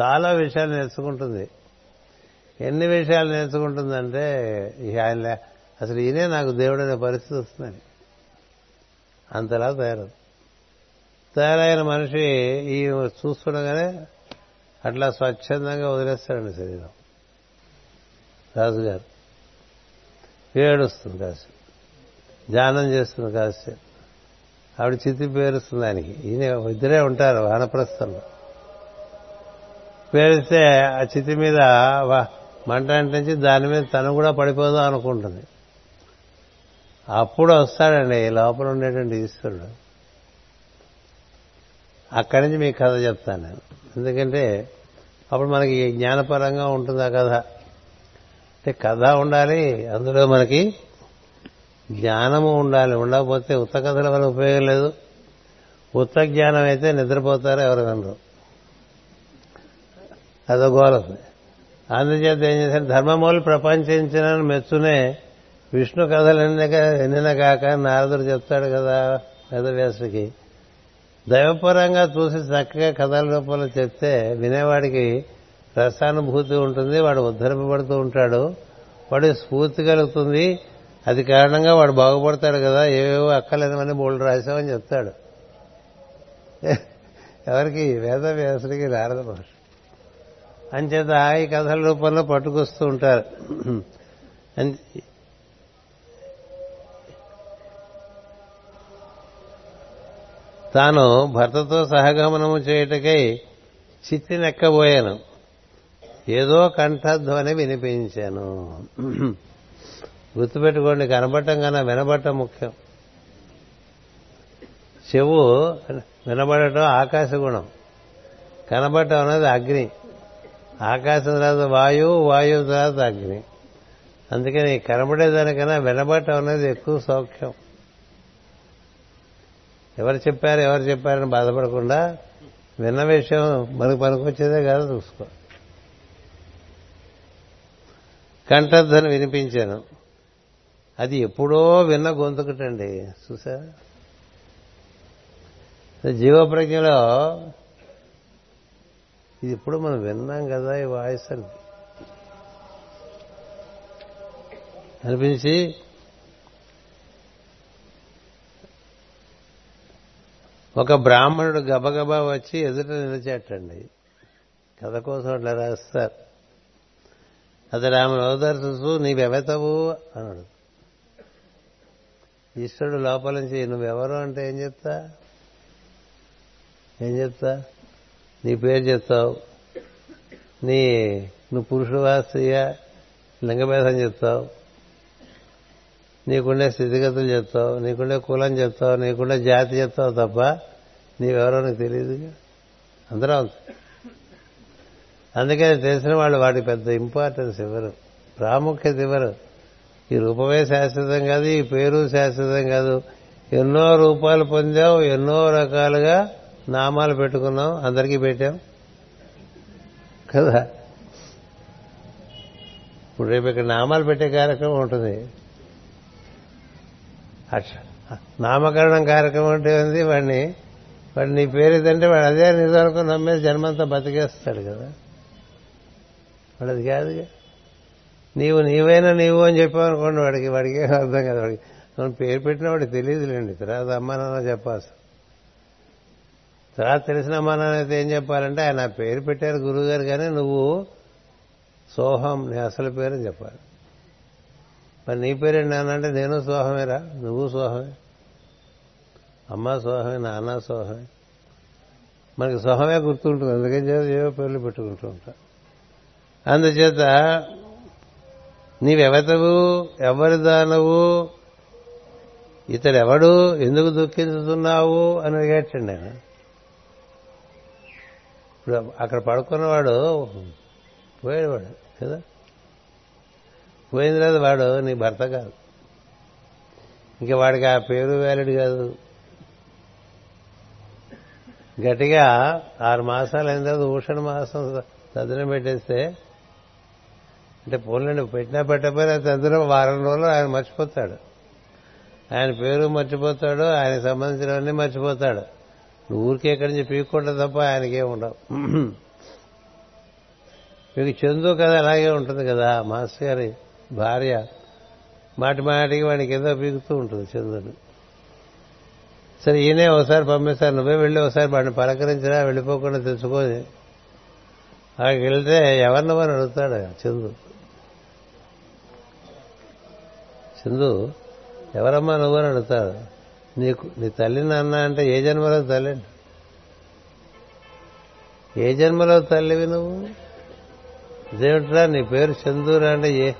చాలా విషయాలు నేర్చుకుంటుంది. ఎన్ని విషయాలు నేర్చుకుంటుందంటే ఆయన అసలు ఈయనే నాకు దేవుడు అనే పరిస్థితి వస్తుందని అంతలా తయారు తయారైన మనిషి ఈ చూస్తుండగానే అట్లా స్వచ్ఛందంగా వదిలేస్తాడండి శరీరం. రాజుగారు ఏడుస్తుంది కాసి ధ్యానం చేస్తుంది కాసి ఆవిడ చితి పేరుస్తుంది ఆయనకి. ఈయన ఇద్దరే ఉంటారు వానప్రస్థంలో. పేరిస్తే ఆ చితి మీద మంట అంటించి దాని మీద తను కూడా పడిపోదాం అనుకుంటుంది. అప్పుడు వస్తాడండి లోపల ఉండేటువంటి ఈశ్వరుడు. అక్కడి నుంచి మీకు కథ చెప్తాను నేను. ఎందుకంటే అప్పుడు మనకి జ్ఞానపరంగా ఉంటుంది ఆ కథ. అంటే కథ ఉండాలి అందులో మనకి జ్ఞానము ఉండాలి. ఉండకపోతే ఉత్త కథల వల్ల ఉపయోగం లేదు. ఉత్త జ్ఞానం అయితే నిద్రపోతారు ఎవరు వినరు. అదో గోలం అందుచేత ఏం చేశారు ధర్మమూలు ప్రపంచించిన మెచ్చునే విష్ణు కథలు ఎన్నిక ఎన్నిన కాక నారదుడు చెప్తాడు కదా వేదవ్యాసుడికి. దైవపరంగా చూసి చక్కగా కథల రూపంలో చెప్తే వినేవాడికి రసానుభూతి ఉంటుంది వాడు ఉద్ధరింపబడుతూ ఉంటాడు. వాడి స్ఫూర్తి కలుగుతుంది. అది కారణంగా వాడు బాగుపడతాడు కదా. ఏవేవో అక్కలేనివన్నీ బోల్డ్ రాశామని చెప్తాడు. ఎవరికి? వేదవ్యాసుడికి నారద మహర్షి అంచేత ఈ కథల రూపంలో పట్టుకొస్తూ ఉంటారు. తాను భర్తతో సహగమనము చేయుటకై చిత్తి నెక్కబోయాను. ఏదో కంఠధ్వని వినిపించాను. గుర్తుపెట్టుకోండి కనబడటం కన్నా వినబడటం ముఖ్యం. చెవు వినబడటం ఆకాశ గుణం. కనబడటం అనేది అగ్ని. ఆకాశం తర్వాత వాయువు వాయువు తర్వాత అగ్ని. అందుకని కనబడేదానికన్నా వినబడటం అనేది ఎక్కువ సౌఖ్యం. ఎవరు చెప్పారు ఎవరు చెప్పారని బాధపడకుండా విన్న విషయం మనకు పనికొచ్చేదే కాదు చూసుకో. కంఠధ్వని వినిపించాను. అది ఎప్పుడో విన్న గొంతుకటండి. చూసారా? జీవప్రజ్ఞలో ఇది ఇప్పుడు మనం విన్నాం కదా ఈ వాయిస్ అని. అనిపించి ఒక బ్రాహ్మణుడు గబగబా వచ్చి ఎదుట నిలిచేటండి కథ కోసం అట్లా రాస్తారు. అతడు ఆమె ఓదార్చు నీవెవెతవు? అన్నాడు ఈశ్వరుడు లోపల నుంచి నువ్వెవరు? అంటే ఏం చెప్తా? ఏం చెప్తా? నీ పేరు చెప్తావు. నీ నువ్వు పురుషుడువా స్త్రీయా లింగభేదం చెప్తావు. నీకుండే స్థితిగతులు చెప్తావు. నీకుండే కులం చెప్తావు. నీకుండే జాతి చెప్తావు తప్ప నీవెవరో నీకు తెలియదు అందరూ అందుకే అందుకని తెలిసిన వాళ్ళు వాటికి పెద్ద ఇంపార్టెన్స్ ఇవ్వరు. ప్రాముఖ్యత ఇవ్వరు. ఈ రూపమే శాశ్వతం కాదు ఈ పేరు శాశ్వతం కాదు. ఎన్నో రూపాలు పొందావు ఎన్నో రకాలుగా నామాలు పెట్టుకున్నాం అందరికీ పెట్టాం. కదా? ఇప్పుడు రేపు ఇక్కడ నామాలు పెట్టే కార్యక్రమం ఉంటుంది. అట్లా నామకరణం కార్యక్రమం అంటే ఉంది వాడిని వాడు నీ పేరు ఏదంటే వాడు అదే నిజానికి నమ్మేసి జన్మంతా బతికేస్తాడు కదా. వాడు అది కాదుగా. నీవు నీవైనా నీవు అని చెప్పావనుకోండి వాడికి వాడికి అర్థం కదా. వాడికి పేరు పెట్టిన వాడికి తెలియదులేండి. తర్వాత అమ్మానాన్న చెప్పాల్సి తర్వాత తెలిసిన అమ్మా నాన్న అయితే ఏం చెప్పాలంటే ఆయన పేరు పెట్టారు గురువు గారు కానీ నువ్వు సోహం నీ అసలు పేరు అని చెప్పాలి. మరి నీ పేరేంటి నాన్న అంటే నేను సోహమేరా? నువ్వు సోహమే. అమ్మ సోహమే నాన్న సోహమే. మనకి సోహమే గుర్తుంటుంది అందుకని చేత ఏవో పేర్లు పెట్టుకుంటూ ఉంటా. అందుచేత నీవెవతవు ఎవరి దానవు ఇతడెవడు ఎందుకు దుఃఖించుతున్నావు అని అడిగేటండి ఆయన. ఇప్పుడు అక్కడ పడుకున్నవాడు పోయేవాడు కదా? పోయిన తర్వాత వాడు నీ భర్త కాదు. ఇంకా వాడికి ఆ పేరు వ్యాలిడ్ కాదు. గట్టిగా ఆరు మాసాలు అయిన తర్వాత ఊషణ మాసం తదిన పెట్టేస్తే అంటే పోలండి పెట్టినా పెట్టకపోయినా తదిన వారం రోజులు ఆయన మర్చిపోతాడు. ఆయన పేరు మర్చిపోతాడు ఆయన సంబంధించినవన్నీ మర్చిపోతాడు. నువ్వు ఊరికే ఎక్కడి నుంచి పీక్కుంటే తప్ప ఆయనకే ఉండవు. మీకు చందు కదా అలాగే ఉంటుంది కదా మాస్టర్ గారి భార్య. మాటి మాటికి వాడికి ఏదో పీకుతూ ఉంటుంది చందుని. సరే ఈయనే ఒకసారి పంపిస్తారు. నువ్వే వెళ్ళి ఒకసారి వాడిని పలకరించినా వెళ్ళిపోకుండా తెచ్చుకొని అక్కడికి వెళ్తే ఎవరు నువ్వని అడుగుతాడు చందు? చందు ఎవరమ్మా నువ్వని అడుగుతాడు నీకు నీ తల్లి నాన్న అంటే ఏ జన్మలో తల్లి? ఏ జన్మలో తల్లివి నువ్వు? ఇదేమిట్రా నీ పేరు చందూరు అంటే ఏ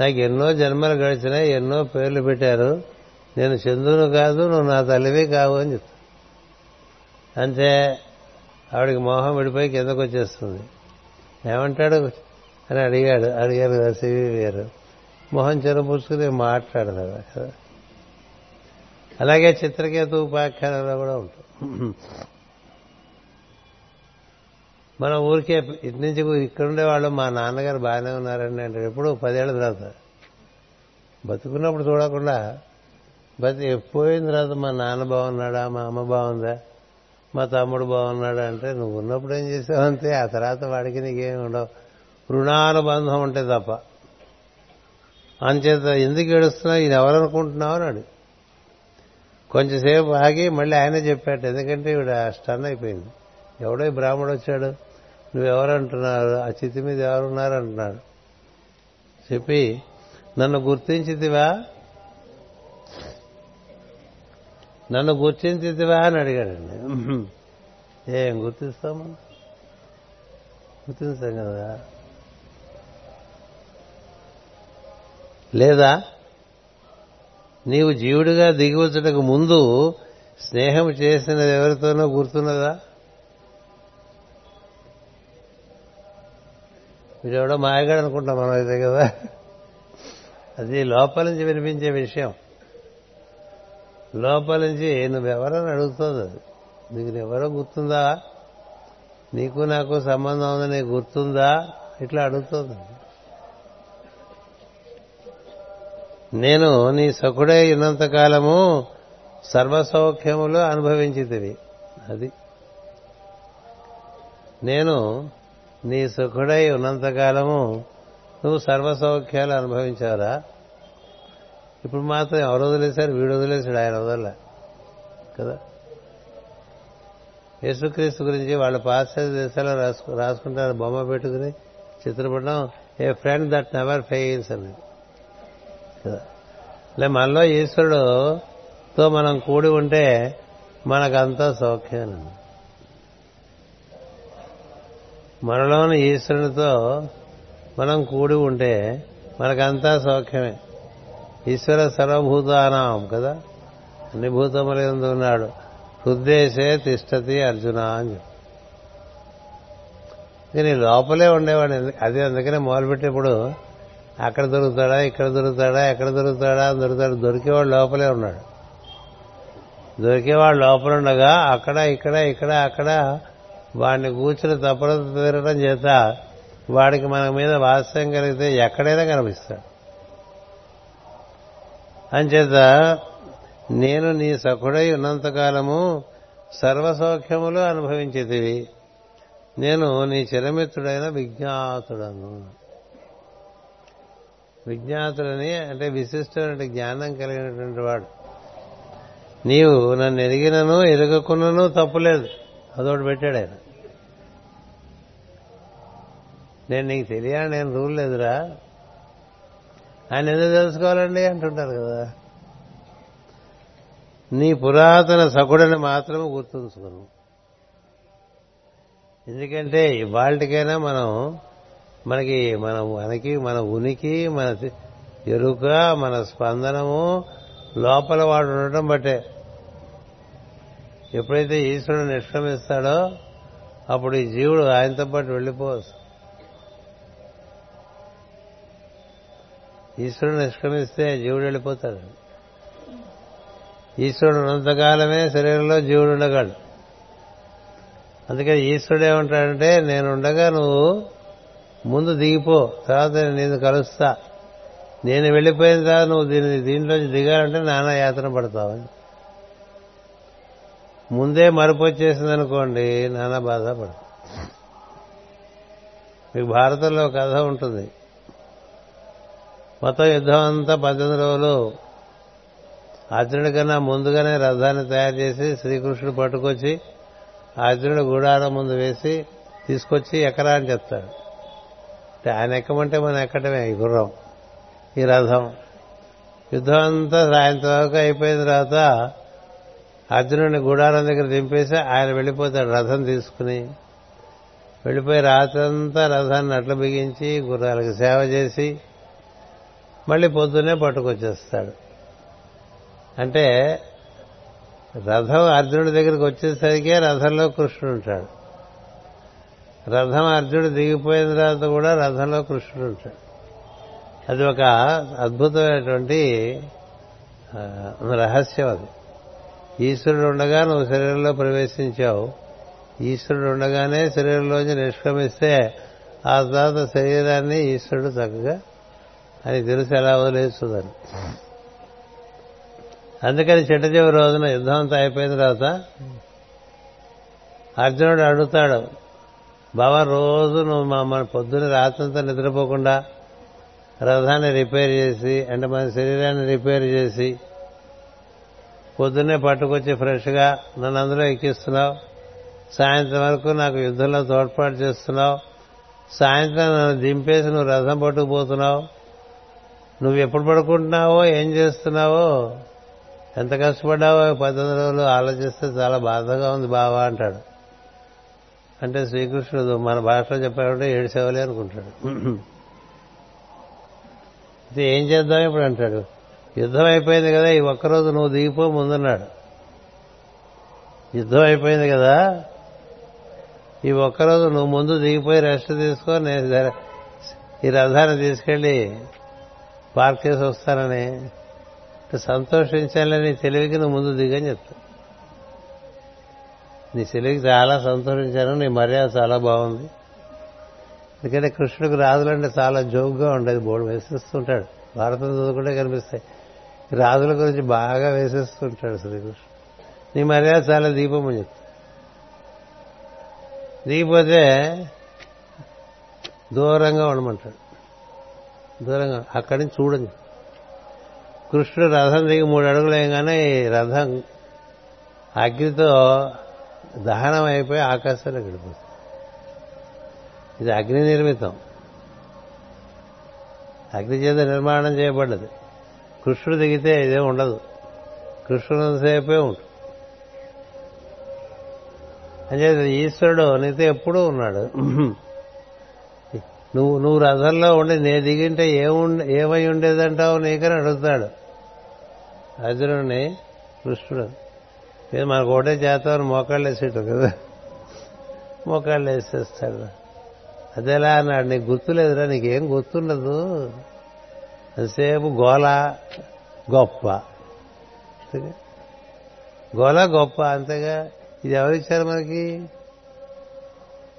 నాకు ఎన్నో జన్మలు గడిచినాయి ఎన్నో పేర్లు పెట్టారు. నేను చందును కాదు నువ్వు నా తల్లివి కావు అని చెప్తా. అంతే ఆవిడికి మోహం విడిపోయి కిందకు వచ్చేస్తుంది. ఏమంటాడు? అని అడిగాడు. అడిగారు సివి గారు. మొహం చెరపూసుకుని మాట్లాడదు కదా అలాగే చిత్రకేతు ఉపాఖ్యానంలో కూడా ఉంటుంది. మన ఊరికే ఇటు నుంచి ఇక్కడుండే వాళ్ళు మా నాన్నగారు బాగానే ఉన్నారండి అంటే ఎప్పుడు పదేళ్ళ తర్వాత. బతుకున్నప్పుడు చూడకుండా బతి పోయిన తర్వాత మా నాన్న బాగున్నాడా మా అమ్మ బాగుందా మా తమ్ముడు బాగున్నాడా అంటే నువ్వు ఉన్నప్పుడు ఏం చేసావు అంతే. ఆ తర్వాత వాడికి నీకేమి ఉండవు. రుణానుబంధం ఉంటే తప్ప. అంచేత ఎందుకు ఏడుస్తున్నావు? ఈయన ఎవరనుకుంటున్నావు అన్నాడు కొంచెంసేపు ఆగి మళ్ళీ ఆయనే చెప్పాడు ఎందుకంటే ఈవిడ స్టన్ అయిపోయింది. ఎవడో బ్రాహ్మడు వచ్చాడు. నువ్వెవరంటున్నారు? ఆ చితి మీద ఎవరున్నారు అంటున్నాడు చెప్పి నన్ను గుర్తించితివా? నన్ను గుర్తించితివా? అని అడిగాడండి ఏం గుర్తిస్తాము? గుర్తిస్తాం కదా. లేదా నీవు జీవుడిగా దిగివచ్చుటకు ముందు స్నేహం చేసినది ఎవరితోనో గుర్తున్నదా? వీడెవడో మాయగాడు అనుకుంటాం మనం అయితే కదా. అది లోపల నుంచి వినిపించే విషయం. లోపల నుంచి నువ్వెవరని అడుగుతుంది అది. నీకు ఎవరో గుర్తుందా? నీకు నాకు సంబంధం ఉందని గుర్తుందా? ఇట్లా అడుగుతుంది నేను నీ సఖుడై ఉన్నంతకాలము సర్వసౌఖ్యములు అనుభవించితివి. అది. నేను నీ సుఖుడై ఉన్నంతకాలము నువ్వు సర్వసౌఖ్యాలు అనుభవించావురా? ఇప్పుడు మాత్రం ఎవరు వదిలేశారు? వీడు వదిలేశాడు ఆయన వదల కదా? యేసుక్రీస్తు గురించి వాళ్ళ పాశ్చాత్య దేశాల్లో రాసుకు రాసుకుంటారు బొమ్మ పెట్టుకుని చిత్రపటం a friend that never fails అని కదా లే మనలో ఈశ్వరుడుతో మనం కూడి ఉంటే మనకంతా సౌఖ్యం మనలోని ఈశ్వరునితో మనం కూడి ఉంటే మనకంతా సౌఖ్యమే. ఈశ్వర సర్వభూతానాం కదా? అన్ని భూతములు ఉన్నాడు. హృద్దేశే తిష్టతి అర్జున అని నీ లోపలే ఉండేవాడు అదే అందుకనే మొదలుపెట్టేప్పుడు అక్కడ దొరుకుతాడా ఇక్కడ దొరుకుతాడా ఎక్కడ దొరుకుతాడా దొరుకుతాడు. దొరికేవాడు లోపలే ఉన్నాడు. దొరికేవాడు లోపల ఉండగా అక్కడ ఇక్కడ ఇక్కడ అక్కడ వాడిని కూర్చుని తప్పన తీరడం చేత వాడికి మన మీద వాస్తవం కలిగితే ఎక్కడైనా కనిపిస్తాడు. అంచేత నేను నీ సఖుడై ఉన్నంతకాలము సర్వసౌఖ్యములు అనుభవించేది నేను నీ చిరమిత్రుడైన విజ్ఞాతుడను. విజ్ఞాతుడని అంటే విశిష్టమైన జ్ఞానం కలిగినటువంటి వాడు. నీవు నన్ను ఎరిగినను ఎరగకున్నను తప్పులేదు అదొకటి పెట్టాడు ఆయన. నేను నీకు తెలియా నేను రూల్ లేదురా. ఆయన ఎందుకు తెలుసుకోవాలండి అంటుంటారు కదా. నీ పురాతన సకుడని మాత్రం గుర్తుంచుకును. ఎందుకంటే ఇవాళకైనా మనం మనకి మన మనకి మన ఉనికి మన ఎరుక మన స్పందనము లోపల వాడు ఉండటం బట్టే. ఎప్పుడైతే ఈశ్వరుడు నిష్క్రమిస్తాడో అప్పుడు ఈ జీవుడు ఆయనతో పాటు వెళ్ళిపోవచ్చు. ఈశ్వరుడు నిష్క్రమిస్తే జీవుడు వెళ్ళిపోతాడు. ఈశ్వరుడు ఉన్నంతకాలమే శరీరంలో జీవుడు ఉండగలడు. అందుకని ఈశ్వరుడు ఏమంటాడంటే నేను ఉండగా నువ్వు ముందు దిగిపో తర్వాత నేను కలుస్తా. నేను వెళ్ళిపోయిన తర్వాత నువ్వు దీని దీంట్లోంచి దిగాలంటే నానా యాతన పడతావు ముందే మరుపు వచ్చేసింది అనుకోండి నానా బాధపడు మీకు భారతంలో కథ ఉంటుంది. మొత్తం యుద్ధం అంతా పద్దెనిమిది రోజులు. అర్జునుడి కన్నా ముందుగానే రథాన్ని తయారు చేసి శ్రీకృష్ణుడు పట్టుకొచ్చి అర్జునుడు గుడారం ముందు వేసి తీసుకొచ్చి ఎకరా అని చెప్తాడు. ఆయన ఎక్కమంటే మనం ఎక్కడమే ఈ గుర్రం ఈ రథం. యుద్ధం అంతా సాయంత్రం వరకు అయిపోయిన తర్వాత అర్జునుడిని గుడారం దగ్గర దింపేసి ఆయన వెళ్ళిపోతాడు రథం తీసుకుని. వెళ్ళిపోయి రాత్రంతా రథాన్ని అట్ల బిగించి గుర్రాలకు సేవ చేసి మళ్ళీ పొద్దున్నే పట్టుకొచ్చేస్తాడు. అంటే రథం అర్జునుడి దగ్గరికి వచ్చేసరికే రథంలో కృష్ణుడు ఉంటాడు. రథం అర్జునుడు దిగిపోయిన తర్వాత కూడా రథంలో కృష్ణుడు ఉంటాడు. అది ఒక అద్భుతమైనటువంటి రహస్యం అది. ఈశ్వరుడు ఉండగా నువ్వు శరీరంలో ప్రవేశించావు. ఈశ్వరుడు ఉండగానే శరీరంలోంచి నిష్క్రమిస్తే ఆ తర్వాత శరీరాన్ని ఈశ్వరుడు చక్కగా అని తెలిసి ఎలా వదిలేస్తుందని. అందుకని చిట్ట చివరి రోజున యుద్ధం అంతా అయిపోయిన తర్వాత అర్జునుడు అడుగుతాడు బాబా రోజు నువ్వు మా మన రాత్రంతా నిద్రపోకుండా రథాన్ని రిపేర్ చేసి అంటే మన శరీరాన్ని రిపేర్ చేసి పొద్దున్నే పట్టుకొచ్చి ఫ్రెష్గా నన్ను అందులో ఎక్కిస్తున్నావు. సాయంత్రం వరకు నాకు యుద్ధంలో తోడ్పాటు చేస్తున్నావు. సాయంత్రం నన్ను దింపేసి నువ్వు రథం పట్టుకుపోతున్నావు నువ్వు ఎప్పుడు పడుకుంటున్నావో ఏం చేస్తున్నావో ఎంత కష్టపడ్డావో పద్దెనిమిది రోజులు ఆలోచిస్తే చాలా బాధగా ఉంది బావా అంటాడు. అంటే శ్రీకృష్ణుడు మన భాషలో చెప్పాడంటే ఏడుసేవలే అనుకుంటాడు. ఇది ఏం చేద్దాం ఇప్పుడు అంటాడు. యుద్ధం అయిపోయింది కదా ఈ ఒక్కరోజు నువ్వు దిగిపో ముందున్నాడు. యుద్ధం అయిపోయింది కదా ఈ ఒక్కరోజు నువ్వు ముందు దిగిపోయి రెస్ట్ తీసుకో నేను ఈ రథాన్ని తీసుకెళ్ళి పార్క్ చేసి వస్తానని. సంతోషించాలని తెలివికి నువ్వు ముందు దిగని చెప్తాను నీ చెల్లికి చాలా సంతోషించాను నీ మర్యాద చాలా బాగుంది. ఎందుకంటే కృష్ణుడికి రాజులంటే చాలా జోక్గా ఉండేది బోర్డు వేసిస్తుంటాడు. భారతం చదువుకుంటే కనిపిస్తాయి. రాజుల గురించి బాగా వేసేస్తుంటాడు శ్రీకృష్ణుడు. నీ మర్యాద చాలా దీపం అని చెప్తా దిగిపోతే దూరంగా ఉండమంటాడు. దూరంగా అక్కడి నుంచి చూడండి. కృష్ణుడు రథం దిగి మూడు అడుగులు వేయగానే ఈ రథం అగ్నితో దహనం అయిపోయి ఆకాశంలో గడిపోతుంది ఇది అగ్ని నిర్మితం. అగ్ని చేత నిర్మాణం చేయబడ్డది. కృష్ణుడు దిగితే ఇదే ఉండదు. కృష్ణునంతసేపే ఉంటుంది అంచేత ఈశ్వరుడు నీతో ఎప్పుడూ ఉన్నాడు. నువ్వు నువ్వు రథంలో ఉండి నే దిగింటే ఏముండే ఏమై ఉండేదంటావు నీకని అడుగుతాడు. అర్జునుడిని కృష్ణుడు ఇది మనకు ఒకటే చేస్తామని మోకాళ్ళు వేసేటం కదా. మోకాళ్ళు వేసేస్తాడు అదేలా అన్నాడు నీకు గుర్తులేదురా నీకేం గుర్తుండదు. అంతసేపు గోల గొప్ప. గోల గొప్ప అంతేగా? ఇది ఎవరిచ్చారు మనకి?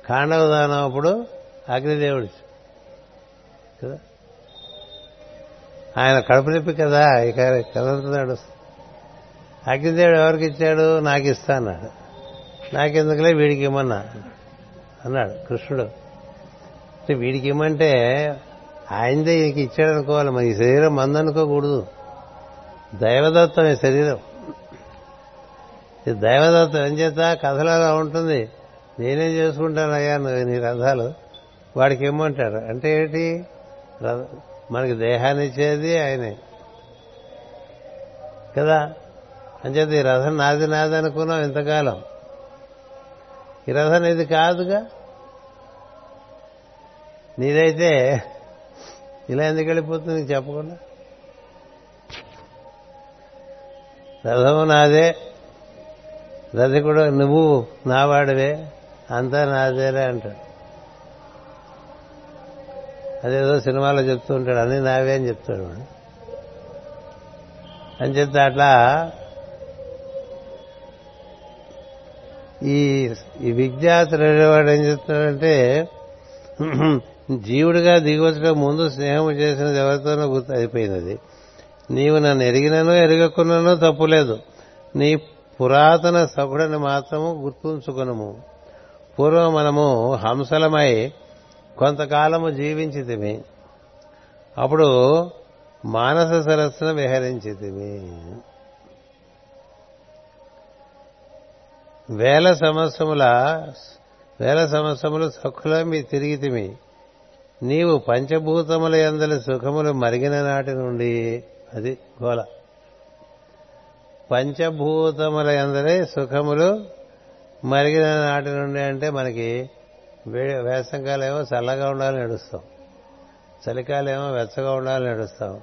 కాండవదానం అప్పుడు అగ్నిదేవుడు. కదా? ఆయన కడుపు నొప్పి కదా ఇక కదంతా నడుస్తుంది. అగ్నిదేవుడు ఎవరికి ఇచ్చాడు? నాకు ఇస్తా అన్నాడు నాకెందుకులే వీడికి ఇమ్మన్నా అన్నాడు కృష్ణుడు. వీడికి ఇమ్మంటే ఆయనదే ఈయనకి ఇచ్చాడు అనుకోవాలి మరి ఈ శరీరం మందనుకోకూడదు. దైవదత్తం ఈ శరీరం. ఈ దైవదత్తం ఏం చేత కథలో అలా ఉంటుంది. నేనేం చేసుకుంటానయ్యా నీ రథాలు? వాడికి ఇమ్మంటాడు అంటే ఏంటి? మనకి దేహాన్ని ఇచ్చేది ఆయనే. కదా? అంచేది ఈ రథం నాది నాది అనుకున్నాం ఇంతకాలం. ఈ రథం ఇది కాదుగా? నీదైతే ఇలా ఎందుకు వెళ్ళిపోతుంది నీకు చెప్పకుండా? రథము నాదే రథకుడు నువ్వు నావాడివే అంతా నాదేరే అంటాడు. అదేదో సినిమాలో చెప్తూ ఉంటాడు అన్నీ నావే అని చెప్తాడు అని చెప్తే అట్లా ఈ ఈ విద్యార్థుడు ఏం చెప్తున్నాడంటే జీవుడిగా దిగవచ్చడం ముందు స్నేహం చేసినది ఎవరితోనో గుర్తు అయిపోయినది. నీవు నన్ను ఎరిగినను ఎరగకున్నానో తప్పులేదు నీ పురాతన సగుడని మాత్రము గుర్తుంచుకునము. పూర్వం మనము హంసలమై కొంతకాలము జీవించితిమి. అప్పుడు మానస సరస్సును విహరించితిమి. వేల సంవత్సరముల వేల సంవత్సరములు సక్కులమి తిరిగితిమి నీవు పంచభూతముల ఎందలి సుఖములు మరిగిన నాటి నుండి అది గోల పంచభూతముల ఎందలి సుఖములు మరిగిన నాటి నుండి అంటే మనకి వేసంకాలం ఏమో చల్లగా ఉండాలని నడుస్తాం. చలికాలం ఏమో వెచ్చగా ఉండాలని నడుస్తాం.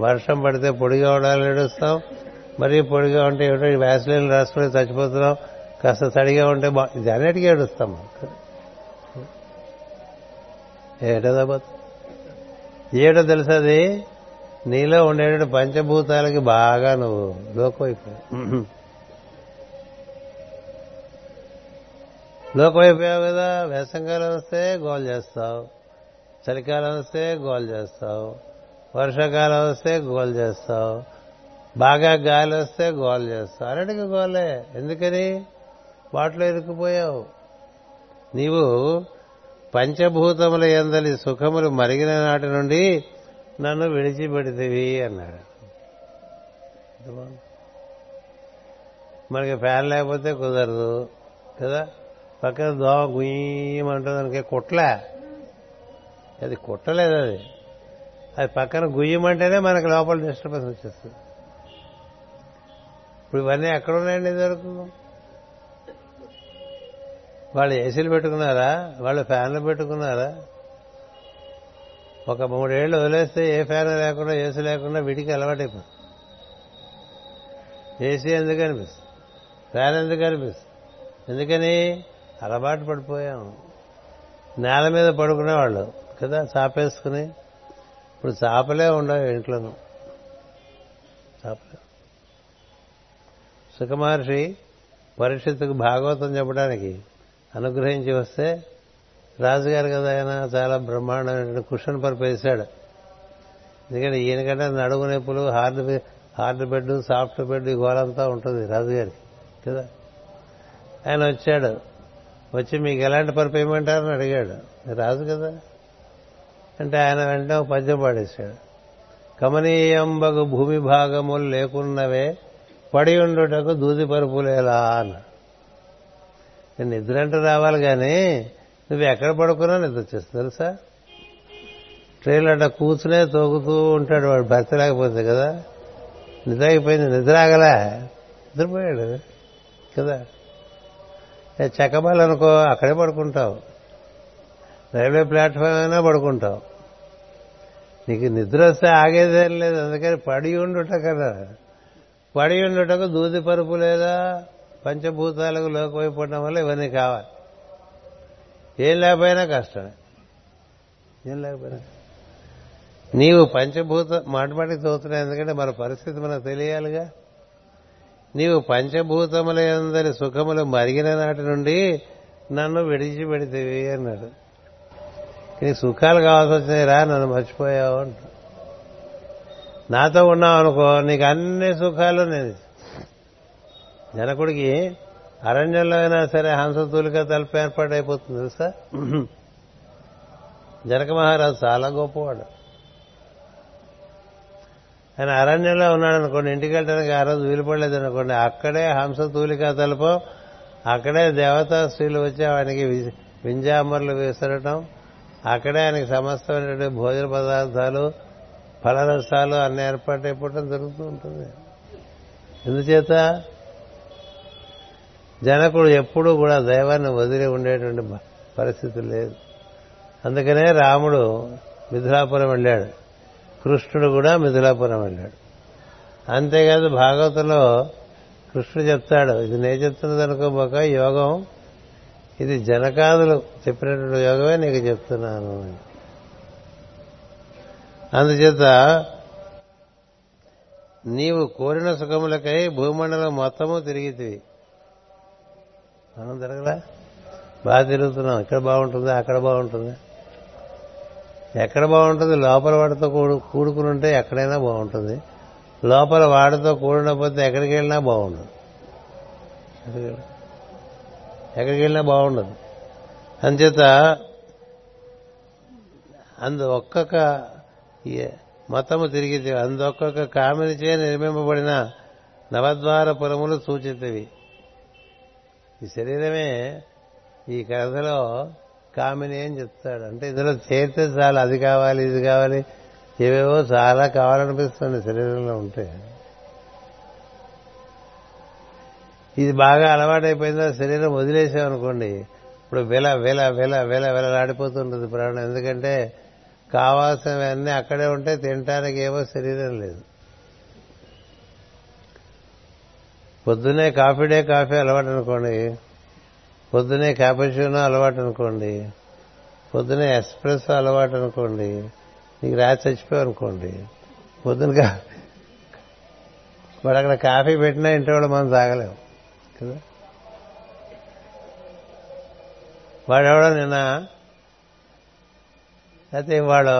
వర్షం పడితే పొడిగా ఉండాలని నడుస్తాం. మరీ పొడిగా ఉంటే ఏమిటో వ్యాసలీలు రాసుకుని చచ్చిపోతున్నాం. కాస్త తడిగా ఉంటే ఇది అన్నిటికీ ఏడుస్తాం. ఏటో ఏటో తెలుసది? నీలో ఉండే పంచభూతాలకి బాగా నువ్వు లోకమైపోయావు లోకమైపోయావు కదా? వేసంకాలం వస్తే గోల్ చేస్తావు. చలికాలం వస్తే గోల్ చేస్తావు. వర్షాకాలం వస్తే గోల్ చేస్తావు. బాగా గాలి వస్తే గోల్ చేస్తావు. అన్నిటికీ గోలే. ఎందుకని? వాటిలో ఇరుక్కుపోయావు. నీవు పంచభూతముల ఎందలి సుఖములు మరిగిన నాటి నుండి నన్ను విడిచిపెడితివి అన్నాడు. మనకి ఫ్యాన్ లేకపోతే కుదరదు కదా? పక్కన దోమ గుయ్యమంటుంది మనకి అది కుట్టలేదు అది. అది పక్కన గుయ్యమంటేనే మనకి లోపల డిస్టర్బెన్స్ వచ్చేస్తుంది. ఇప్పుడు ఇవన్నీ ఎక్కడ ఉన్నాయండి ఇదివరకు? వాళ్ళు ఏసీలు పెట్టుకున్నారా? వాళ్ళు ఫ్యాన్లు పెట్టుకున్నారా? ఒక మూడేళ్ళు వదిలేస్తే ఏ ఫ్యాన్ లేకుండా ఏసీ లేకుండా విడికి అలవాటైపోతుంది ఏసీ ఎందుకు అనిపిస్తుంది? ఫ్యాన్ ఎందుకు అనిపిస్తుంది? ఎందుకని? అలవాటు పడిపోయాం. నేల మీద పడుకునేవాళ్ళు కదా చాపేసుకుని. ఇప్పుడు చాపలే ఉండవు ఇంట్లోనూ. చాపలే. సుఖమహర్షి పరీక్షిత్తుకు భాగవతం చెప్పడానికి అనుగ్రహించి వస్తే రాజుగారు కదా ఆయన చాలా బ్రహ్మాండమైన కుషన్ పరుపు వేశాడు. ఎందుకంటే ఈయనకంటే నడుము నొప్పులు hard hard bed soft bed ఈ గోలంతా ఉంటుంది రాజుగారికి కదా? ఆయన వచ్చాడు. వచ్చి మీకు ఎలాంటి పరుపు వేయమంటారని అడిగాడు. రాజు కదా? అంటే ఆయన వెంటనే ఒక పద్యం పాడేశాడు. కమనీయంబగు భూమి భాగములు లేకున్నవే పడి ఉండుటకు దూది పరుపులేలా అన్నాడు నిద్ర అంటే రావాలి కానీ నువ్వు ఎక్కడ పడుకున్నా నిద్ర వచ్చేస్తుంది తెలుసా ట్రైన్లో అట్లా కూర్చునే తోగుతూ ఉంటాడు వాడు భర్త లేకపోతే కదా. నిద్ర అయిపోయింది నిద్ర ఆగలా నిద్రపోయాడు కదా. చెక్కబాలనుకో అక్కడే పడుకుంటావు. రైల్వే ప్లాట్ఫామ్ అయినా పడుకుంటావు. నీకు నిద్ర వస్తే ఆగేదేం లేదు అందుకని పడి ఉండుట కదా. పడి ఉండుటకు దూది పరుపు లేదా? పంచభూతాలకు లోకమైపోవడం వల్ల ఇవన్నీ కావాలి. ఏం లేకపోయినా కష్టమే. ఏం లేకపోయినా నీవు పంచభూత మాటమాటికి చదువుతున్నావు ఎందుకంటే మన పరిస్థితి మనకు తెలియాలిగా. నీవు పంచభూతములందరి సుఖములు మరిగిన నాటి నుండి నన్ను విడిచిపెడితేవి అన్నాడు. నీకు సుఖాలు కావాల్సి వచ్చినాయిరా నన్ను మర్చిపోయావు అంటు. నాతో ఉన్నావు అనుకో నీకు అన్ని సుఖాలు నేను జనకుడికి అరణ్యంలో అయినా సరే హంసతూలిక తలుపు ఏర్పాటు అయిపోతుంది తెలుసా? జనక మహారాజు చాలా గొప్పవాడు. ఆయన అరణ్యంలో ఉన్నాడు అనుకోండి ఇంటికి వెళ్ళడానికి ఆ రోజు వీలుపడలేదు అనుకోండి అక్కడే హంస తూలిక తలుపు అక్కడే దేవతా స్త్రీలు వచ్చి ఆయనకి వింజామర్లు విసరటం అక్కడే ఆయనకి సమస్తమైనటువంటి భోజన పదార్థాలు ఫలరసాలు అన్ని ఏర్పాటు అయిపోవటం జరుగుతూ ఉంటుంది. ఎందుచేత? జనకుడు ఎప్పుడూ కూడా దైవాన్ని వదిలి ఉండేటువంటి పరిస్థితి లేదు. అందుకనే రాముడు మిథులాపురం వెళ్ళాడు. కృష్ణుడు కూడా మిథులాపురం వెళ్ళాడు. అంతేకాదు భాగవతంలో కృష్ణుడు చెప్తాడు ఇది నేను చెప్తున్నది అనుకోబోక యోగం ఇది జనకాదులు చెప్పినటువంటి యోగమే నీకు చెప్తున్నాను. అందుచేత నీవు కోరిన సుఖములకై భూమండలం మొత్తము తిరిగితివి. మనం తిరగలా? బాగా తిరుగుతున్నాం. ఇక్కడ బాగుంటుంది అక్కడ బాగుంటుంది. ఎక్కడ బాగుంటుంది? లోపల వాడితో కూడు కూడుకుని ఉంటే ఎక్కడైనా బాగుంటుంది. లోపల వాడితో కూడినపోతే ఎక్కడికి వెళ్ళినా బాగుండదు. ఎక్కడికి వెళ్ళినా బాగుండదు. అంచేత అందు ఒక్కొక్క మతము తిరిగి అందొక్కొక్క కామినిచే నిర్మింపబడిన నవద్వార పురములు సూచితవి. ఈ శరీరమే ఈ కథలో కామిని అని చెప్తాడు. అంటే ఇందులో చేరితే చాలా అది కావాలి ఇది కావాలి ఏవేవో చాలా కావాలనిపిస్తుంది శరీరంలో ఉంటే. ఇది బాగా అలవాటైపోయిందో? శరీరం వదిలేసామనుకోండి ఇప్పుడు వెల వెల వెల వెల వెలలాడిపోతుంటుంది ప్రాణం. ఎందుకంటే కావాల్సినవన్నీ అక్కడే ఉంటే తినటానికి ఏవో శరీరం లేదు. పొద్దునే కాఫీ డే కాఫీ అలవాటు అనుకోండి పొద్దునే క్యాపచినో అలవాటు అనుకోండి పొద్దునే ఎస్ప్రెస్ అలవాటు అనుకోండి నీకు రాత్రి చచ్చిపోయావు అనుకోండి పొద్దున వాడు అక్కడ కాఫీ పెట్టినా ఇంటి వాళ్ళు మనం తాగలేము కదా? వాడెవడో నిన్న అయితే వాడు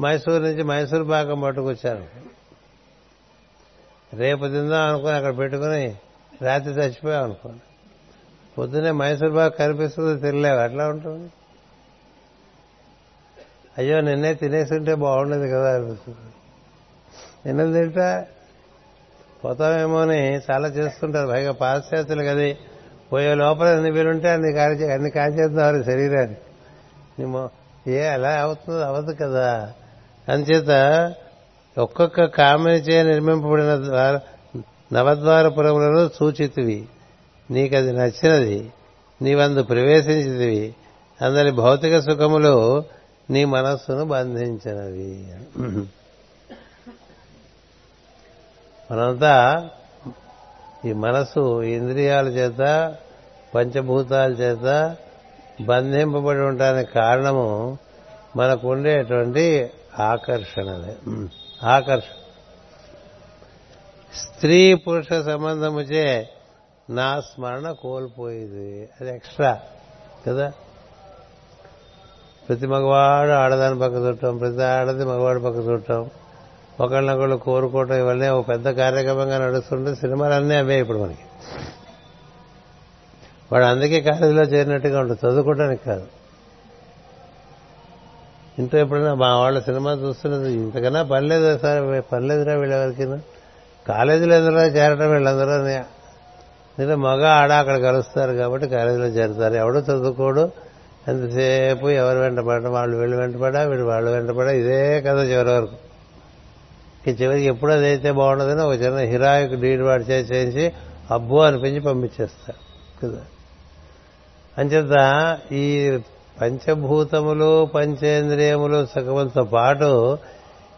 మైసూరు నుంచి మైసూరు పాకం పట్టుకొచ్చాను రేపు తిందాం అనుకుని అక్కడ పెట్టుకుని రాత్రి చచ్చిపోయాం అనుకోండి. పొద్దునే మైసూర్ బాగా కనిపిస్తుంది తినలేవు అట్లా ఉంటుంది. అయ్యో నిన్నే తినేస్తుంటే బాగుండేది కదా అనిపిస్తుంది. నిన్న తింటా? పోతామేమో అని చాలా చేస్తుంటారు. పైగా పాశ్చాత్యులు కది పోయే లోపల ఎన్ని వీలుంటే అన్ని కాల్చే అన్ని కాల్చేద్దాం శరీరాన్ని ఏ అలా అవుతుంది అవ్వదు కదా. అంచేత ఒక్కొక్క కామిని చే నిర్మింపబడిన ద్వార నవద్వారపురములను సూచితివి. నీకది నచ్చినది. నీవందు ప్రవేశించితివి. అందరి భౌతిక సుఖములు నీ మనస్సును బంధించినవి. మనంతా ఈ మనసు ఇంద్రియాల చేత పంచభూతాల చేత బంధింపబడి ఉండడానికి కారణము మనకు ఉండేటువంటి ఆకర్షణలే. ఆకర్షణ స్త్రీ పురుష సంబంధముచే నా స్మరణ కోల్పోయేది. అది ఎక్స్ట్రా కదా? ప్రతి మగవాడు ఆడదాని పక్క చుట్టాం ప్రతి ఆడది మగవాడు పక్క చుట్టాం ఒకళ్ళనొకళ్ళు కోరుకోవటం ఇవన్నీ ఒక పెద్ద కార్యక్రమంగా నడుస్తుంటే సినిమాలు అన్నీ అవే ఇప్పుడు మనకి. వాడు అందుకే కాలేజీలో చేరినట్టుగా ఉంటుంది చదువుకోవడానికి కాదు. ఇంట్లో ఎప్పుడైనా మా వాళ్ళ సినిమా చూస్తున్నది ఇంతకన్నా పని లేదా సార్ పని లేదురా వీళ్ళెవరికి కాలేజీలో ఎందులో చేరటం వీళ్ళందరూ లేదా మగ ఆడ అక్కడ కలుస్తారు కాబట్టి కాలేజీలో చేరుతారు. ఎవడు చదువుకోడు. ఎంతసేపు ఎవరు వెంటపడ వాళ్ళు వీళ్ళు వెంటపడా వీళ్ళు వాళ్ళు వెంటపడా ఇదే కథ చివరి వరకు. ఇక చివరికి ఎప్పుడు అదైతే బాగుండదని ఒక చిన్న హిరాయిక్ డీడ్ వాడు చేసి చేయించి అబ్బో అనిపించి పంపించేస్తారు. కదా. అంచేత ఈ పంచభూతములు పంచేంద్రియములు సగవంతో పాటు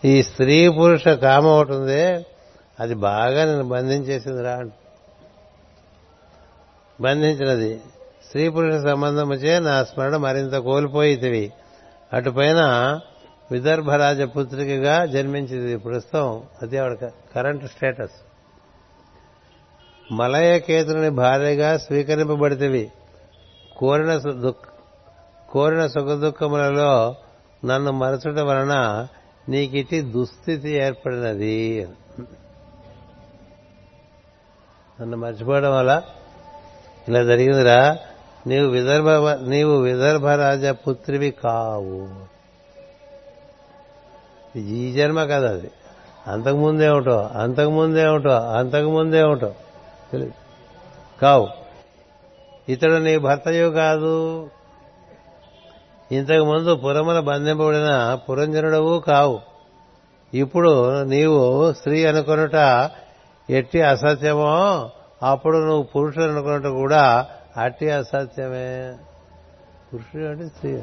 ఈ స్త్రీ పురుష కామం ఒకటి ఉంది. అది బాగా నేను బంధించేసింది రా బంధించినది. స్త్రీ పురుష సంబంధముచే నా స్మరణ మరింత కోల్పోయితివి. అటుపైన విదర్భ పుత్రికగా జన్మించింది ప్రస్తుతం అది ఆవిడ కరెంట్ స్టేటస్. మలయ కేతుని భార్యగా స్వీకరింపబడితేవి. కోరిన కోరిన సుఖదుఖములలో నన్ను మరచడం వలన నీకిటి దుస్థితి ఏర్పడినది నన్ను మర్చిపోవడం వల్ల ఇలా జరిగిందిరా. నీవు విదర్భ నీవు విదర్భ రాజ పుత్రివి కావు. ఈ జన్మ కదా అది. అంతకుముందేమిటో అంతకుముందేమిటో అంతకుముందేమిటో తెలియదు కావు. ఇతడు నీ భర్తయు కాదు. ఇంతకు ముందు పురమున బంధింపబడిన పురంజనుడవు కావు. ఇప్పుడు నీవు స్త్రీ అనుకొనుట ఎట్టి అసత్యమో అప్పుడు నువ్వు పురుషుడు అనుకున్నట్టు కూడా అట్టి అసత్యమే. పురుషుడు అంటే స్త్రీ.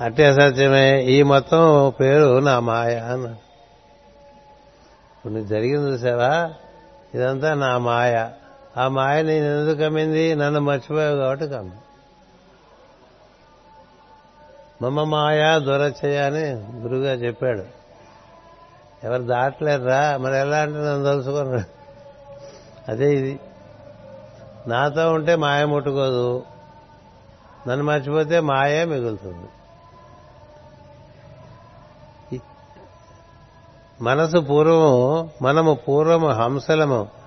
అట్టి అసత్యమే. ఈ మొత్తం పేరు నా మాయ అన్న. ఇప్పుడు నీకు జరిగింది చూసావా? ఇదంతా నా మాయ. ఆ మాయ నేను ఎందుకు కమ్మింది? నన్ను మర్చిపోయావు కాబట్టి కమ్మి. మమ్మ మాయ దొరచేయ అని గురుగా చెప్పాడు. ఎవరు దాటలేరురా? మరి ఎలా అంటే నన్ను తెలుసుకున్నాడు అదే ఇది. నాతో ఉంటే మాయ ముట్టుకోదు. నన్ను మర్చిపోతే మాయే మిగులుతుంది. మనసు పూర్వము మనము పూర్వము హంసలము.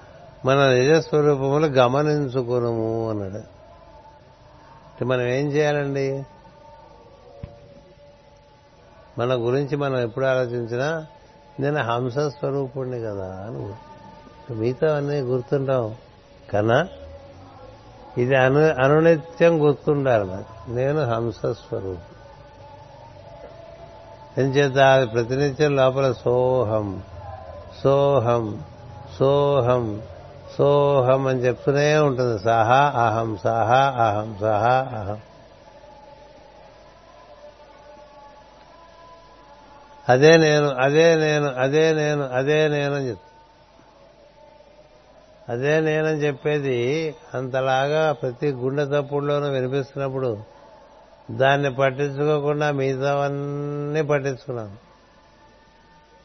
మన నిజస్వరూపములు గమనించుకునము అన్నాడు. అంటే మనం ఏం చేయాలండి? మన గురించి మనం ఎప్పుడు ఆలోచించినా నేను హంస స్వరూపుణ్ణి కదా అని మిగతా అన్నీ గుర్తుంటాం కన్నా ఇది అను అనునిత్యం గుర్తుండాలి నాకు. నేను హంస స్వరూపం ఎంచేత అది ప్రతినిత్యం లోపల సోహం సోహం సోహం సోహం అని చెప్తూనే ఉంటుంది. సహా అహం సహా అహం సహా అహం. అదే నేను అదే నేను అదే నేను అదే నేనని చెప్తా అదే నేనని చెప్పేది అంతలాగా ప్రతి గుండె తప్పుడులోనూ వినిపిస్తున్నప్పుడు దాన్ని పట్టించుకోకుండా మిగతావన్నీ పట్టించుకున్నాను.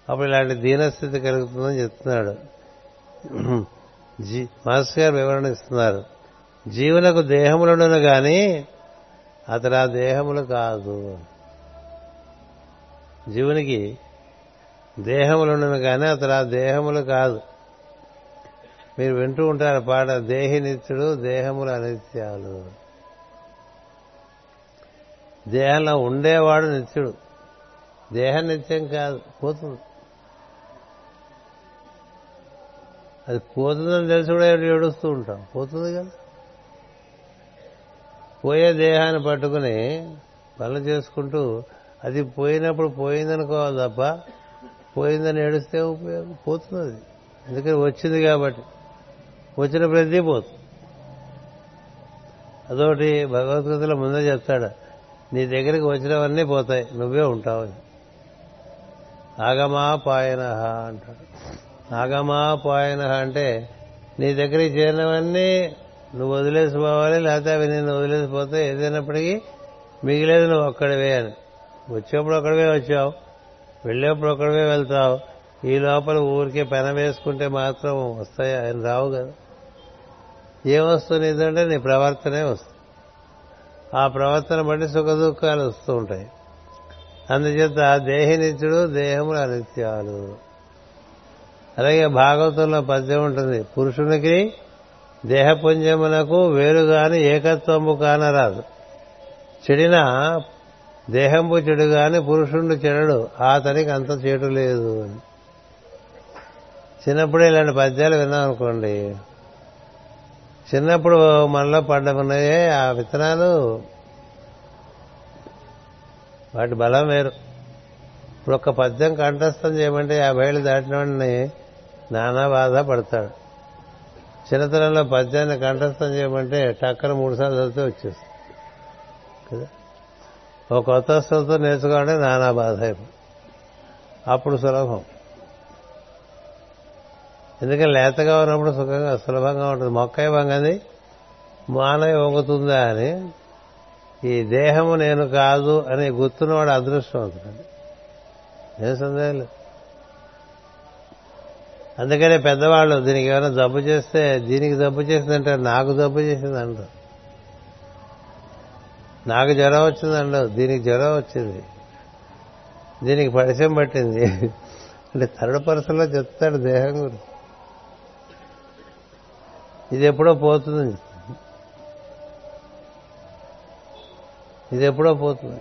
అప్పుడు ఇలాంటి దీనస్థితి కలుగుతుందని చెప్తున్నాడు. మాస్టర్ గారు వివరణ ఇస్తున్నారు. జీవులకు దేహములను గాని అతడు ఆ దేహములు కాదు. జీవునికి దేహములను కానీ అతడు ఆ దేహములు కాదు. మీరు వింటూ ఉంటారు పాట దేహి నిత్యుడు దేహములు అనిత్యాలు దేహంలో ఉండేవాడు నిత్యుడు. దేహం నిత్యం కాదు పోతుంది. అది పోతుందని తెలిసి కూడా ఏడుస్తూ ఉంటాం. పోతుంది కదా. పోయే దేహాన్ని పట్టుకుని పనులు చేసుకుంటూ అది పోయినప్పుడు పోయిందనుకోవాలి తప్ప పోయిందని ఏడిస్తే ఉపయోగం పోతుంది అది ఎందుకని వచ్చింది కాబట్టి. వచ్చిన ప్రతి పోతుంది. అదొకటి భగవద్గీతలో ముందే చెప్తాడు. నీ దగ్గరికి వచ్చినవన్నీ పోతాయి. నువ్వే ఉంటావు ఆగమా పాయన అంటాడు. ఆగమా పాయన అంటే నీ దగ్గరికి చేరినవన్నీ నువ్వు వదిలేసిపోవాలి లేకపోతే అవి నిన్ను వదిలేసిపోతే ఏదైనప్పటికీ మిగిలేదు నువ్వు ఒక్కడివే అని. వచ్చేప్పుడు ఒక్కడివే వచ్చావు. వెళ్ళేప్పుడు ఒక్కడివే వెళ్తావు. ఈ లోపల ఊరికే పెన వేసుకుంటే మాత్రం వస్తాయి? ఆయన రావు కదా. ఏమొస్తుంది ఏంటంటే నీ ప్రవర్తనే వస్తుంది. ఆ ప్రవర్తన బట్టి సుఖ దుఃఖాలు వస్తూ ఉంటాయి. అందుచేత దేహినిత్యుడు దేహములు అనిత్యాలు. అలాగే భాగవతంలో పద్యం ఉంటుంది. పురుషునికి దేహపుంజమునకు వేరుగాని ఏకత్వము కానరాదు. చెడిన దేహంపు చెడు గాని పురుషుండు చెడడు. అతనికి అంత చెడు లేదు అని. చిన్నప్పుడే ఇలాంటి పద్యాలు విన్నాం అనుకోండి. చిన్నప్పుడు మనలో పడ్డమున్నాయే ఆ విత్తనాలు వాటి బలం వేరు. ఇప్పుడు ఒక పద్యం కంఠస్థం చేయమంటే యాభై ఏళ్ళు దాటిన వాడిని నానా బాధ పడతాడు చిన్నతనంలో పద్యాన్ని కంఠస్థం చేయమంటే టక్కన మూడుసార్లు చదివితే వచ్చేస్తుంది. కదా? ఒక కొత్త స్థలతో నేర్చుకోవాలంటే నానా బాధ అప్పుడు సులభం. ఎందుకంటే లేతగా ఉన్నప్పుడు సుఖంగా సులభంగా ఉంటుంది. మొక్క వంగది మానవ వంగుతుందా అని ఈ దేహము నేను కాదు అని గుర్తున్నవాడు అదృష్టవంతుడు. ఏం సందేహం లేదు. అందుకనే పెద్దవాళ్ళు దీనికి ఏమైనా జబ్బు చేస్తే దీనికి జబ్బు చేసిందంటే నాకు జబ్బు చేసింది అంటారు నాకు జ్వరం వచ్చిందండ దీనికి జ్వరం వచ్చింది. దీనికి పరిచయం పట్టింది. అంటే థర్డ్ పర్సన్లో చెప్తాడు దేహం గురించి. ఇది ఎప్పుడో పోతుంది. ఇది ఎప్పుడో పోతుంది.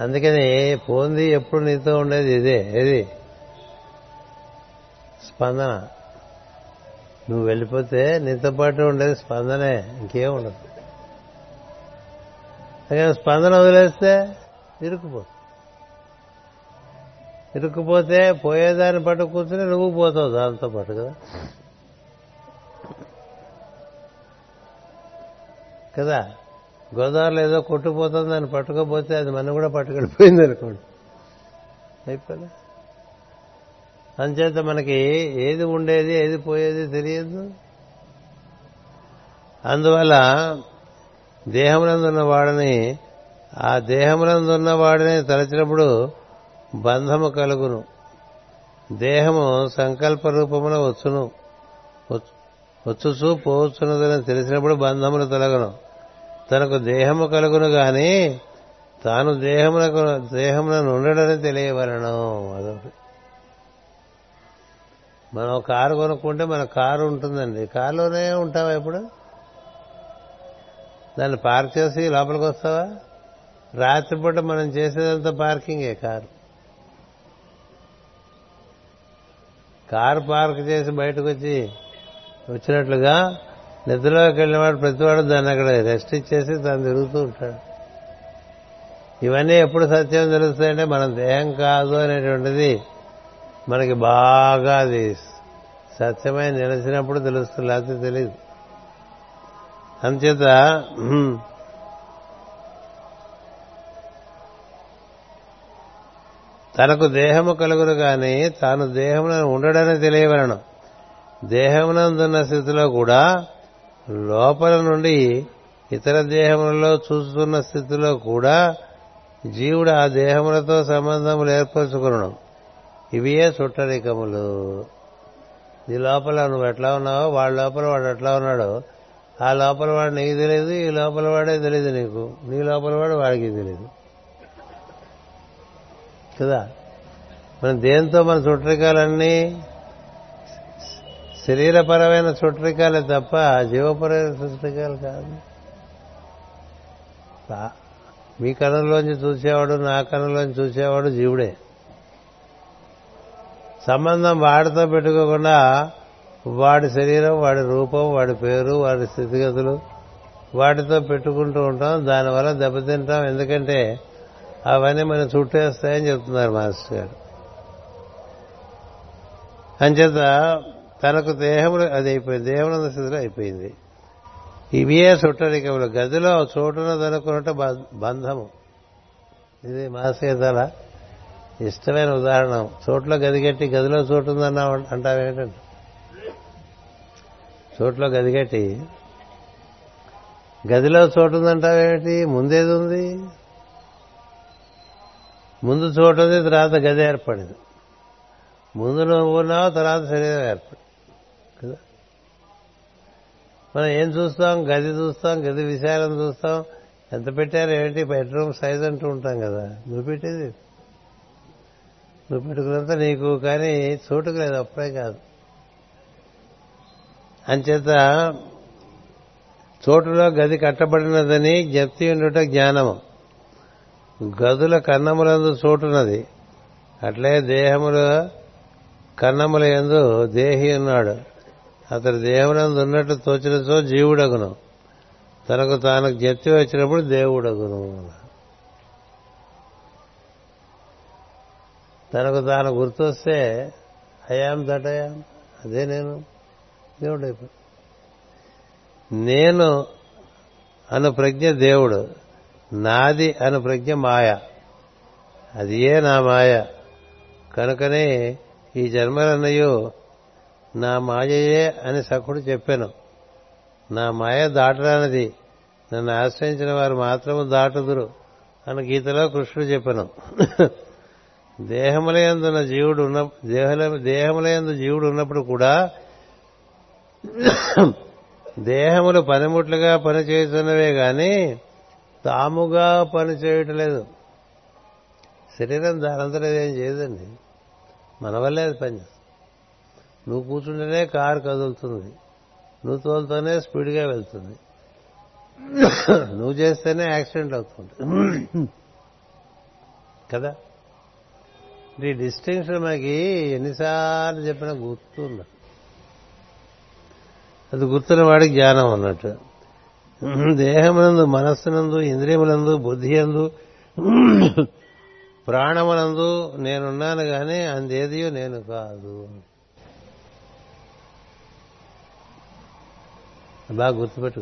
అందుకని పోంది ఎప్పుడు నీతో ఉండేది ఇదే ఏది? స్పందన. నువ్వు వెళ్ళిపోతే నీతో పాటు ఉండేది స్పందనే ఇంకేం ఉండదు. అందుకని స్పందన వదిలేస్తే ఇరుక్కుపో. ఇరుక్కుపోతే పోయేదాన్ని పట్టు కూర్చుని నువ్వు పోతావు దాంతో పాటు కదా. కదా? గోదావరిలో ఏదో కొట్టుపోతుంది దాన్ని పట్టుకోపోతే అది మనం కూడా పట్టుకెళ్ళిపోయింది అనుకోండి. అయిపోలే అంచేత మనకి ఏది ఉండేది ఏది పోయేది తెలియదు. అందువల్ల దేహమునందున్న వాడిని ఆ దేహమునందున్న వాడిని తలచినప్పుడు బంధము కలుగును. దేహము సంకల్ప రూపమున వచ్చును. వచ్చుచూ పోవచ్చున్నదని తెలిసినప్పుడు బంధములు తొలగను. తనకు దేహము కలుగును గాని తాను దేహమునకు దేహములను ఉండడని తెలియవలను. అదొకటి. మనం కారు కొనుక్కుంటే మన కారు ఉంటుందండి. కారులోనే ఉంటావా ఇప్పుడు దాన్ని పార్క్ చేసి లోపలికి వస్తావా? రాత్రిపూట మనం చేసేదంతా పార్కింగే కారు. కారు పార్క్ చేసి బయటకు వచ్చి వచ్చినట్లుగా నిద్రలోకి వెళ్ళినవాడు ప్రతివాడు దాన్ని అక్కడ రెస్ట్ ఇచ్చేసి తను తిరుగుతూ ఉంటాడు. ఇవన్నీ ఎప్పుడు సత్యం తెలుస్తాయంటే మన దేహం కాదు అనేటువంటిది మనకి బాగా అది సత్యమై నిలిచినప్పుడు తెలుస్తుంది లేకపోతే తెలియదు అందుచేత తనకు దేహము కలుగురు కానీ తాను దేహమున ఉండడని తెలియవలను. దేహమునందున్న స్థితిలో కూడా లోపల నుండి ఇతర దేహములలో చూస్తున్న స్థితిలో కూడా జీవుడు ఆ దేహములతో సంబంధములు ఏర్పరచుకున్నాడు ఇవియే చుట్టరికములు ఈ లోపల నువ్వు ఎట్లా ఉన్నావో వాడి లోపల వాడు ఎట్లా ఉన్నాడో ఆ లోపల వాడు నీకు తెలియదు ఈ లోపల వాడే తెలియదు నీకు. నీ లోపల వాడు వాడికి తెలియదు కదా? మనం దేంతో మన చుట్టరికాలన్నీ శరీరపరమైన చుట్టరికాలే తప్ప జీవపరమైన చుట్టరికాలు కాదు. మీ కణంలోంచి చూసేవాడు నా కణంలోంచి చూసేవాడు జీవుడే. సంబంధం వాడితో పెట్టుకోకుండా వాడి శరీరం వాడి రూపం వాడి పేరు వాడి స్థితిగతులు వాటితో పెట్టుకుంటూ ఉంటాం. దానివల్ల దెబ్బతింటాం. ఎందుకంటే అవన్నీ మనం చుట్టేస్తాయని చెప్తున్నారు మాస్టర్ గారు. అంచేత తనకు దేహములు అది అయిపోయింది. దేహముల స్థితిలో అయిపోయింది. ఇవే చుట్టరికములు గదిలో చోటున చోటునదనుకున్నట్టు బంధము. ఇది మాసేదాల ఇష్టమైన ఉదాహరణ. చోట్లో గది కట్టి గదిలో చోటు ఉందన్నా అంటావేంటంటే చోట్లో గది కట్టి గదిలో చోటు ఉందంటావేమిటి ముందేది ఉంది? ముందు చోటు ఉంది తర్వాత గది ఏర్పడింది. ముందు నువ్వు ఉన్నావు తర్వాత శరీరం ఏర్పడింది. మనం ఏం చూస్తాం? గది చూస్తాం గది విశాలం చూస్తాం. ఎంత పెట్టారు ఏంటి బెడ్రూమ్ సైజ్ అంటూ ఉంటాం కదా. నువ్వు పెట్టేది? నువ్వు పెట్టుకున్నంత నీకు కానీ చోటుకు లేదు. అప్పుడే కాదు. అంచేత చోటులో గది కట్టబడినదని జ్ఞప్తి ఉండుట జ్ఞానము. గదుల కన్నములందు చోటున్నది. అట్లే దేహముల కన్నముల ఎందు దేహి ఉన్నాడు. అతడు దేవునందు ఉన్నట్టు తోచినచో జీవుడగును. తనకు తాను జ్ఞప్తి వచ్చినప్పుడు దేవుడగును. తనకు తాను గుర్తొస్తే అయాం దటయాం అదే నేను. దేవుడైపోయి నేను అను ప్రజ్ఞ దేవుడు. నాది అను ప్రజ్ఞ మాయ. అది ఏ నా మాయ? కనుకనే ఈ జన్మలన్నయు నా మాయయే అని సఖుడు చెప్పాను. నా మాయ దాటరానిది. నన్ను ఆశ్రయించిన వారు మాత్రము దాటుదురు అని గీతలో కృష్ణుడు చెప్పాను. దేహములయందున్న జీవుడు ఉన్న దేహములయందు జీవుడు ఉన్నప్పుడు కూడా దేహములు పనిముట్లుగా పనిచేస్తున్నవే గాని తాముగా పని చేయటలేదు శరీరం దానంతరం ఏం చేయదండి. మన వల్లే అది పనిచేస్తుంది నువ్వు కూర్చుంటేనే కారు కదులుతుంది. నువ్వు తోలుతోనే స్పీడ్గా వెళ్తుంది. నువ్వు చేస్తేనే యాక్సిడెంట్ అవుతుంది. కదా? ఈ డిస్టింక్షన్ మనకి ఎన్నిసార్లు చెప్పినా గుర్తుండ. అది గుర్తున్న వాడికి జ్ఞానం అన్నట్టు. దేహమునందు మనస్సునందు ఇంద్రియములందు బుద్ధి అందు ప్రాణమునందు నేనున్నాను కానీ అందేదియో నేను కాదు. బాగా గుర్తుపెట్టు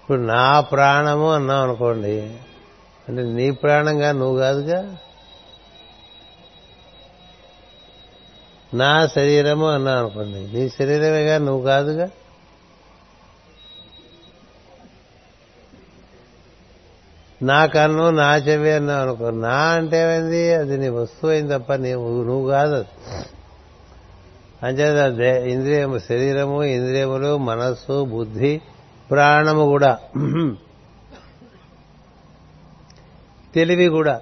ఇప్పుడు నా ప్రాణము అన్నావు అనుకోండి అంటే నీ ప్రాణంగా నువ్వు కాదుగా? నా శరీరము అన్నావు అనుకోండి నీ శరీరమేగా నువ్వు కాదుగా? నా కన్ను నా చెవి అన్నావు అనుకో నా అంటే ఏమైంది? అది నీ వస్తువు అయింది తప్ప నువ్వు కాదు అది. అంచేత దే- ఇంద్రియము శరీరము ఇంద్రియములు మనస్సు బుద్ధి ప్రాణము కూడా. తెలివి కూడా.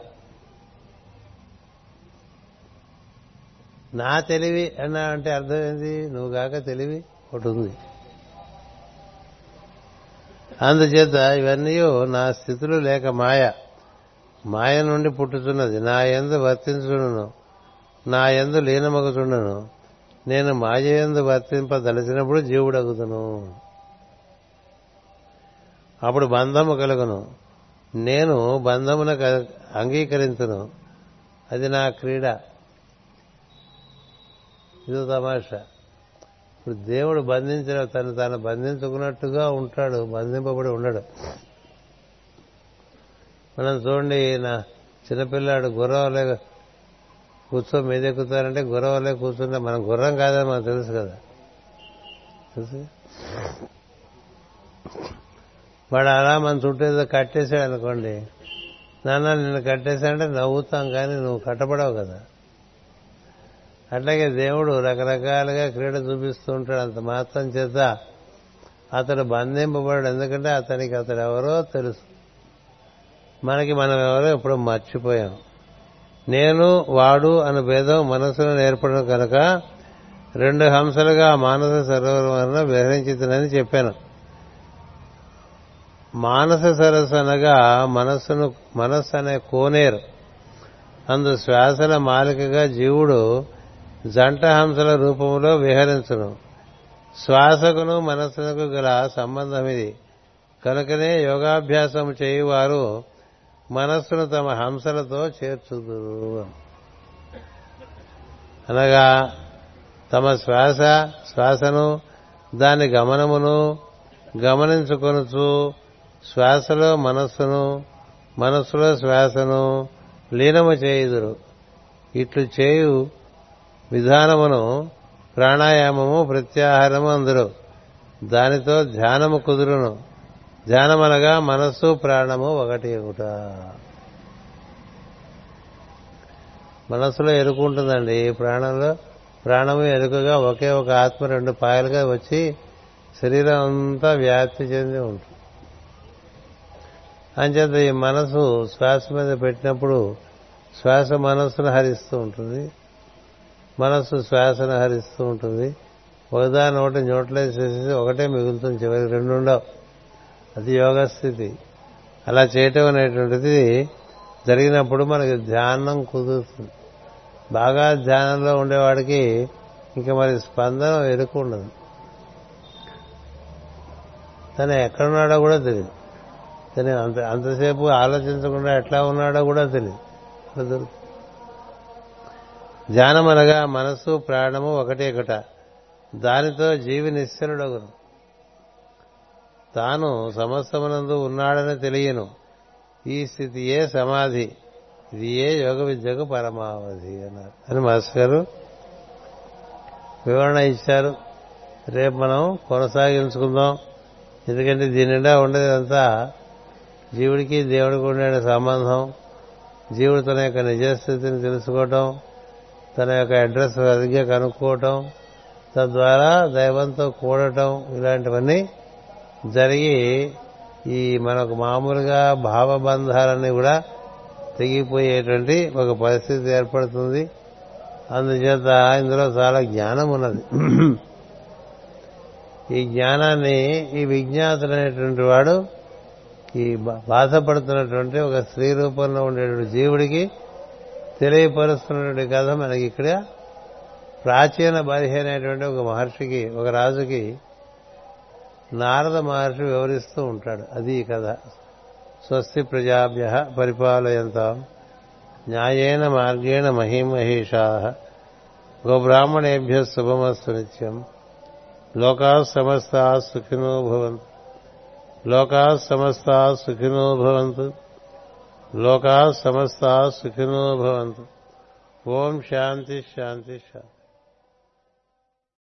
నా తెలివి అన్నా అంటే అర్థం ఏంది? నువ్వు కాక తెలివి ఒకటి ఉంది. అందుచేత ఇవన్నీ నా స్థితులు లేక మాయ. మాయ నుండి పుట్టుతున్నది. నా ఎందు వర్తించును నా ఎందు లీనమగుచుండును. నేను మాయందు వర్తింపదలిచినప్పుడు జీవుడగుదును. అప్పుడు బంధము కలుగును. నేను బంధమున అంగీకరించును. అది నా క్రీడ. ఇది తమాషా. ఇప్పుడు దేవుడు బంధించిన తను తాను బంధించుకున్నట్టుగా ఉంటాడు బంధింపబడి ఉండడు. మనం చూడండి నా చిన్నపిల్లాడు గుర్రంలే కూర్చో మీద ఎక్కుతారంటే గుర్రంలే కూర్చుంటే మనం గుర్రం కాదని మనకు తెలుసు కదా. తెలుసు? వాడు అలా మన చుట్టూ ఏదో కట్టేశాడు అనుకోండి. నాన్న నిన్ను కట్టేశాడంటే నవ్వుతాం కానీ నువ్వు కట్టబడవు కదా. అట్లాగే దేవుడు రకరకాలుగా క్రీడ చూపిస్తూ ఉంటాడు. అంత మాత్రం చేత అతడు బంధింపబడు ఎందుకంటే అతనికి అతడు ఎవరో తెలుసు. మనకి మనం ఎవరో ఎప్పుడో మర్చిపోయాం. నేను వాడు అనే భేదం మనసులో ఏర్పడడం కనుక రెండు హంసలుగా మానస సరోవరం వలన విహరించుతుందని చెప్పాను. మానస సరస్సు అనగా మనస్సును మనస్సు అనే కోనేరు. అందు శ్వాసల మాలికగా జీవుడు జంట హంసల రూపంలో విహరించును. శ్వాసకును మనస్సునకు గల సంబంధం ఇది. కనుకనే యోగాభ్యాసం చేయువారు మనస్సును తమ హంసలతో చేర్చుదురు అనగా తమ శ్వాస శ్వాసను దాని గమనమును గమనించుకొనుచు శ్వాసలో మనస్సును మనస్సులో శ్వాసను లీనము చేయుదురు. ఇట్లు చేయు విధానమును ప్రాణాయామము ప్రత్యాహారము అందరు. దానితో ధ్యానము కుదురును. ధ్యానమనగా మనస్సు ప్రాణము ఒకటి ఒకట. మనస్సులో ఎరుకు ఈ ప్రాణంలో ప్రాణము ఎరుకగా ఒకే ఒక ఆత్మ రెండు పాయలుగా వచ్చి శరీరం అంతా వ్యాప్తి చెంది ఉంటుంది. అంచేత ఈ మనసు శ్వాస మీద పెట్టినప్పుడు శ్వాస మనస్సును హరిస్తూ ఉంటుంది. మనస్సు శ్వాసను హరిస్తూ ఉంటుంది. ఒకదాని ఒకటి న్యూట్రలైజ్ ఒకటే మిగులుతుంది. చివరికి రెండు ఉండవు. అది యోగ స్థితి. అలా చేయటం అనేటువంటిది జరిగినప్పుడు మనకి ధ్యానం కుదురుతుంది. బాగా ధ్యానంలో ఉండేవాడికి ఇంకా మరి స్పందన ఎరుకు ఉండదు. తను ఎక్కడున్నాడో కూడా తెలియదు తను అంత అంతసేపు ఆలోచించకుండా ఎట్లా ఉన్నాడో కూడా తెలియదు అలా దొరుకుతుంది ధ్యానం అనగా మనస్సు ప్రాణము ఒకటే ఒకట దానితో జీవి నిశ్చలుడగును. తాను సమస్తమునందు ఉన్నాడని తెలియను. ఈ స్థితియే సమాధి. ఇది ఏ యోగ విద్యకు పరమావధి అన్నారు. అని మాస్టర్ గారు వివరణ ఇచ్చారు. రేపు మనం కొనసాగించుకుందాం. ఎందుకంటే దీని నిండా ఉండేదంతా జీవుడికి దేవుడికి ఉండే సంబంధం జీవుడు తన యొక్క నిజస్థితిని తెలుసుకోవటం తన యొక్క అడ్రస్ సరిగ్గా కనుక్కోవటం తద్వారా దైవంతో కూడటం ఇలాంటివన్నీ జరిగి ఈ మనకు మామూలుగా భావబంధాలన్నీ కూడా తెగిపోయేటువంటి ఒక పరిస్థితి ఏర్పడుతుంది. అందుచేత ఇందులో చాలా జ్ఞానం ఉన్నది. ఈ జ్ఞానాన్ని ఈ విజ్ఞాతులైనటువంటి వాడు ఈ బాధపడుతున్నటువంటి ఒక స్త్రీ రూపంలో ఉండేటువంటి జీవుడికి తెలియపరుస్తున్నటువంటి కథ మనకి ఇక్కడ ప్రాచీన బలిహి అనేటువంటి ఒక మహర్షికి ఒక రాజుకి నారద మహర్షి వివరిస్తూ ఉంటాడు. అది ఈ కథ. స్వస్తి ప్రజాభ్య పరిపాలయంత. న్యాయేన మార్గేణ మహిమహేషా. గోబ్రాహ్మణేభ్య శుభమస్సు నిత్యం. లోకా సమస్తా సుఖినో భవంతు. లోకా సమస్తా సుఖినో భవంతు. లోకా సమస్తా సుఖినో భవంతు. ఓం శాంతి శాంతి శాంతి.